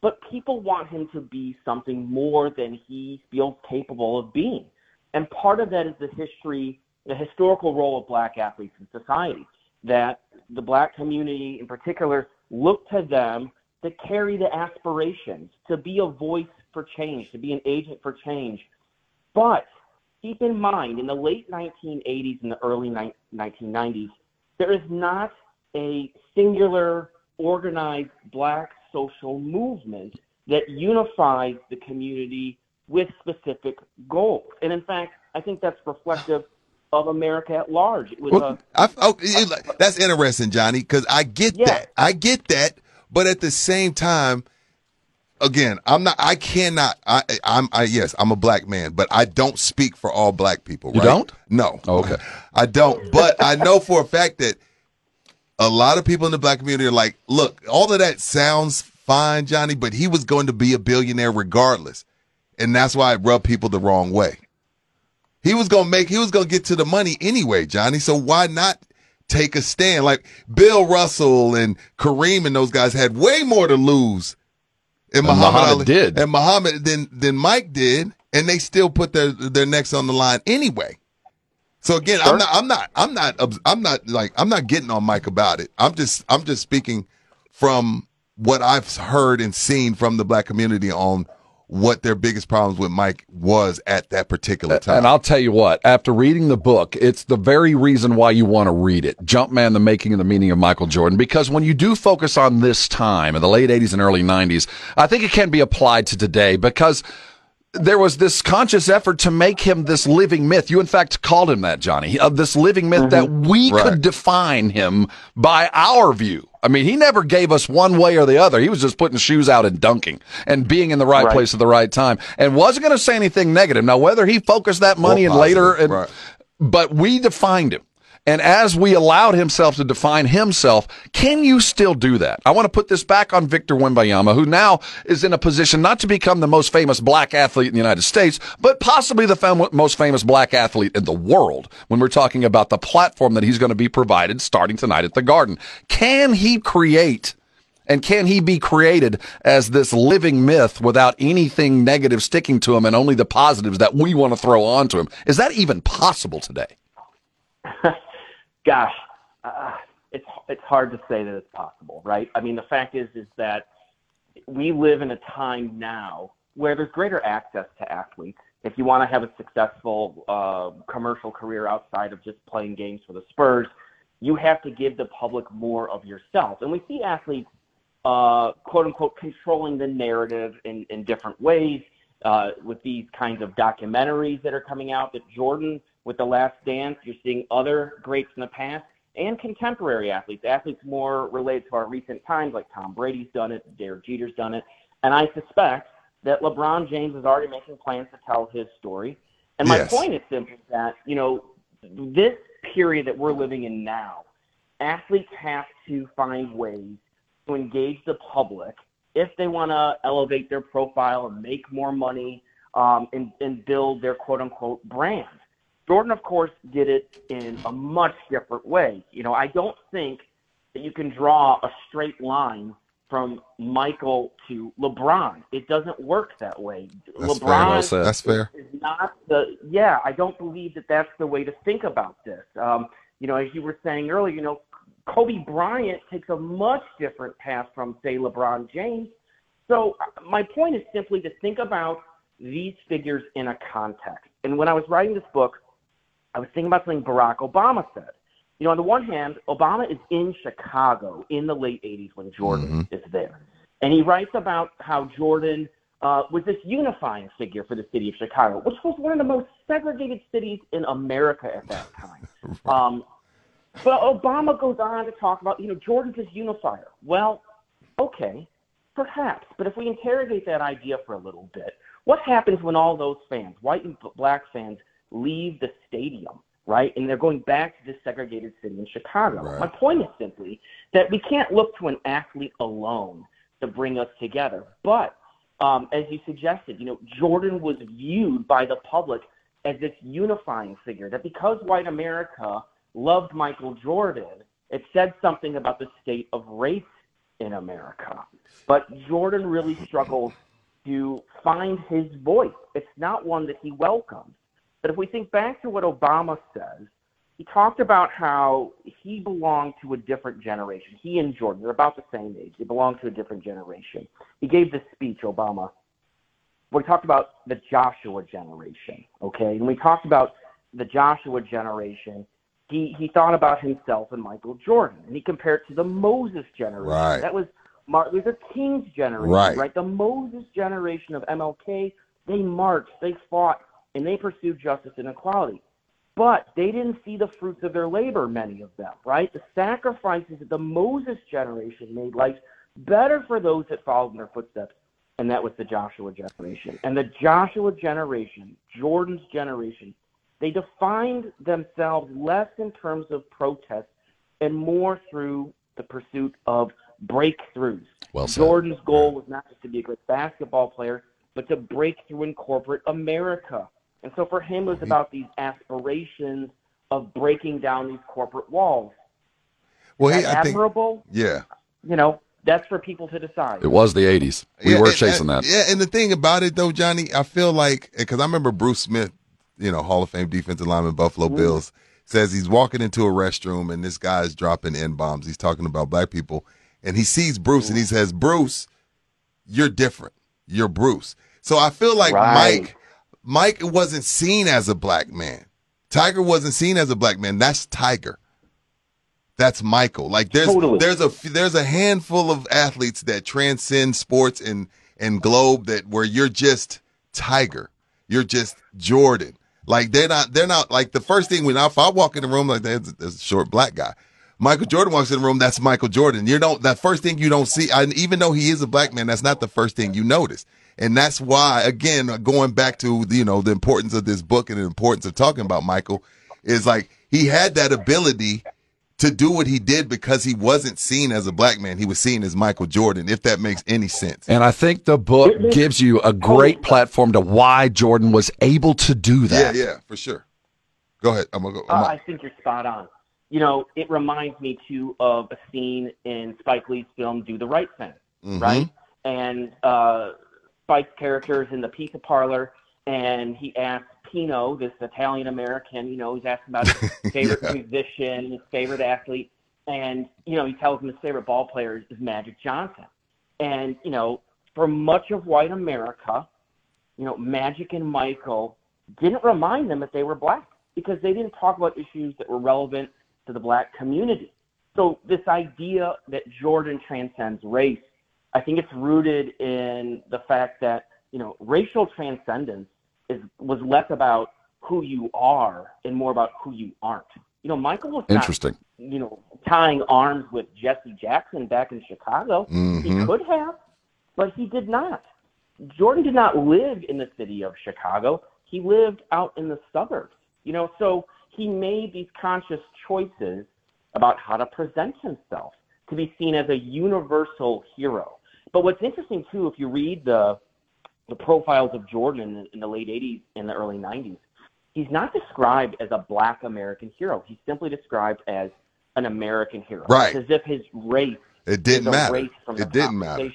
but people want him to be something more than he feels capable of being. And part of that is the history, the historical role of black athletes in society, that the black community in particular look to them to carry the aspirations, to be a voice for change, to be an agent for change. But keep in mind, in the late 1980s and the early ni- 1990s, there is not a singular organized black social movement that unifies the community with specific goals. And in fact, I think that's reflective of America at large. It was Well, a I, oh, it- that's interesting, Johnny, because I get Yeah. that. I get that. But at the same time, again, I'm not, I cannot, I, I'm, I, yes, I'm a black man, but I don't speak for all black people. You right? don't? No. Oh, okay. I don't. But I know for a fact that a lot of people in the black community are like, look, all of that sounds fine, Johnny, but he was going to be a billionaire regardless. And that's why it rubbed people the wrong way. He was gonna make he was gonna get to the money anyway, Johnny. So why not take a stand? Like Bill Russell and Kareem and those guys had way more to lose. And, And Muhammad, Muhammad Ali did. and Muhammad than than Mike did, and they still put their their necks on the line anyway. So again, I'm not I'm not I'm not I'm not like I'm not getting on Mike about it. I'm just I'm just speaking from what I've heard and seen from the black community on what their biggest problems with Mike was at that particular time. And I'll tell you what, after reading the book, it's the very reason why you want to read it. Jumpman, the making and the meaning of Michael Jordan. Because when you do focus on this time in the late 80s and early 90s, I think it can be applied to today because there was this conscious effort to make him this living myth. You, in fact, called him that, Johnny, of this living myth mm-hmm. that we Right. could define him by our view. I mean, he never gave us one way or the other. He was just putting shoes out and dunking and being in the right, Right. place at the right time and wasn't going to say anything negative. Now, whether he focused that money and later, and, right. but we defined him. And as we allowed himself to define himself, can you still do that? I want to put this back on Victor Wembanyama, who now is in a position not to become the most famous black athlete in the United States, but possibly the fam- most famous black athlete in the world when we're talking about the platform that he's going to be provided starting tonight at the Garden. Can he create and can he be created as this living myth without anything negative sticking to him and only the positives that we want to throw onto him? Is that even possible today? Gosh, uh, it's it's hard to say that it's possible, right? I mean, the fact is is that we live in a time now where there's greater access to athletes. If you want to have a successful uh, commercial career outside of just playing games for the Spurs, you have to give the public more of yourself. And we see athletes, uh, quote unquote, controlling the narrative in, in different ways uh, with these kinds of documentaries that are coming out. That Jordan, with The Last Dance, you're seeing other greats in the past and contemporary athletes, athletes more related to our recent times, like Tom Brady's done it, Derek Jeter's done it. And I suspect that LeBron James is already making plans to tell his story. And my Yes. point is simply that, you know, this period that we're living in now, athletes have to find ways to engage the public if they want to elevate their profile and make more money um, and, and build their quote unquote brand. Jordan, of course, did it in a much different way. You know, I don't think that you can draw a straight line from Michael to LeBron. It doesn't work that way. That's fair. LeBron Well said. That's fair. is not the yeah i don't believe that that's the way to think about this um you know as you were saying earlier you know kobe bryant takes a much different path from say lebron james so uh, my point is simply to think about these figures in a context and when i was writing this book i was thinking about something barack obama said you know on the one hand obama is in chicago in the late 80s when jordan is there and he writes about how jordan uh, was this unifying figure for the city of Chicago, which was one of the most segregated cities in America at that time. Um, but Obama goes on to talk about, you know, Jordan's this unifier. Well, okay, perhaps. But if we interrogate that idea for a little bit, what happens when all those fans, white and black fans, leave the stadium, right? And they're going back to this segregated city in Chicago. Right. My point is simply that we can't look to an athlete alone to bring us together. But um, as you suggested, you know, Jordan was viewed by the public as this unifying figure. That because white America loved Michael Jordan, it said something about the state of race in America. But Jordan really struggled to find his voice. It's not one that he welcomes. But if we think back to what Obama says, he talked about how he belonged to a different generation. He and Jordan, they're about the same age. They belong to a different generation. He gave this speech, Obama, where he talked about the Joshua generation. Okay, and we talked about the Joshua generation. He he thought about himself and Michael Jordan, and he compared to the Moses generation. Right. That was Martin Luther King's generation, Right. right? The Moses generation of MLK, they marched, they fought, and they pursued justice and equality. But they didn't see the fruits of their labor, many of them, right? The sacrifices that the Moses generation made life better for those that followed in their footsteps, and that was the Joshua generation. And the Joshua generation, Jordan's generation, they defined themselves less in terms of protest and more through the pursuit of breakthroughs. Well said. Jordan's goal was not just to be a great basketball player, but to break through in corporate America. And so for him, it was about these aspirations of breaking down these corporate walls. Well, he, that I think, admirable? yeah. You know, that's for people to decide. It was the 80s. We Yeah, were and- chasing and- that. Yeah, and the thing about it though, Johnny, I feel like because I remember Bruce Smith, you know, Hall of Fame defensive lineman, Buffalo Mm-hmm. Bills, says he's walking into a restroom and this guy's dropping n bombs. He's talking about black people, and he sees Bruce and he says, "Bruce, you're different. You're Bruce." So I feel like Right. Mike, Mike wasn't seen as a black man. Tiger wasn't seen as a black man. That's Tiger. That's Michael. Like there's Totally. there's a there's a handful of athletes that transcend sports and and globe that where you're just Tiger. You're just Jordan. Like they're not they're not like the first thing when I, if I walk in the room like there's, there's a short black guy. Michael Jordan walks in the room, that's Michael Jordan. You don't that first thing you don't see, and even though he is a black man, that's not the first thing you notice. And that's why, again, going back to you know the importance of this book and the importance of talking about Michael is like he had that ability to do what he did because he wasn't seen as a black man. He was seen as Michael Jordan, if that makes any sense. And I think the book gives you a great platform to why Jordan was able to do that. Yeah, yeah, for sure. Go ahead. I'm gonna go. Uh, I'm I think you're spot on. You know, it reminds me too of a scene in Spike Lee's film "Do the Right Thing," Mhm. right? And uh, Spike's character is in the pizza parlor, and he asks Pino, this Italian American, you know, he's asking about his favorite Yeah. musician, his favorite athlete, and you know, he tells him his favorite ball player is Magic Johnson. And you know, for much of white America, you know, Magic and Michael didn't remind them that they were black because they didn't talk about issues that were relevant to the black community. So this idea that Jordan transcends race, I think it's rooted in the fact that, you know, racial transcendence is was less about who you are and more about who you aren't. You know, Michael was not, Interesting. you know, tying arms with Jesse Jackson back in Chicago. He Mhm. could have, but he did not. Jordan did not live in the city of Chicago. He lived out in the suburbs. You know, so he made these conscious choices about how to present himself to be seen as a universal hero. But what's interesting too, if you read the the profiles of Jordan in, in the late 80s and the early 90s, he's not described as a black American hero. He's simply described as an American hero. Right. It's as if his race It didn't matter. the It didn't matter.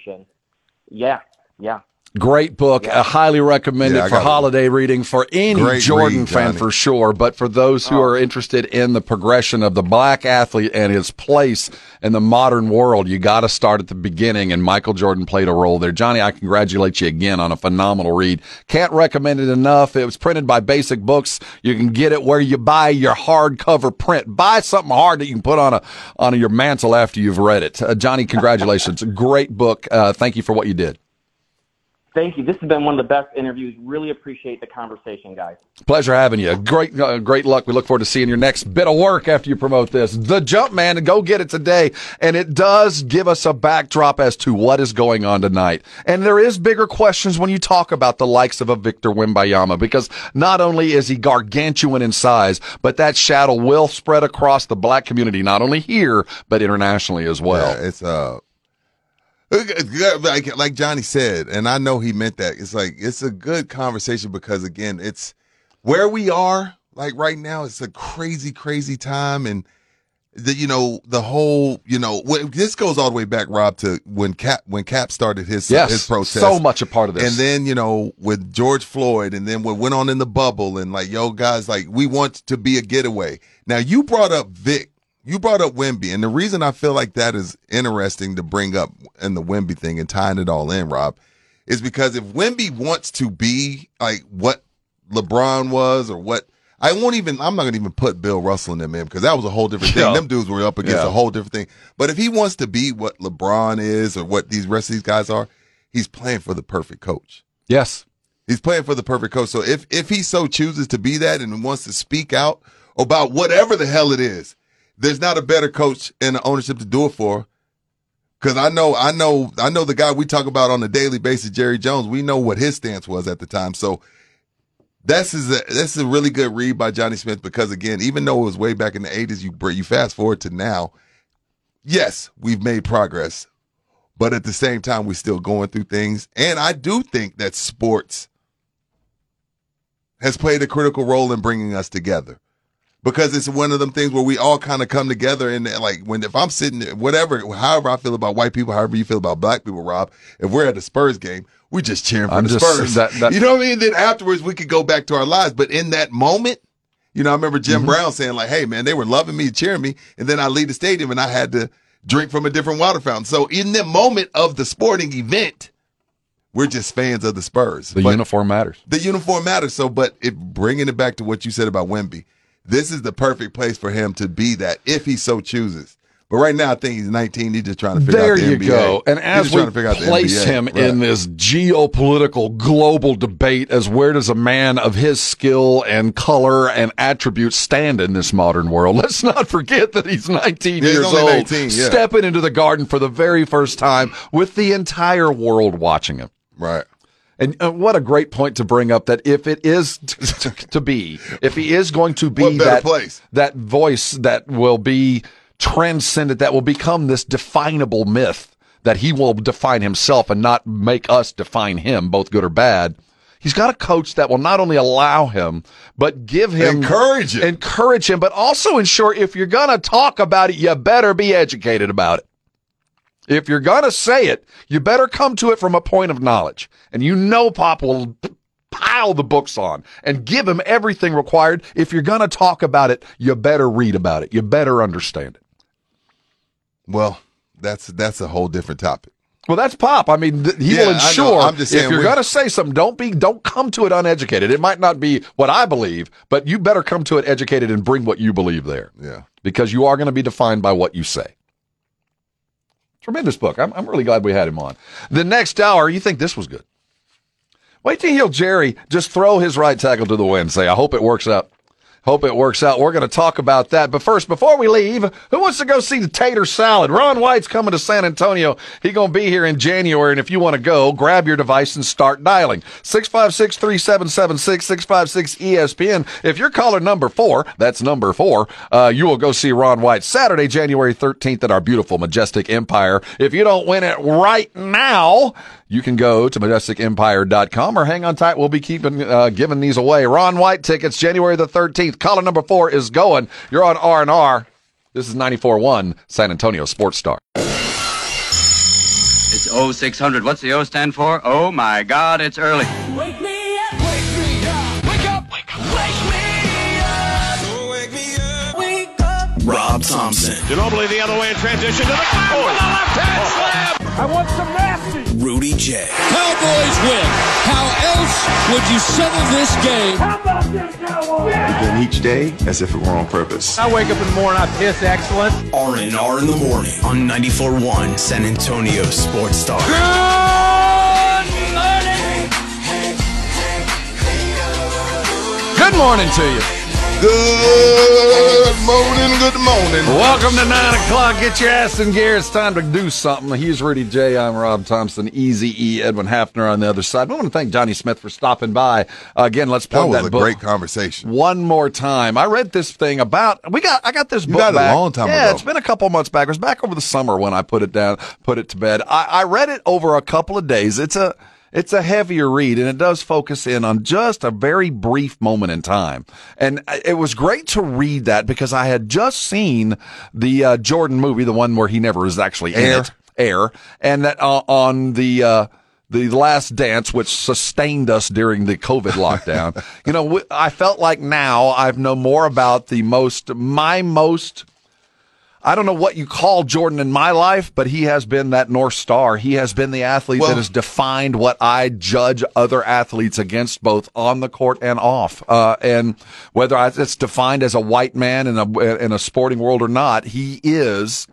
Yeah, yeah. Great book. I highly recommend Yeah, it for got it. holiday reading for any Great Jordan read, fan for sure. But for those who are interested in the progression of the black athlete and his place in the modern world, you got to start at the beginning. And Michael Jordan played a role there. Johnny, I congratulate you again on a phenomenal read. Can't recommend it enough. It was printed by Basic Books. You can get it where you buy your hardcover print. Buy something hard that you can put on a on your mantle after you've read it. Uh, Johnny, congratulations. Great book. Uh, thank you for what you did. Thank you. This has been one of the best interviews. Really appreciate the conversation, guys. Pleasure having you. Great, uh, great luck. We look forward to seeing your next bit of work after you promote this. The Jump Man, go get it today. And it does give us a backdrop as to what is going on tonight. And there is bigger questions when you talk about the likes of a Victor Wembanyama, because not only is he gargantuan in size, but that shadow will spread across the black community, not only here, but internationally as well. Yeah, it's uh like like Johnny said, and I know he meant that. It's like it's a good conversation because again, it's where we are like right now. It's a crazy, crazy time, and the you know the whole you know wh- this goes all the way back, Rob, to when Cap when Cap started his Yes, his protest. so much a part of this. And then you know with George Floyd, and then what went on in the bubble, and like yo guys, like we want to be a getaway. Now you brought up Vic. You brought up Wemby, and the reason I feel like that is interesting to bring up in the Wemby thing and tying it all in, Rob, is because if Wemby wants to be like what LeBron was or what I won't even I'm not gonna even put Bill Russell in them in because that was a whole different thing. Yeah. Them dudes were up against Yeah. a whole different thing. But if he wants to be what LeBron is or what these rest of these guys are, he's playing for the perfect coach. Yes. He's playing for the perfect coach. So if if he so chooses to be that and wants to speak out about whatever the hell it is, there's not a better coach in the ownership to do it for. Cause I know, I know, I know the guy we talk about on a daily basis, Jerry Jones. We know what his stance was at the time. So this is a, this is a really good read by Johnny Smith because again, even though it was way back in the eighties, you you fast forward to now. Yes, we've made progress, but at the same time, we're still going through things. And I do think that sports has played a critical role in bringing us together because it's one of them things where we all kind of come together and like when if I'm sitting whatever however I feel about white people however you feel about black people Rob if we're at a Spurs game we just cheering for I'm the just- Spurs that- that- you know what I mean then afterwards we could go back to our lives but in that moment you know I remember Jim Mm-hmm. Brown saying like hey man they were loving me cheering me and then I leave the stadium and I had to drink from a different water fountain so in the moment of the sporting event We're just fans of the Spurs. The But uniform matters. the uniform matters. So, but if bringing it back to what you said about Wemby, this is the perfect place for him to be that if he so chooses. But right now, I think he's 19. He's just trying to figure There out the you NBA. go. And as we trying to figure out the place him Right. in this geopolitical global debate as where does a man of his skill and color and attributes stand in this modern world, let's not forget that he's 19 Yeah, years only old, 19, yeah. stepping into the garden for the very first time with the entire world watching him. Right. And uh, what a great point to bring up that if it is t- t- to be, if he is going to be that place? that voice that will be transcendent, that will become this definable myth that he will define himself and not make us define him, both good or bad. He's got a coach that will not only allow him, but give him Encourage him. encourage him, but also ensure if you're going to talk about it, you better be educated about it. If you're going to say it, you better come to it from a point of knowledge. And you know Pop will pile the books on and give him everything required. If you're going to talk about it, you better read about it. You better understand it. Well, that's that's a whole different topic. Well, that's Pop. I mean, th- he Yeah, will ensure I'm just if you're going to say something, don't be, don't come to it uneducated. It might not be what I believe, but you better come to it educated and bring what you believe there. Yeah. because you are going to be defined by what you say. Tremendous book. I'm, I'm really glad we had him on. The next hour, you think this was good. Wait till you hear Jerry just throw his right tackle to the wind. Say, I hope it works out. Hope it works out. We're going to talk about that. But first, before we leave, who wants to go see the tater salad? Ron White's coming to San Antonio. He's going to be here in January. And if you want to go, grab your device and start dialing. 656-3776, 656-ESPN. If you're caller number four, that's number four, uh, you will go see Ron White Saturday, January 13th at our beautiful Majestic Empire. If you don't win it right now, you can go to majesticempire.com or hang on tight. We'll be keeping, uh, giving these away. Ron White tickets, January the 13th. Caller number four is going. You're on R&R. This is 94.1 San Antonio Sports Star. It's 0600. What's the O stand for? Oh my God, it's early. Wake me up, wake me up, wake up, wake up, wake me up. So wake me up, wake up. Rob Thompson, Ginobili the other way in transition to the top with the left hand slam. I want some nasty. Rudy J, Cowboys win. How else would you settle this game? How about this cowboy? Begin each day as if it were on purpose. I wake up in the morning, I piss excellent. R&R in the morning on 94.1 San Antonio Sports Star. Good morning! Good morning to you. Good morning, good morning. Welcome to 9 o'clock. Get your ass in gear. It's time to do something. He's Rudy J. I'm Rob Thompson. Easy E. Edwin Hafner on the other side. I want to thank Johnny Smith for stopping by. Uh, again, let's That plug was that, a book great conversation. one more time. I read this thing about we got I got this book got it a back. long time yeah, ago. it's been a couple months back. It was back over the summer when I put it down, put it to bed. I, I read it over a couple of days. It's a it's a heavier read and it does focus in on just a very brief moment in time. And it was great to read that because I had just seen the uh, Jordan movie, the one where he never was actually in Air. it, Air, and that uh, on the uh, the last dance, which sustained us during the COVID lockdown. you know, I felt like now I've known more about the most, my most. I don't know what you call Jordan in my life, but he has been that North Star. He has been the athlete Well- that has defined what I judge other athletes against, both on the court and off. Uh, and whether I- it's defined as a white man in a in a sporting world or not, he is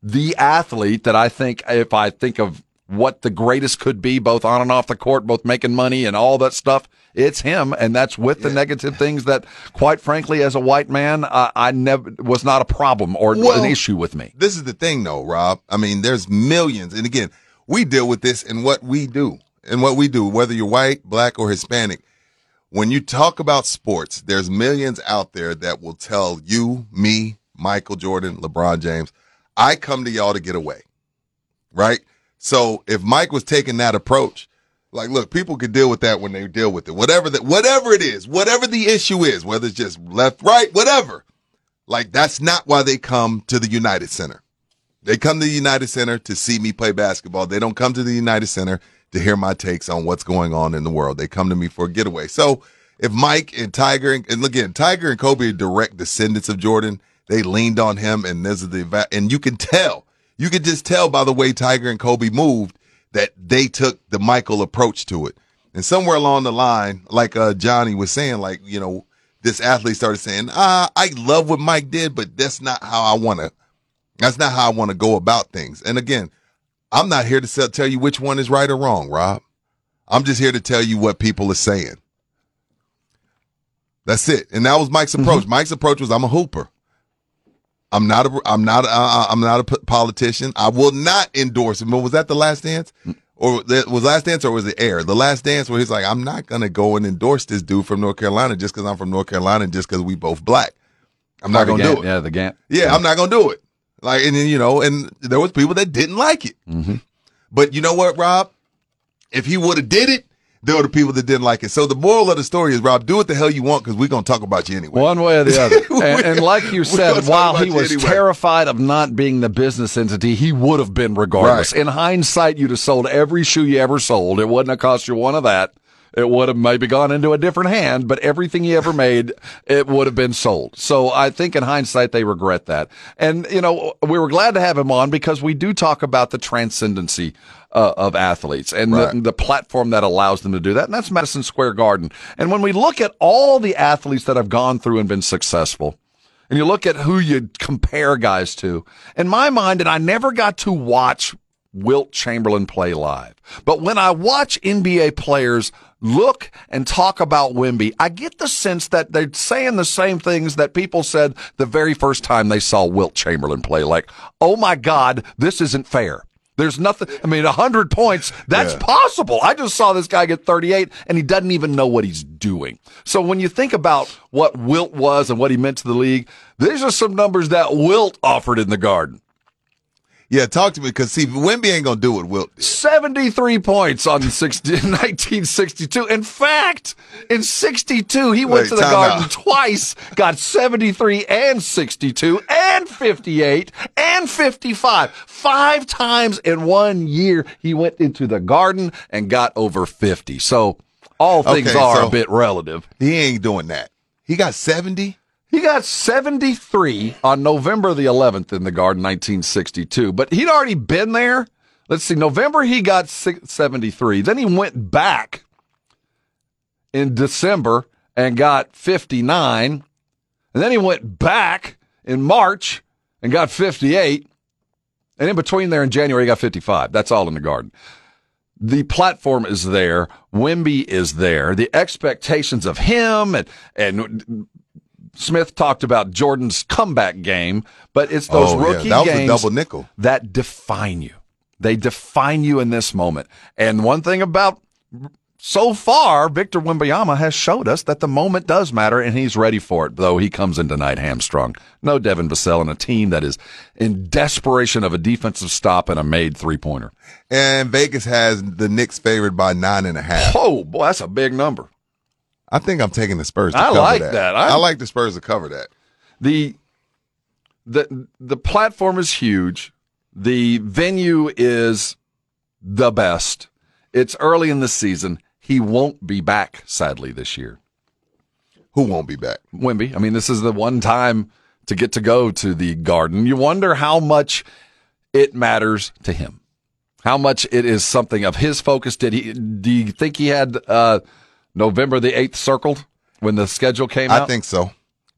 the athlete that I think if I think of what the greatest could be, both on and off the court, both making money and all that stuff, it's him. And that's with the negative things that, quite frankly, as a white man, uh, I never was not a problem or Well, an issue with me. This is the thing, though, Rob. I mean, there's millions, and again, we deal with this in what we do, in what we do, whether you're white, black, or Hispanic. When you talk about sports, there's millions out there that will tell you, me, Michael Jordan, LeBron James, I come to y'all to get away, right? So if Mike was taking that approach, like, look, people can deal with that when they deal with it, whatever that, whatever it is, whatever the issue is, whether it's just left, right, whatever. Like that's not why they come to the United Center. They come to the United Center to see me play basketball. They don't come to the United Center to hear my takes on what's going on in the world. They come to me for a getaway. So if Mike and Tiger and, and again, Tiger and Kobe are direct descendants of Jordan, they leaned on him and this is the and you can tell, you could just tell by the way Tiger and Kobe moved that they took the Michael approach to it. And somewhere along the line, like uh, Johnny was saying, like, you know, this athlete started saying, ah, I love what Mike did, but that's not how I want to, that's not how I want to go about things. And again, I'm not here to sell, tell you which one is right or wrong, Rob. I'm just here to tell you what people are saying. That's it. And that was Mike's approach. Mike's approach was, I'm a hooper. I'm not a, I'm not, a, uh, I'm not a politician. I will not endorse him. But was that the last dance? Or that was last dance or was it air? The last dance where he's like, I'm not going to go and endorse this dude from North Carolina just because I'm from North Carolina and just because we both black. I'm not going to do it. Yeah, the Gant. Yeah, I'm not gonna do it. Like, and then you know, and there was people that didn't like it. Mm-hmm. But you know what, Rob? If he would have did it, there were the people that didn't like it. So the moral of the story is, Rob, do what the hell you want because we're gonna talk about you anyway. One way or the other. and, and like you said, while he was anyway. terrified of not being the business entity, he would have been regardless. Right. In hindsight, you'd have sold every shoe you ever sold. It wouldn't have cost you one of that. It would have maybe gone into a different hand, but everything he ever made, it would have been sold. So I think in hindsight, they regret that. And, you know, we were glad to have him on because we do talk about the transcendency uh, of athletes and Right. the, the platform that allows them to do that. And that's Madison Square Garden. And when we look at all the athletes that have gone through and been successful, and you look at who you compare guys to, in my mind, and I never got to watch Wilt Chamberlain play live, but when I watch NBA players look and talk about Wemby, I get the sense that they're saying the same things that people said the very first time they saw Wilt Chamberlain play. Like, oh my God, this isn't fair. There's nothing. I mean, 100 points, that's Yeah. possible. I just saw this guy get 38 and he doesn't even know what he's doing. So when you think about what Wilt was and what he meant to the league, these are some numbers that Wilt offered in the garden. Yeah, talk to me because see, Wemby ain't gonna do what Wilt did. 73 points on 60, 1962. In fact, in 62, he went Wait, to the garden out. twice, got 73 and 62 and 58 and 55. Five times in one year, he went into the garden and got over 50. So all things Okay, are so- a bit relative. He ain't doing that. He got seventy. He got 73 on November the 11th in the Garden, 1962, but he'd already been there. Let's see, November he got 73. Then he went back in December and got 59. And then he went back in March and got 58. And in between there in January, he got 55. That's all in the Garden the platform is there. Wemby is there. The expectations of him and, and Smith talked about Jordan's comeback game, but it's those Oh, yeah. rookie That was a games double nickel. that define you. They define you in this moment. And one thing about so far, Victor Wembanyama has showed us that the moment does matter and he's ready for it, though he comes in tonight hamstrung. No Devin Vassell and a team that is in desperation of a defensive stop and a made three pointer. And Vegas has the Knicks favored by nine and a half. Oh, boy, that's a big number. I think I'm taking the Spurs. To I cover like that. that. I, I- like the Spurs to cover that. the the the platform is huge. The venue is the best. It's early in the season. He won't be back, sadly, this year. Who won't be back? Wemby. I mean, this is the one time to get to go to the garden. You wonder how much it matters to him. How much it is something of his focus. Did he do you think he had uh November the eighth circled when the schedule came out? I think so.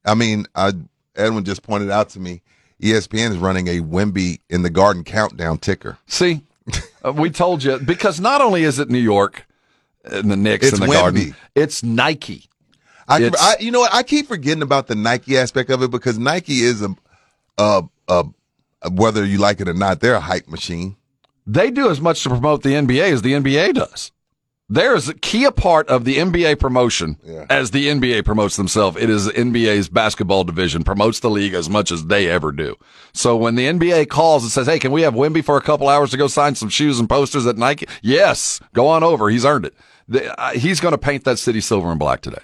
I mean, I, Edwin just pointed out to me, ESPN is running a Wemby in the Garden countdown ticker. See, uh, we told you because not only is it New York and the Knicks It's and the Wemby. Garden, it's Nike. I, It's- I, you know what? I keep forgetting about the Nike aspect of it because Nike is a, a, a, whether you like it or not, they're a hype machine. They do as much to promote the NBA as the NBA does. There is a key a part of the NBA promotion Yeah. as the NBA promotes themselves. It is the NBA's basketball division promotes the league as much as they ever do. So when the NBA calls and says, "Hey, can we have Wemby for a couple hours to go sign some shoes and posters at Nike?" Yes, go on over. He's earned it. The, uh, he's going to paint that city silver and black today.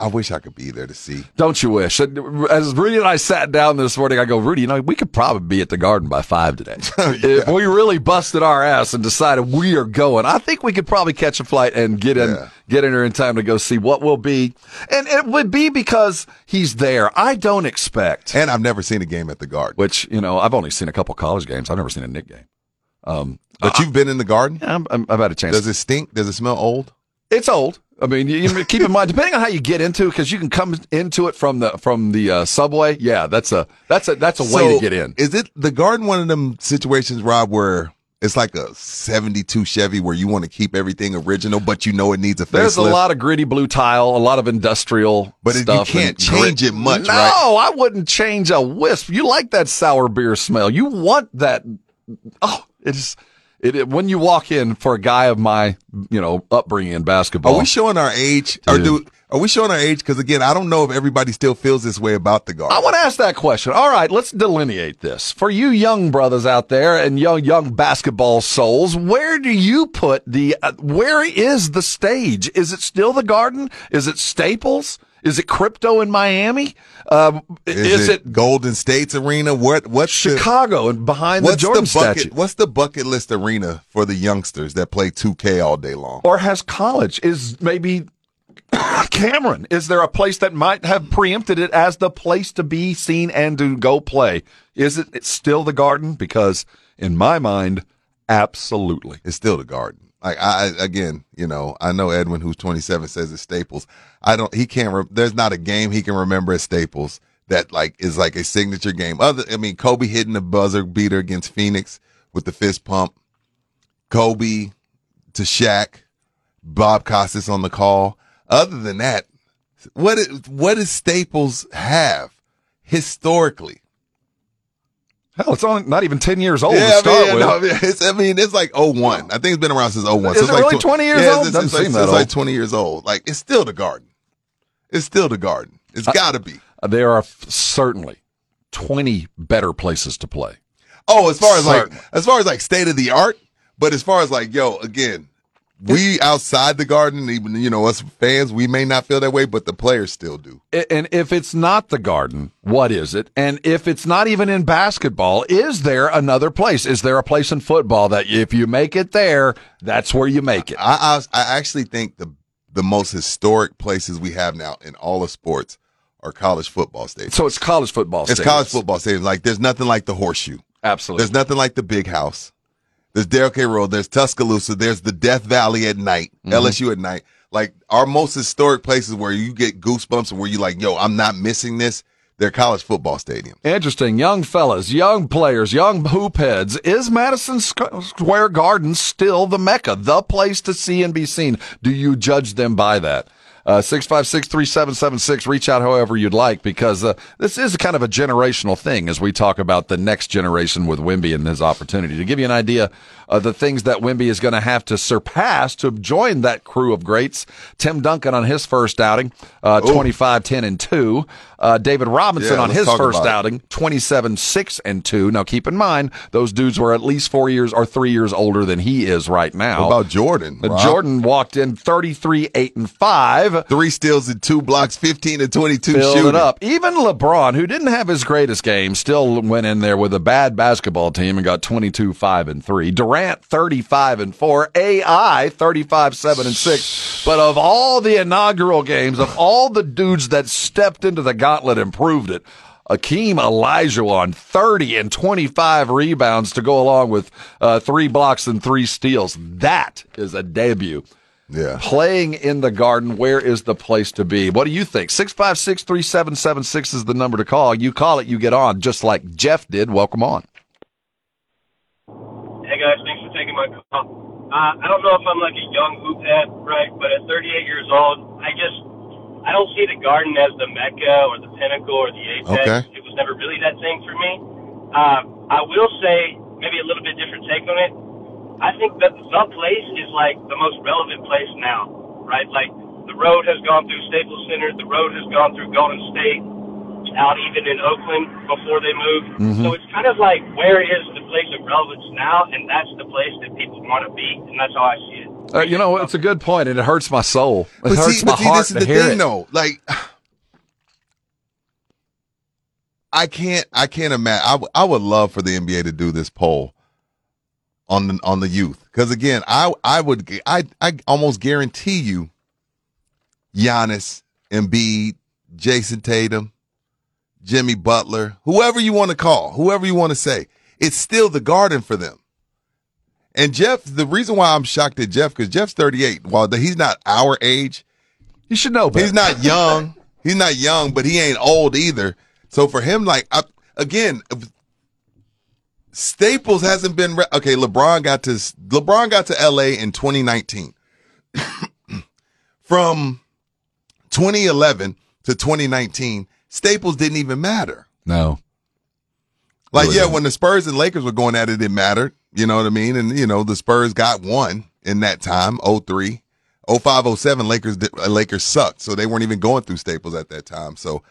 I wish I could be there to see. Don't you wish? As Rudy and I sat down this morning, I go, Rudy, you know, we could probably be at the Garden by five today. If we really busted our ass and decided we are going, I think we could probably catch a flight and get in, Yeah. get in there in time to go see what will be. And it would be because he's there. I don't expect, And I've never seen a game at the Garden. which, you know, I've only seen a couple college games. I've never seen a Knick game. Um, But you've been in the Garden. I'm, I've had a chance. Does it stink? Does it smell old? It's old. I mean, you, keep in mind, depending on how you get into, it, because you can come into it from the from the uh, subway. Yeah, that's a that's a that's a way to get in. Is it the Garden one of them situations, Rob, where it's like a '72 Chevy where you want to keep everything original, but you know it needs a facelift? There's a lot of gritty blue tile, a lot of industrial, But it- you can't change grit. it much, No, right? I wouldn't change a wisp. You like that sour beer smell. You want that. Oh, it's it, it when you walk in for a guy of my you know upbringing in basketball. Are we showing our age, or do are we showing our age? Because again, I don't know if everybody still feels this way about the Garden. I want to ask that question. All right, let's delineate this. For you young brothers out there and young young basketball souls, where do you put the uh, where is the stage? Is it still the Garden? Is it Staples? Is it Crypto in Miami? Um, is, it, Golden State's arena? What what's Chicago and behind the, the what's Jordan the bucket? statue? What's the bucket list arena for the youngsters that play 2K all day long? Or has college? Is maybe Cameron? Is there a place that might have preempted it as the place to be seen and to go play? Is it it's still the Garden? Because in my mind, absolutely. It's still the Garden. Like I again, you know, I know Edwin, who's 27, says it's Staples. I don't. He can't. Re- there's not a game he can remember at Staples that like is like a signature game. Other, I mean, Kobe hitting the buzzer beater against Phoenix with the fist pump. Kobe to Shaq, Bob Costas on the call. Other than that, what is, what does Staples have historically? Hell, it's only not even ten years old yeah, to I mean, with. no, I mean, it's, I mean, it's like 01. I think it's been around since 01. Is it's it like really tw- 20 years yeah, old? It's, Doesn't it's like, seem that like 20 years old. Like, it's still the garden. It's still the garden. It's got to be. Uh, there are f- certainly twenty better places to play. Oh, as far as like, as far as like state of the art, but as far as like, yo, again, we outside the garden, even, you know, us fans, we may not feel that way, but the players still do. And if it's not the Garden, what is it? And if it's not even in basketball, is there another place? Is there a place in football that if you make it there, that's where you make it? I, I, I actually think the, the most historic places we have now in all of sports are college football stadiums. So it's college football. Stadiums. It's college football stadiums. Like there's nothing like the horseshoe. Absolutely. There's nothing like the big house. There's Darrell K. Royal. There's Tuscaloosa. There's the Death Valley at night. Mhm. LSU at night. Like our most historic places where you get goosebumps and where you like, yo, I'm not missing this. They're college football stadiums. Interesting. Young fellas, young players, young hoop heads. Is Madison Square Garden still the Mecca, the place to see and be seen? Do you judge them by that? Uh, 656-3776. Reach out however you'd like because uh, this is kind of a generational thing as we talk about the next generation with Wemby and his opportunity. To give you an idea of the things that Wemby is going to have to surpass to join that crew of greats, Tim Duncan on his first outing, uh, 25, 10, and 2. Uh, David Robinson Yeah, on his first it. outing, 27, 6, and 2. Now keep in mind, those dudes were at least four years or three years older than he is right now. What about Jordan? Uh, Rob? Jordan walked in 33, 8, and 5. Three steals and two blocks, 15 and 22 Filled shooting. it up. Even LeBron, who didn't have his greatest game, still went in there with a bad basketball team and got 22, 5, and 3. Durant, 35 and 4. AI, 35, 7, and 6. But of all the inaugural games, of all the dudes that stepped into the gauntlet and proved it, Akeem Olajuwon, 30 and 25 rebounds to go along with uh, three blocks and three steals. That is a debut. Yeah. Playing in the garden, where is the place to be? What do you think? 656 3776 is the number to call. You call it, you get on, just like Jeff did. Welcome on. Hey guys, thanks for taking my call. Uh, I don't know if I'm like a young hoop head, right? But at 38 years old, I just I don't see the Garden as the mecca or the pinnacle or the apex. Okay. It was never really that thing for me. Uh, I will say maybe a little bit different take on it. I think that the place is like the most relevant place now, right? Like the road has gone through Staples Center, the road has gone through Golden State, out even in Oakland before they moved. Mhm. So it's kind of like where is the place of relevance now, and that's the place that people want to be, and that's how I see it. Uh, you know, it's a good point, and it hurts my soul. It But hurts see, my but see, heart this is to the hear thing, it. though. Like, I can't, I can't imagine. I, w- I would love for the NBA to do this poll on the on the youth, because again, I I would, I I almost guarantee you, Giannis, Embiid, Jayson Tatum, Jimmy Butler, whoever you want to call, whoever you want to say, it's still the Garden for them. And Jeff, the reason why I'm shocked at Jeff, because Jeff's 38. While he's not our age, you should know. But he's not young. he's not young, but he ain't old either. So for him, like I, again, Staples hasn't been re- okay. LeBron got to LeBron got to L.A. in 2019. From 2011 to 2019, Staples didn't even matter. No. Like, yeah, when the Spurs and Lakers were going at it, it mattered. You know what I mean? And, you know, the Spurs got one in that time, 03. 05, 07, Lakers, uh, Lakers sucked. So they weren't even going through Staples at that time. So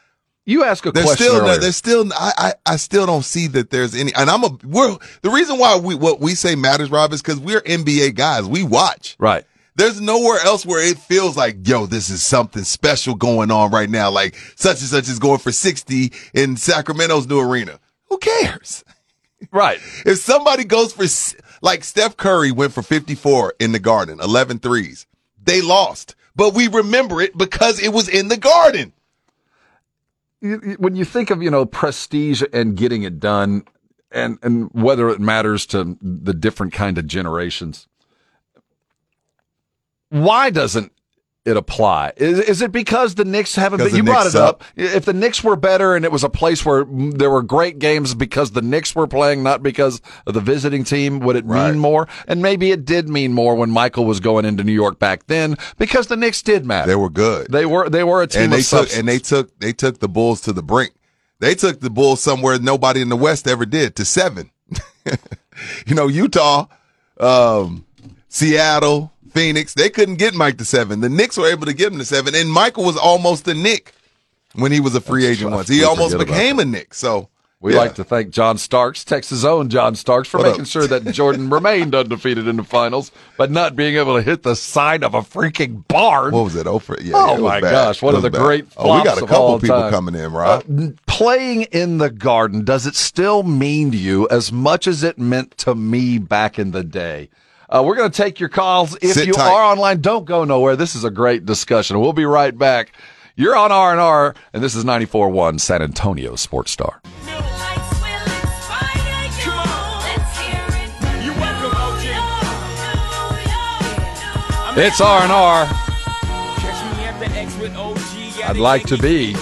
You ask a there's question still, earlier. there's still, I, I, I still don't see that there's any, and I'm a, we're, the reason why we, what we say matters, Rob, is because we're NBA guys. We watch. Right. There's nowhere else where it feels like, yo, this is something special going on right now. Like such and such is going for 60 in Sacramento's new arena. Who cares? Right. If somebody goes for, like Steph Curry went for 54 in the garden, 11 threes, they lost. But we remember it because it was in the garden. You- you- when you think of you know prestige and getting it done and and whether it matters to the different kind of generations why doesn't it apply is, is it because the Knicks haven't been you brought Knicks it up suck. if the Knicks were better and it was a place where there were great games because the Knicks were playing not because of the visiting team would it Right. mean more and maybe it did mean more when Michael was going into New York back then because the Knicks did matter They were good. they were they were a team and they of took and they took they took the Bulls to the brink. They took the Bulls somewhere nobody in the West ever did to seven. you know, Utah, um, Seattle, Phoenix, they couldn't get Mike to seven. The Knicks were able to get him to seven, and Michael was almost a Knick when he was a free agent once. He almost became a Knick. So We yeah. like to thank John Starks, Texas' own John Starks, for What making up? sure that Jordan remained undefeated in the finals, but not being able to hit the side of a freaking barn. What was it? Oh, for, yeah, Oh, my bad. gosh, one of the bad. great Oh, we got a couple people time. coming in, right? Uh, playing in the garden, does it still mean to you as much as it meant to me back in the day? Uh, we're going to take your calls. If Sit you tight. are online, don't go nowhere. This is a great discussion. We'll be right back. You're on R&R, and this is 94.1 San Antonio Sports Star. It's R&R. I'd like to be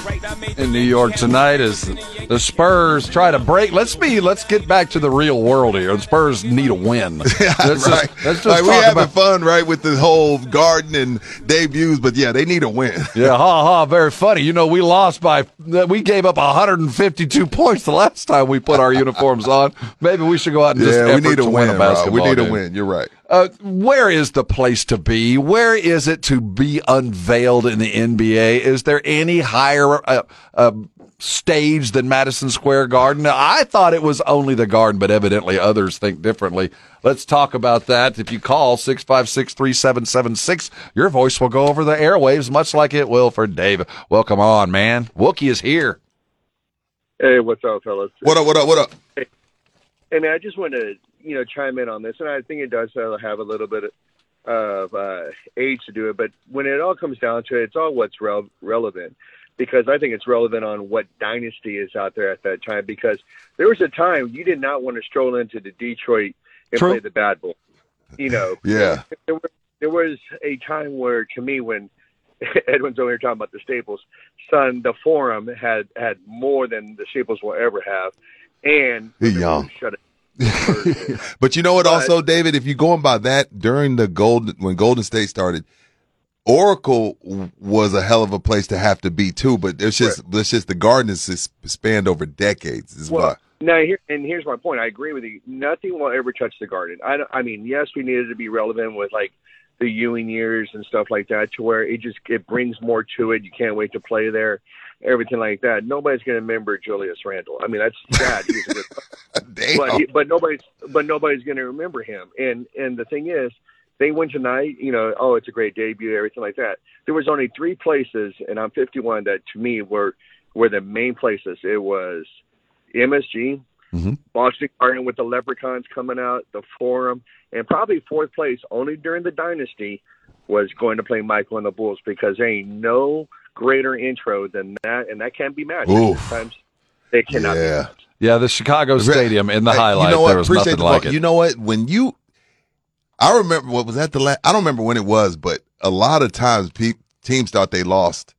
in New York tonight as the Spurs try to break. Let's be. Let's get back to the real world here. The Spurs need a win. Let's right. just, let's just like we having about. fun, right, with the whole garden and debuts, but yeah, they need a win. Yeah, ha ha. Very funny. You know, we lost by. We gave up 152 points the last time we put our uniforms on. Maybe we should go out and just yeah, we need a to win. win a Rob. basketball We need a win. You're right. Uh, where is the place to be? Where is it to be unveiled in the NBA? Is there any higher uh, uh, stage than Madison Square Garden? Now, I thought it was only the Garden, but evidently others think differently. Let's talk about that. If you call 656 3776, your voice will go over the airwaves, much like it will for Dave. Welcome on, man. Wookie is here. Hey, what's up, fellas? What up? What up? What up? Hey, man, I just want to, you know, chime in on this, and I think it does have a little bit of uh, age to do it. But when it all comes down to it, it's all what's rel- relevant, because I think it's relevant on what dynasty is out there at that time. Because there was a time you did not want to stroll into the Detroit and True. play the bad boy. You know, Yeah. there, were, there was a time where, to me, when Edwin's over here talking about the Staples, son, the Forum had had more than the Staples will ever have, and He young. shut it. But you know what? But- Also, David, if you're going by that during the golden when Golden State started, Oracle was a hell of a place to have to be too. But it's just it's just the Garden is spanned over decades. Is why. Well, now here and here's my point. I agree with you. Nothing will ever touch the Garden. I, I mean, yes, we needed to be relevant with like the Ewing years and stuff like that, to where it just it brings more to it. You can't wait to play there, everything like that. Nobody's going to remember Julius Randle. I mean, that's sad. He was a good but he, but nobody's but nobody's going to remember him. And and the thing is, they win tonight, you know, oh, it's a great debut, everything like that. There was only three places, and I'm 51 that to me were were the main places. It was MSG, Mhm. Boston Garden with the Leprechauns coming out, the Forum, and probably fourth place only during the dynasty was going to play Michael and the Bulls because there ain't no greater intro than that, and that can't be matched. Oof. Sometimes they cannot Yeah. matched. Yeah, the Chicago Stadium in the Hey, highlight, You know what? there was Appreciate nothing the like it. You know what? When you, I remember what was that the last. I don't remember when it was, but a lot of times pe- teams thought they lost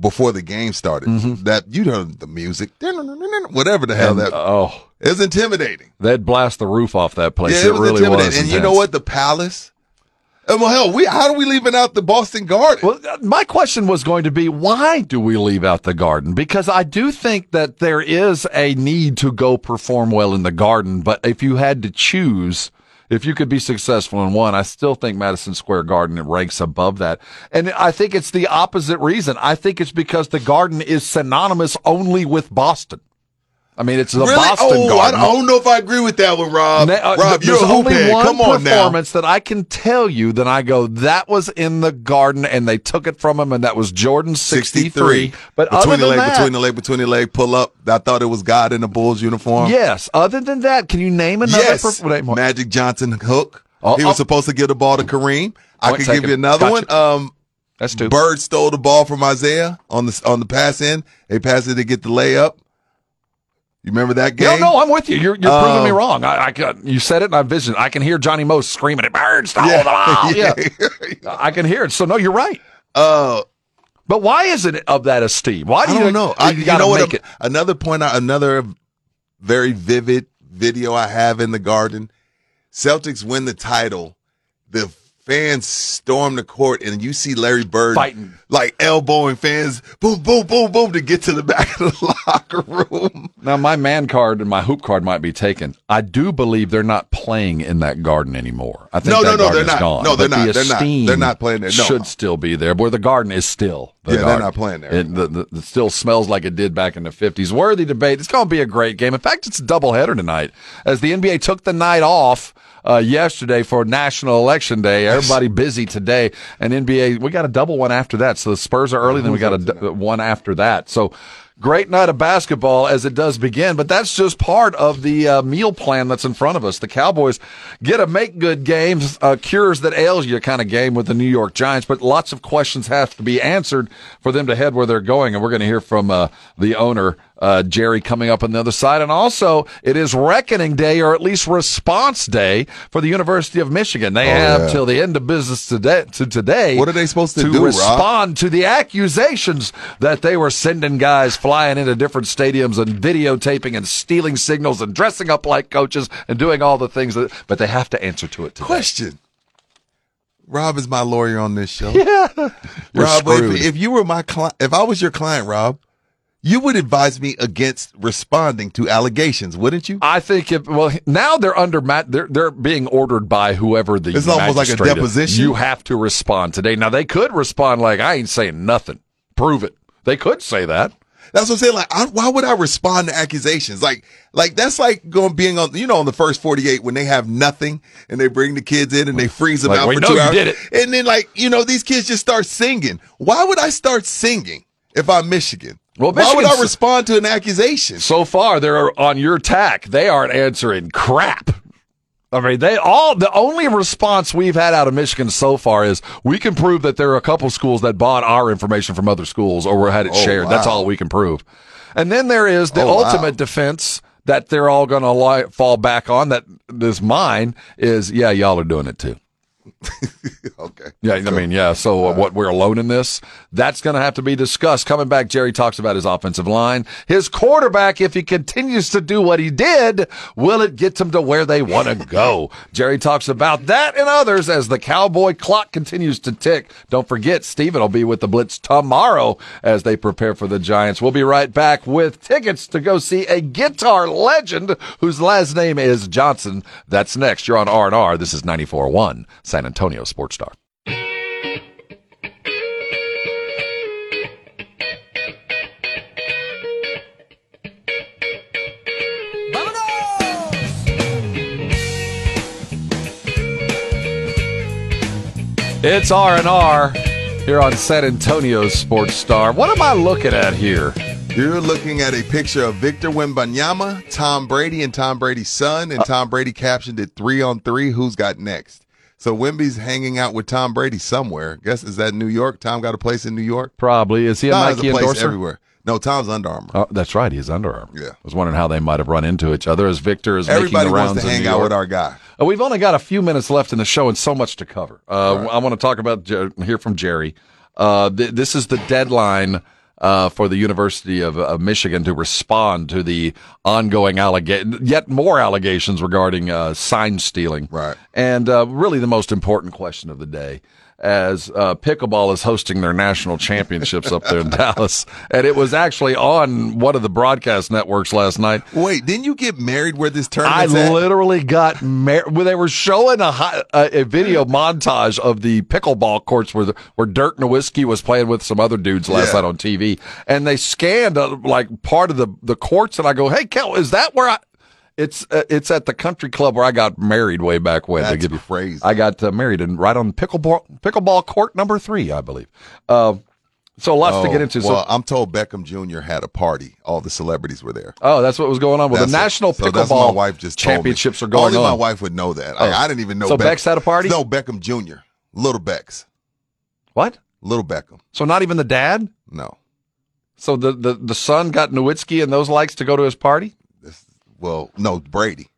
before the game started. Mm-hmm. That you know the music, whatever the hell And, that. oh, it's intimidating. they'd blast the roof off that place. yeah, it, really intimidating. was. And you know what? The Palace. Well, hell, we how are we leaving out the Boston Garden? Well, uh, my question was going to be why do we leave out the garden? Because I do think that there is a need to go perform well in the garden, but if you had to choose, if you could be successful in one, I still think Madison Square Garden ranks above that. And I think it's the opposite reason. I think it's because the garden is synonymous only with Boston. I mean, it's the really? Boston oh, Garden. I don't know if I agree with that one, Rob. Na- uh, Rob, you're a there's hoop only head. one Come on now. performance that I can tell you that I go that was in the garden and they took it from him and that was Jordan 63. But between other the than leg, that, between the leg, between the leg, pull up. I thought it was God in the Bulls uniform. yes. Other than that, can you name another? Yes, name? Magic Johnson hook. Oh, he was oh. supposed to give the ball to Kareem. I Point could give you another Gotcha. one. Um, That's two. Bird stole the ball from Isiah on the on the pass in. They passed it to get the layup. You remember that game? No, no, I'm with you. You're, you're proving me Um, wrong. I, I can, you said it and I. I can hear Johnny Most screaming stole the ball. Yeah. I can hear it. So no, you're right. Uh, But why is it of that esteem? Why do I you don't know. I, You, you know what? make a- it. Another point. Another very vivid video I have in the Garden. Celtics win the title. The fans storm the court, and you see Larry Bird Fighting. like elbowing fans, boom, boom, boom, boom, to get to the back of the locker room. Now, my man card and my hoop card might be taken. I do believe they're not playing in that garden anymore. I think No, no, that no, garden they're is not. Gone. No, they're But the not. They're not. They're not playing there. No. Should still be there. Where the garden is still. The Yeah, they're not playing there It, the, the, it still smells like it did back in the fifties. Worthy debate. It's going to be a great game. In fact, it's a doubleheader tonight as the NBA took the night off. Uh, yesterday for National Election Day, everybody busy today, and NBA we got a double one after that. So the Spurs are early, then we got a d- one after that. So great night of basketball as it does begin, but that's just part of the uh, meal plan that's in front of us. The Cowboys get a make good games, uh, cures that ails you kind of game with the New York Giants, but lots of questions have to be answered for them to head where they're going. And we're going to hear from uh, the owner, uh, Jerry, coming up on the other side. And also, it is reckoning day, or at least response day, for the University of Michigan. They Oh, have yeah. till the end of business today. To today, What are they supposed to to do, Rob? respond to the accusations that they were sending guys flying into different stadiums and videotaping and stealing signals and dressing up like coaches and doing all the things that. But they have to answer to it today. Question. Rob is my lawyer on this show. Yeah, Rob, if, if you were my client, if I was your client, Rob, you would advise me against responding to allegations, wouldn't you? I think if well now they're under mat they're they're being ordered by whoever the It's almost like a is. deposition? You have to respond today. Now they could respond like I ain't saying nothing. Prove it. They could say that. That's what I'm saying. Like, I, why would I respond to accusations? Like, like that's like going being on, you know, on the first 48 when they have nothing and they bring the kids in and they freeze them Like, out for two hours. did it. And then like, you know, these kids just start singing. Why would I start singing if I'm Michigan? Well, why would I respond to an accusation? So far they're on your tack. They aren't answering crap. I mean, they all the only response we've had out of Michigan so far is we can prove that there are a couple schools that bought our information from other schools or had it Oh, shared. That's all we can prove. And then there is the Oh, wow. ultimate defense that they're all going to fall back on. That is mine is yeah, y'all are doing it too. okay. Yeah, I mean, yeah. So uh, what we're alone in this? That's going to have to be discussed. Coming back, Jerry talks about his offensive line, his quarterback. If he continues to do what he did, will it get them to where they want to go? Jerry talks about that and others as the Cowboy clock continues to tick. Don't forget, Steven will be with the Blitz tomorrow as they prepare for the Giants. We'll be right back with tickets to go see a guitar legend whose last name is Johnson. That's next. You're on R and R. This is 94.1 San Antonio Sports Star. It's R and R here on San Antonio's Sports Star. What am I looking at here? You're looking at a picture of Victor Wembanyama, Tom Brady, and Tom Brady's son, and uh, Tom Brady captioned it three on three. Who's got next? So Wemby's hanging out with Tom Brady somewhere. Guess is that New York? Tom got a place in New York. Probably. Is he a Tom Nike a place endorser? everywhere. No, Tom's Under Armour. Oh, that's right. He's Under Armour. Yeah. I was wondering how they might have run into each other as Victor is Everybody making the rounds wants to hang out with our guy. Uh, We've only got a few minutes left in the show and so much to cover. Uh, I want to talk about hear from Jerry. Uh, th- this is the deadline uh, for the University of, of Michigan to respond to the ongoing allega- yet more allegations regarding uh, sign stealing. Right. And uh, really, the most important question of the day. As uh, pickleball is hosting their national championships up there in Dallas, and it was actually on one of the broadcast networks last night. Wait, didn't you get married where this I tournament's at? literally got married. Well, they were showing a, hi- a a video montage of the pickleball courts where the, where Dirk Nowitzki was playing with some other dudes last Yeah. night on TV, and they scanned uh, like part of the the courts, and I go, "Hey, Kel, is that where I?" It's uh, it's at the country club where I got married way back when. to That's give you crazy. I got uh, married and right on pickleball pickleball court number three, I believe. Uh, so lots to Oh, get into. So- Well, I'm told Beckham Jr. had a party. All the celebrities were there. oh, that's what was going on. Well, the That's what- national so that's what pickleball my wife just championships are going Only on. my wife would know that. I, Oh. I didn't even know. So Beck- Beck's had a party? No, Beckham Jr. Little Beck's. What? Little Beckham. So not even the dad? No. So the, the, the son got Nowitzki and those likes to go to his party? Well, no, Brady.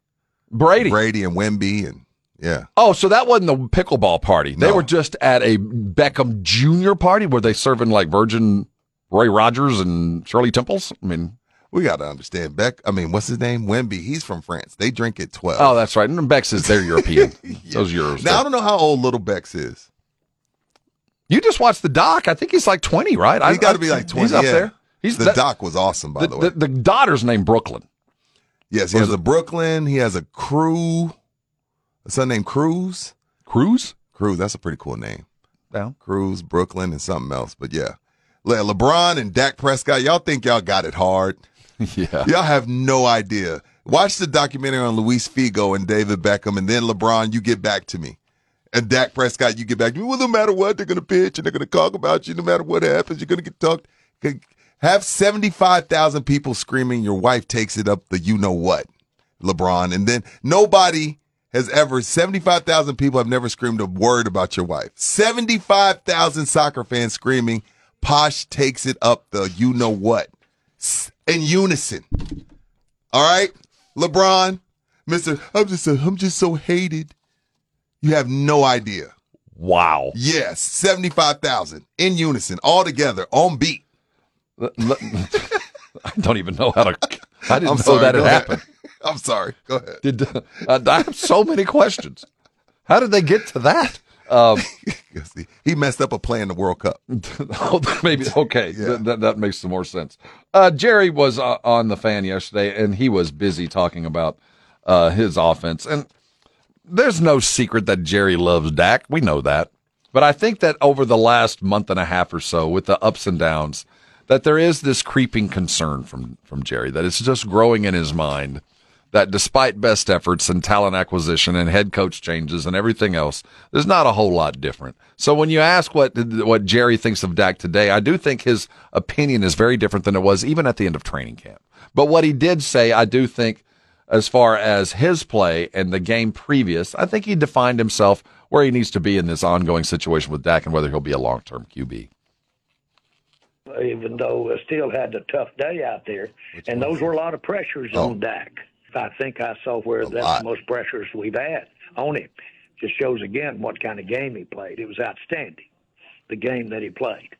Brady. Brady and Wemby and yeah. Oh, so that wasn't the pickleball party. They No. were just at a Beckham Jr. party where they serving like Virgin Roy Rogers and Shirley Temples. I mean, We got to understand Beck. I mean, what's his name? Wemby. He's from France. They drink at twelve. oh, that's right. And Beck's is they're European. Those Euros. Now I don't know how old Little Beck's is. you just watched the doc. I think he's like 20, right? He's got to be like twenty. He's up yeah. there. He's the that- doc was awesome, by The, the, way. the, the daughter's named Brooklyn. Yes, he has a Brooklyn. He has a crew. A son named Cruz. Cruz? Cruz. That's a pretty cool name. Yeah. Cruz, Brooklyn, and something else. But yeah, Le- LeBron and Dak Prescott. Y'all think y'all got it hard? Yeah. Y'all have no idea. Watch the documentary on Luis Figo and David Beckham, and then LeBron. You get back to me. And Dak Prescott, you get back to me. Well, no matter what, they're going to pitch and they're going to talk about you. No matter what happens, you're going to get talked. Have 75,000 people screaming, your wife takes it up the you know what, LeBron. And then nobody has ever, 75,000 people have never screamed a word about your wife. 75,000 soccer fans screaming, Posh takes it up the you know what in unison. All right, LeBron, Mister, I'm just, so, I'm just so hated. You have no idea. Wow. Yes, seventy-five thousand in unison, all together on beat. I don't even know how to. I didn't I'm know sorry, that had ahead. happened. I'm sorry. Go ahead. Did uh, I have so many questions? How did they get to that? Um, he- messed up a play in the World Cup. oh, maybe okay. Th- that that makes some more sense. Uh, Jerry was uh, on the fan yesterday, and he was busy talking about uh, his offense. And there's no secret that Jerry loves Dak. We know that. But I think that over the last month and a half or so, with the ups and downs, that there is this creeping concern from from Jerry that it's just growing in his mind that despite best efforts and talent acquisition and head coach changes and everything else, there's not a whole lot different. So when you ask what what Jerry thinks of Dak today, I do think his opinion is very different than it was even at the end of training camp. But what he did say, I do think as far as his play and the game previous, I think he defined himself where he needs to be in this ongoing situation with Dak and whether he'll be a long-term QB. Even though uh, still had a tough day out there, and those were a lot of pressures Oh. on Dak. I think I saw where that's lot. the most pressures we've had on him. Just shows again what kind of game he played. It was outstanding, the game that he played.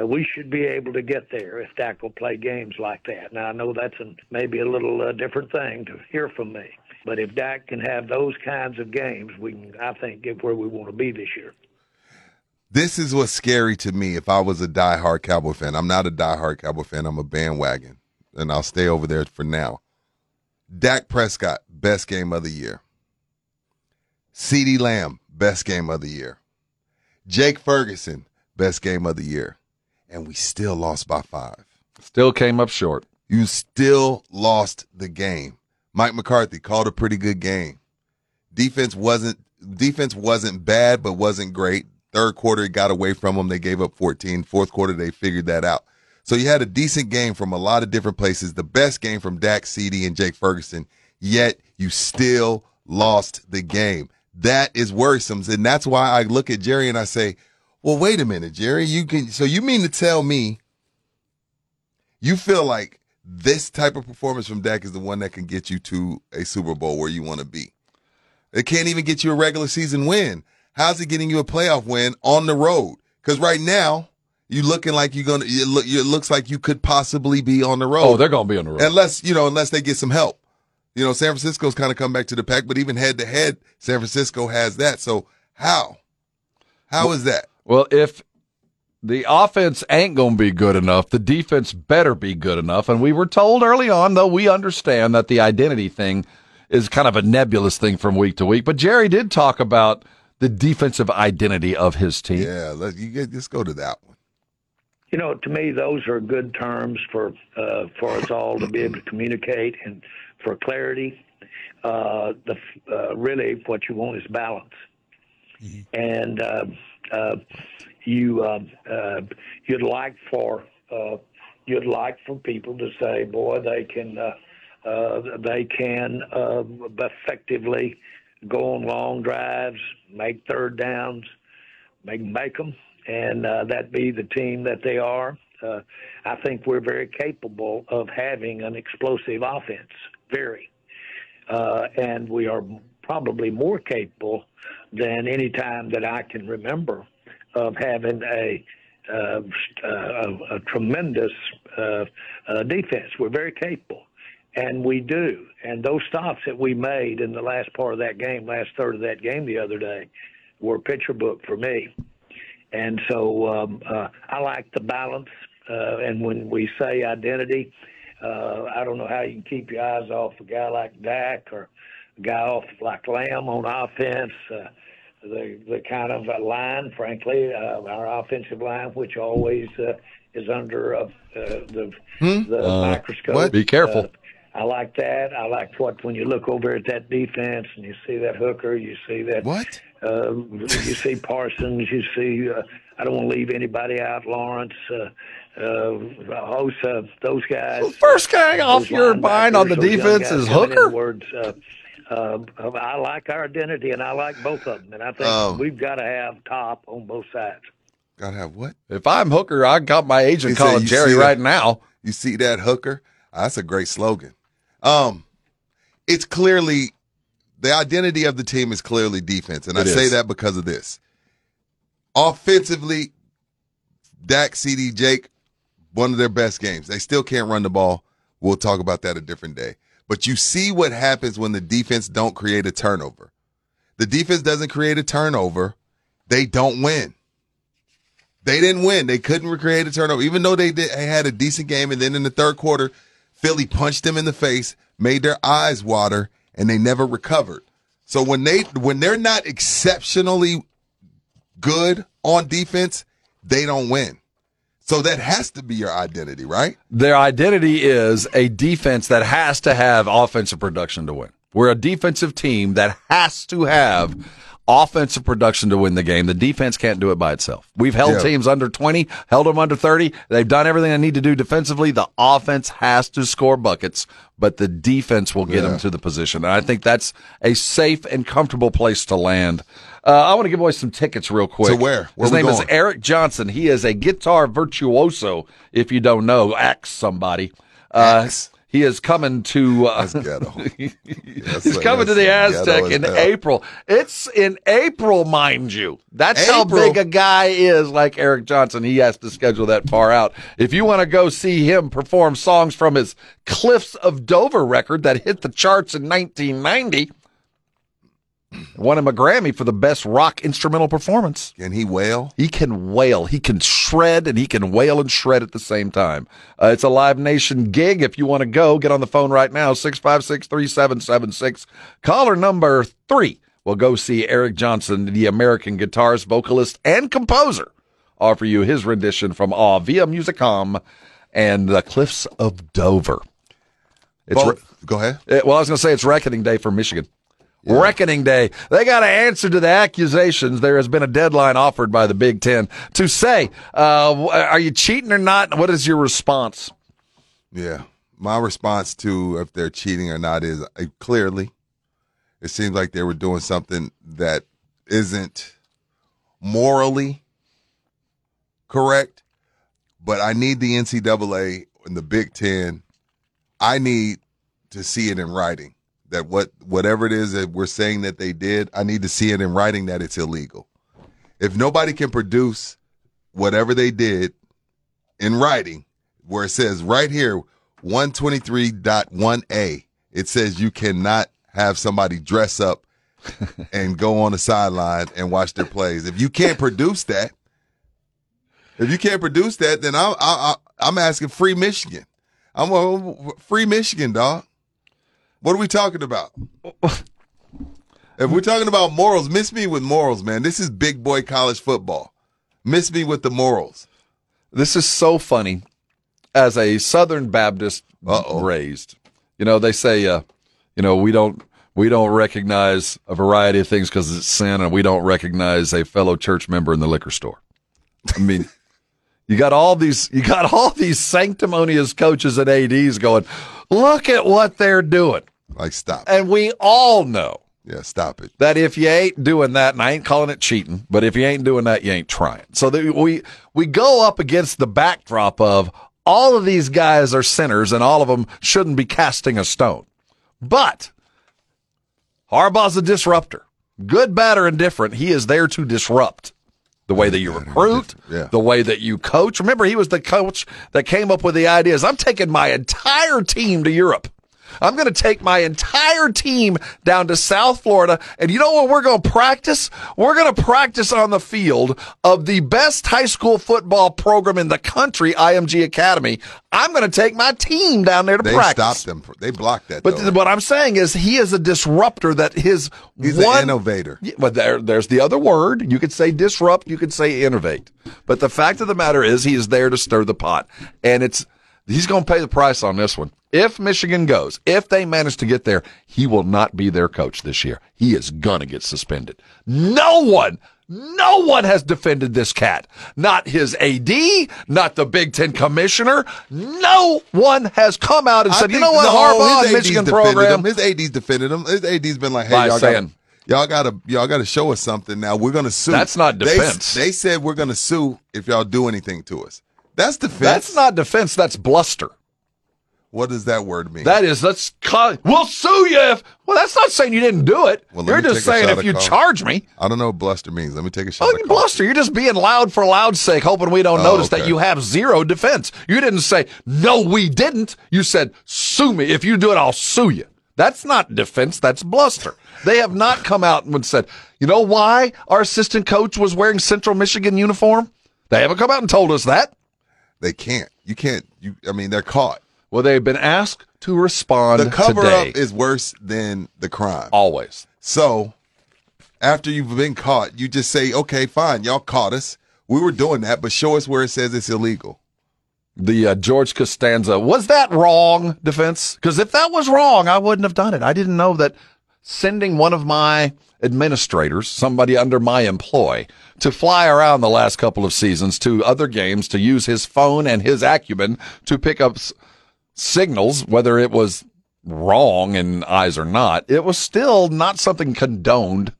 Uh, we should be able to get there if Dak will play games like that. Now I know that's an, maybe a little uh, different thing to hear from me, but if Dak can have those kinds of games, we can, I think, get where we want to be this year. This is what's scary to me. If I was a diehard Cowboy fan, I'm not a diehard Cowboy fan. I'm a bandwagon, and I'll stay over there for now. Dak Prescott, best game of the year. CeeDee Lamb, best game of the year. Jake Ferguson, best game of the year. And we still lost by five. Still came up short. You still lost the game. Mike McCarthy called a pretty good game. Defense wasn't defense wasn't bad, but wasn't great. Third quarter, it got away from them. They gave up 14. Fourth quarter, they figured that out. So you had a decent game from a lot of different places. The best game from Dak CeeDee and Jake Ferguson, yet you still lost the game. That is worrisome. And that's why I look at Jerry and I say, well, wait a minute, Jerry. You can, so you mean to tell me you feel like this type of performance from Dak is the one that can get you to a Super Bowl where you want to be? It can't even get you a regular season win. How's it getting you a playoff win on the road? Because right now, you looking like you're gonna. You look. It looks like you could possibly be on the road. Oh, they're gonna be on the road. unless you know, unless they get some help. You know, San Francisco's kind of come back to the pack, but even head to head, San Francisco has that. So how? How is that? Well, if the offense ain't going to be good enough, the defense better be good enough. And we were told early on, though we understand that the identity thing is kind of a nebulous thing from week to week. But Jerry did talk about the defensive identity of his team. Yeah, let's you get, let's go to that one. You know, to me, those are good terms for uh, for us all to be able to communicate and for clarity. Uh, the uh, really what you want is balance, and uh, uh, you um, uh, you'd like for uh, you'd like for people to say, boy, they can uh, uh, they can uh, effectively go on long drives, make third downs, make make them, and uh, that be the team that they are. Uh, I think we're very capable of having an explosive offense, very, uh, and we are probably more capable than any time that I can remember of having a uh, a, a tremendous uh, uh, defense. We're very capable, and we do. And those stops that we made in the last part of that game, last third of that game the other day, were picture book for me. And so um, uh, I like the balance. Uh, and when we say identity, uh, I don't know how you can keep your eyes off a guy like Dak or a guy off like Lamb on offense. Uh, the the kind of line, frankly, uh, our offensive line, which always uh, is under uh, uh, the Hmm? the Uh, microscope. what? Be careful. Uh, I like that. I like what when you look over at that defense and you see that hooker, you see that what uh, you see Parsons, you see. Uh, I don't want to leave anybody out. Lawrence, uh, uh, Osa, those guys. First guy off those your mind on the linebackers, those young defense guys is coming in, Hooker? Words, uh, uh, I like our identity and I like both of them, and I think Oh. we've got to have top on both sides. Gotta have what? If I'm Hooker, I got my agent He calling "You Jerry see that- right now. You see that hooker? That's a great slogan. Um, it's clearly the identity of the team is clearly defense, and I It say that because of this. Offensively, Dak, CeeDee, Jake, one of their best games. They still can't run the ball. We'll talk about that a different day. But you see what happens when the defense don't create a turnover. The defense doesn't create a turnover, they don't win. They didn't win. They couldn't recreate a turnover, even though they did. They had a decent game, and then in the third quarter, Philly punched them in the face, made their eyes water, and they never recovered. So when they when they're not exceptionally good on defense, they don't win. So that has to be your identity, right? Their identity is a defense that has to have offensive production to win. We're a defensive team that has to have offensive production to win the game. The defense can't do it by itself. We've held Yeah. teams under 20, held them under 30. They've done everything they need to do defensively. The offense has to score buckets, but the defense will get Yeah. them to the position. And I think that's a safe and comfortable place to land. Uh, I want to give away some tickets real quick. To where? Where His name is? Eric Johnson. He is a guitar virtuoso. If you don't know, axe somebody. Uh, he is coming to. Uh, he's coming to the Aztec in hell. April. It's in April, mind you. That's how big a guy is. Like Eric Johnson, he has to schedule that far out. If you want to go see him perform songs from his Cliffs of Dover record that hit the charts in 1990. Won him a Grammy for the best rock instrumental performance. Can he wail? He can wail. He can shred and he can wail and shred at the same time. Uh, it's a Live Nation gig. If you want to go, get on the phone right now, 656 3776. Caller number three We'll go see Eric Johnson, the American guitarist, vocalist, and composer, offer you his rendition from Awe via Musicom and the Cliffs of Dover. It's Both. Go ahead. uh, well, I was going to say it's Reckoning Day for Michigan. Reckoning day. They got to answer to the accusations. There has been a deadline offered by the Big Ten to say, uh, are you cheating or not? What is your response? Yeah. My response to if they're cheating or not is uh, clearly, it seems like they were doing something that isn't morally correct. But I need the NCAA and the Big Ten. I need to see it in writing that what whatever it is that we're saying that they did, I need to see it in writing that it's illegal. If nobody can produce whatever they did in writing, where it says right here, 123.1a, it says you cannot have somebody dress up and go on the sideline and watch their plays. If you can't produce that, if you can't produce that, then I'm I, I, I'm asking free Michigan. I'm a free Michigan, dog. What are we talking about? if we're talking about morals, miss me with morals, man. This is big boy college football. Miss me with the morals. This is so funny. As a Southern Baptist raised, you know, they say, uh, you know, we don't we don't recognize a variety of things because it's sin, and we don't recognize a fellow church member in the liquor store. I mean, you got all these you got all these sanctimonious coaches and ads going, look at what they're doing. Like stop. And we all know Yeah, stop it. that if you ain't doing that, and I ain't calling it cheating, but if you ain't doing that, you ain't trying. So that we we go up against the backdrop of all of these guys are sinners, and all of them shouldn't be casting a stone. But Harbaugh's a disruptor, good, bad, or indifferent. He is there to disrupt the way that you recruit, Yeah. the way that you coach. Remember, he was the coach that came up with the ideas. I'm taking my entire team to Europe. I'm going to take my entire team down to South Florida. And you know what we're going to practice? We're going to practice on the field of the best high school football program in the country, IMG Academy. I'm going to take my team down there to They practice. stopped them. They blocked that. But though. th- what I'm saying is he is a disruptor that his He's one an innovator. But there, there's the other word. You could say disrupt. You could say innovate. But the fact of the matter is, he is there to stir the pot, and it's he's going to pay the price on this one. If Michigan goes, if they manage to get there, he will not be their coach this year. He is going to get suspended. No one. No one has defended this cat. Not his AD, not the Big Ten commissioner. No one has come out and I said, you know what, no, Harbaugh Michigan program. Him. His AD's defended him. His AD's been like, "Hey, By y'all saying- got y'all got to y'all got to show us something now. We're going to sue." That's not They- defense. They, said we're going to sue if y'all do anything to us. That's defense. That's not defense. That's bluster. What does that word mean? That is, let's call, we'll sue you if, well, that's not saying you didn't do it. Well, You're just saying if you coffee. charge me, I don't know what bluster means. Let me take a shot. oh, you coffee. bluster. You're just being loud for loud's sake, hoping we don't Oh, notice that you have zero defense. You didn't say, no, we didn't. You said, sue me. If you do it, I'll sue you. That's not defense. That's bluster. They have not come out and said, you know why our assistant coach was wearing Central Michigan uniform? They haven't come out and told us that. They can't. You can't. You. I mean, they're caught. Well, they've been asked to respond The cover today. up is worse than the crime. Always. So, after you've been caught, you just say, "Okay, fine, y'all caught us. We were doing that, but show us where it says it's illegal." the uh, George Costanza. Was that wrong defense? Because if that was wrong, I wouldn't have done it. I didn't know that sending one of my administrators, somebody under my employ, to fly around the last couple of seasons to other games to use his phone and his acumen to pick up s- signals, whether it was wrong in eyes or not, it was still not something condoned.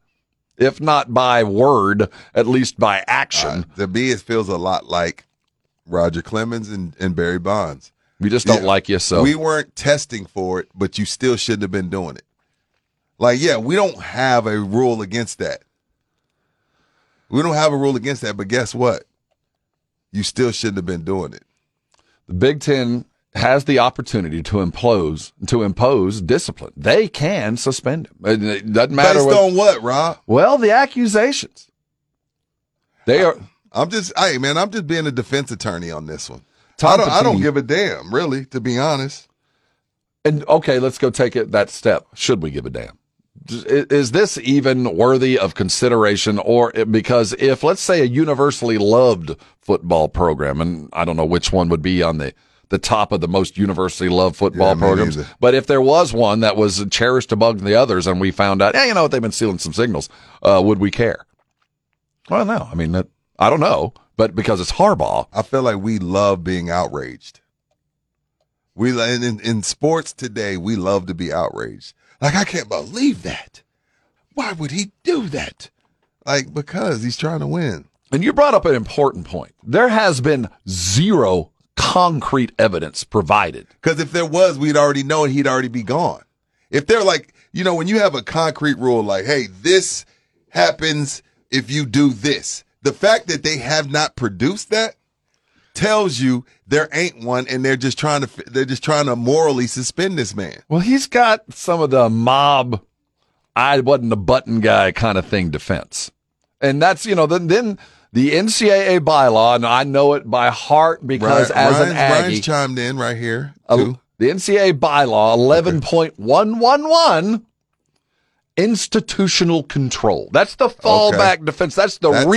If not by word, at least by action. Uh, to me, it feels a lot like Roger Clemens and, and Barry Bonds. we just don't Yeah. like you, so we weren't testing for it, but you still shouldn't have been doing it. Like, yeah, we don't have a rule against that. We don't have a rule against that, but guess what? You still shouldn't have been doing it. the Big Ten has the opportunity to impose to impose discipline. They can suspend him. It doesn't matter Based what. on what, Rob? well, the accusations. They are. I'm just, hey man, I'm just being a defense attorney on this one. I don't, I don't give a damn, really, to be honest. And okay, let's go take it that step. Should we give a damn? Is is this even worthy of consideration? Or because if let's say a universally loved football program, and I don't know which one would be on the the top of the most universally loved football Yeah, programs. neither. But if there was one that was cherished among the others, and we found out, hey, you know what, they've been stealing some signals, uh, would we care? Well, no. I mean, that, I don't know, but because it's Harbaugh, I feel like we love being outraged. We in, in sports today, we love to be outraged. Like I can't believe that. Why would he do that? Like because he's trying to win. And you brought up an important point. There has been zero concrete evidence provided. Because if there was, we'd already know and he'd already be gone. If they're like, you know, when you have a concrete rule like, hey, this happens if you do this, the fact that they have not produced that tells you there ain't one and they're just trying to they're just trying to morally suspend this man. Well, he's got some of the mob, I wasn't a button guy kind of thing defense. And that's, you know, then, then the NCAA bylaw, and I know it by heart because Ryan- as an Ryan's- Aggie, Ryan's chimed in right here. uh, the NCAA bylaw 11.111 institutional control. That's the fallback defense. That's the That too.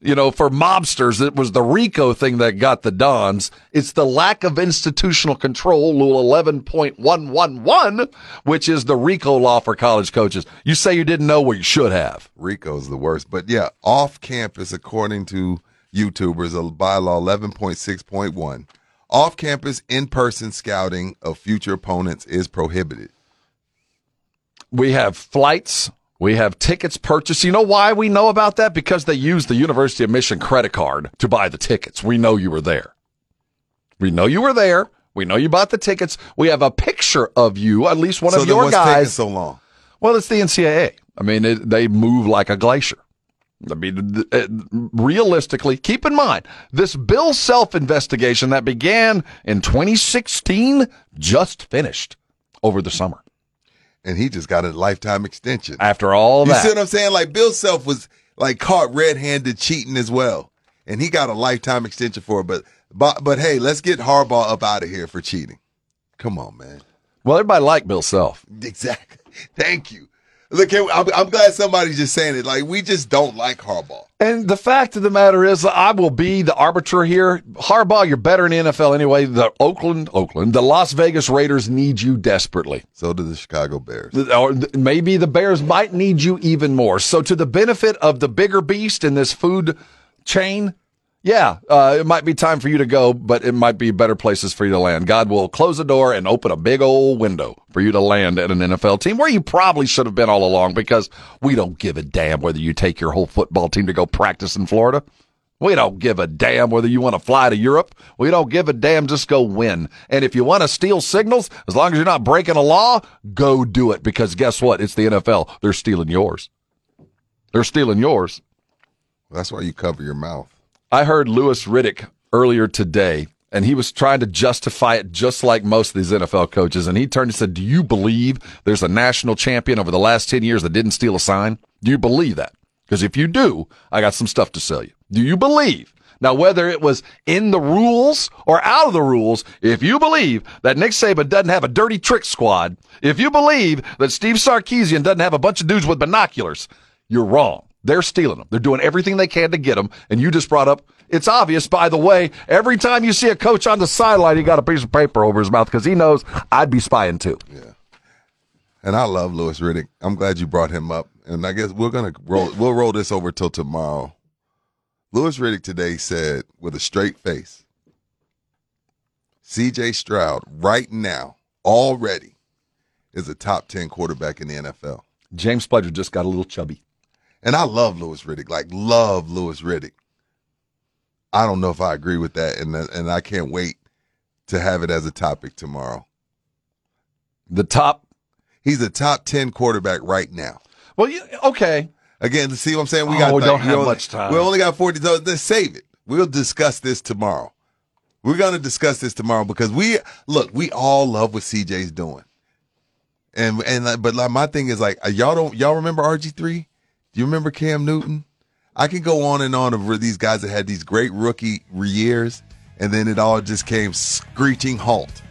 You know, for mobsters. It was the RICO thing that got the Dons. It's the lack of institutional control, Rule 11.111, which is the RICO law for college coaches. You say you didn't know what you should have. Rico's the worst. But yeah, off campus, according to YouTubers, a bylaw 11.6.1, off campus in person scouting of future opponents is prohibited. We have flights. We have tickets purchased. You know why we know about that? Because they used the University of Michigan credit card to buy the tickets. We know you were there. We know you were there. We know you bought the tickets. We have a picture of you, at least one so of your guys. so long? Well, it's the NCAA. I mean, it, they move like a glacier. I mean, realistically, keep in mind this Bill Self investigation that began in 2016 just finished over the summer. And he just got a lifetime extension. After all you that, see what I'm saying? Like Bill Self was like caught red-handed cheating as well, and he got a lifetime extension for it. But but but hey, let's get Harbaugh up out of here for cheating. Come on, man. well, everybody liked Bill Self. Exactly. Thank you. Look, I'm, I'm glad somebody's just saying it. Like we just don't like Harbaugh. And the fact of the matter is, I will be the arbiter here. Harbaugh, you're better in the NFL anyway. The Oakland, Oakland, the Las Vegas Raiders need you desperately. So do the Chicago Bears. Or maybe the Bears might need you even more. So, to the benefit of the bigger beast in this food chain, yeah, uh, it might be time for you to go, but it might be better places for you to land. God will close the door and open a big old window for you to land at an NFL team where you probably should have been all along because we don't give a damn whether you take your whole football team to go practice in Florida. We don't give a damn whether you want to fly to Europe. We don't give a damn. Just go win. And if you want to steal signals, as long as you're not breaking a law, go do it because guess what? It's the NFL. They're stealing yours. They're stealing yours. That's why you cover your mouth. I heard Louis Riddick earlier today, and he was trying to justify it just like most of these NFL coaches. And he turned and said, Do you believe there's a national champion over the last 10 years that didn't steal a sign? Do you believe that? Because if you do, I got some stuff to sell you. Do you believe? Now, whether it was in the rules or out of the rules, if you believe that Nick Saban doesn't have a dirty trick squad, if you believe that Steve Sarkisian doesn't have a bunch of dudes with binoculars, you're wrong. They're stealing them. They're doing everything they can to get them. And you just brought up, it's obvious, by the way, every time you see a coach on the sideline, he got a piece of paper over his mouth because he knows I'd be spying too. Yeah. And I love Louis Riddick. I'm glad you brought him up. And I guess we're gonna roll we'll roll this over till tomorrow. Louis Riddick today said with a straight face, CJ Stroud right now already is a top ten quarterback in the NFL. James Pledger just got a little chubby. And I love Louis Riddick, like love Louis Riddick. I don't know if I agree with that, and and I can't wait to have it as a topic tomorrow. The top, he's a top ten quarterback right now. Well, you, okay. Again, see what I'm saying? We Oh, got we don't have only- much time. We only got 40. So let's save it. We'll discuss this tomorrow. We're going to discuss this tomorrow because we look. We all love what CJ's doing, and and but like my thing is like y'all don't y'all remember RG three? Do you remember Cam Newton? I can go on and on of these guys that had these great rookie years, and then it all just came screeching halt.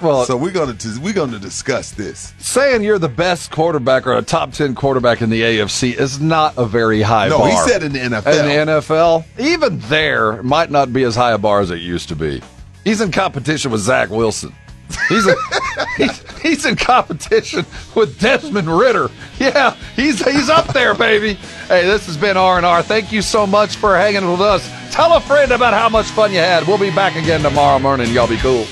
Well, so we're gonna we're gonna discuss this. Saying you're the best quarterback or a top 10 quarterback in the AFC is not a very high No, bar. No, he said in the NFL. In the NFL, even there, might not be as high a bar as it used to be. He's in competition with Zach Wilson. He's, a, he's he's in competition with Desmond Ridder. Yeah, he's he's up there, baby. Hey, this has been R and R. Thank you so much for hanging with us. Tell a friend about how much fun you had. We'll be back again tomorrow morning. Y'all be cool.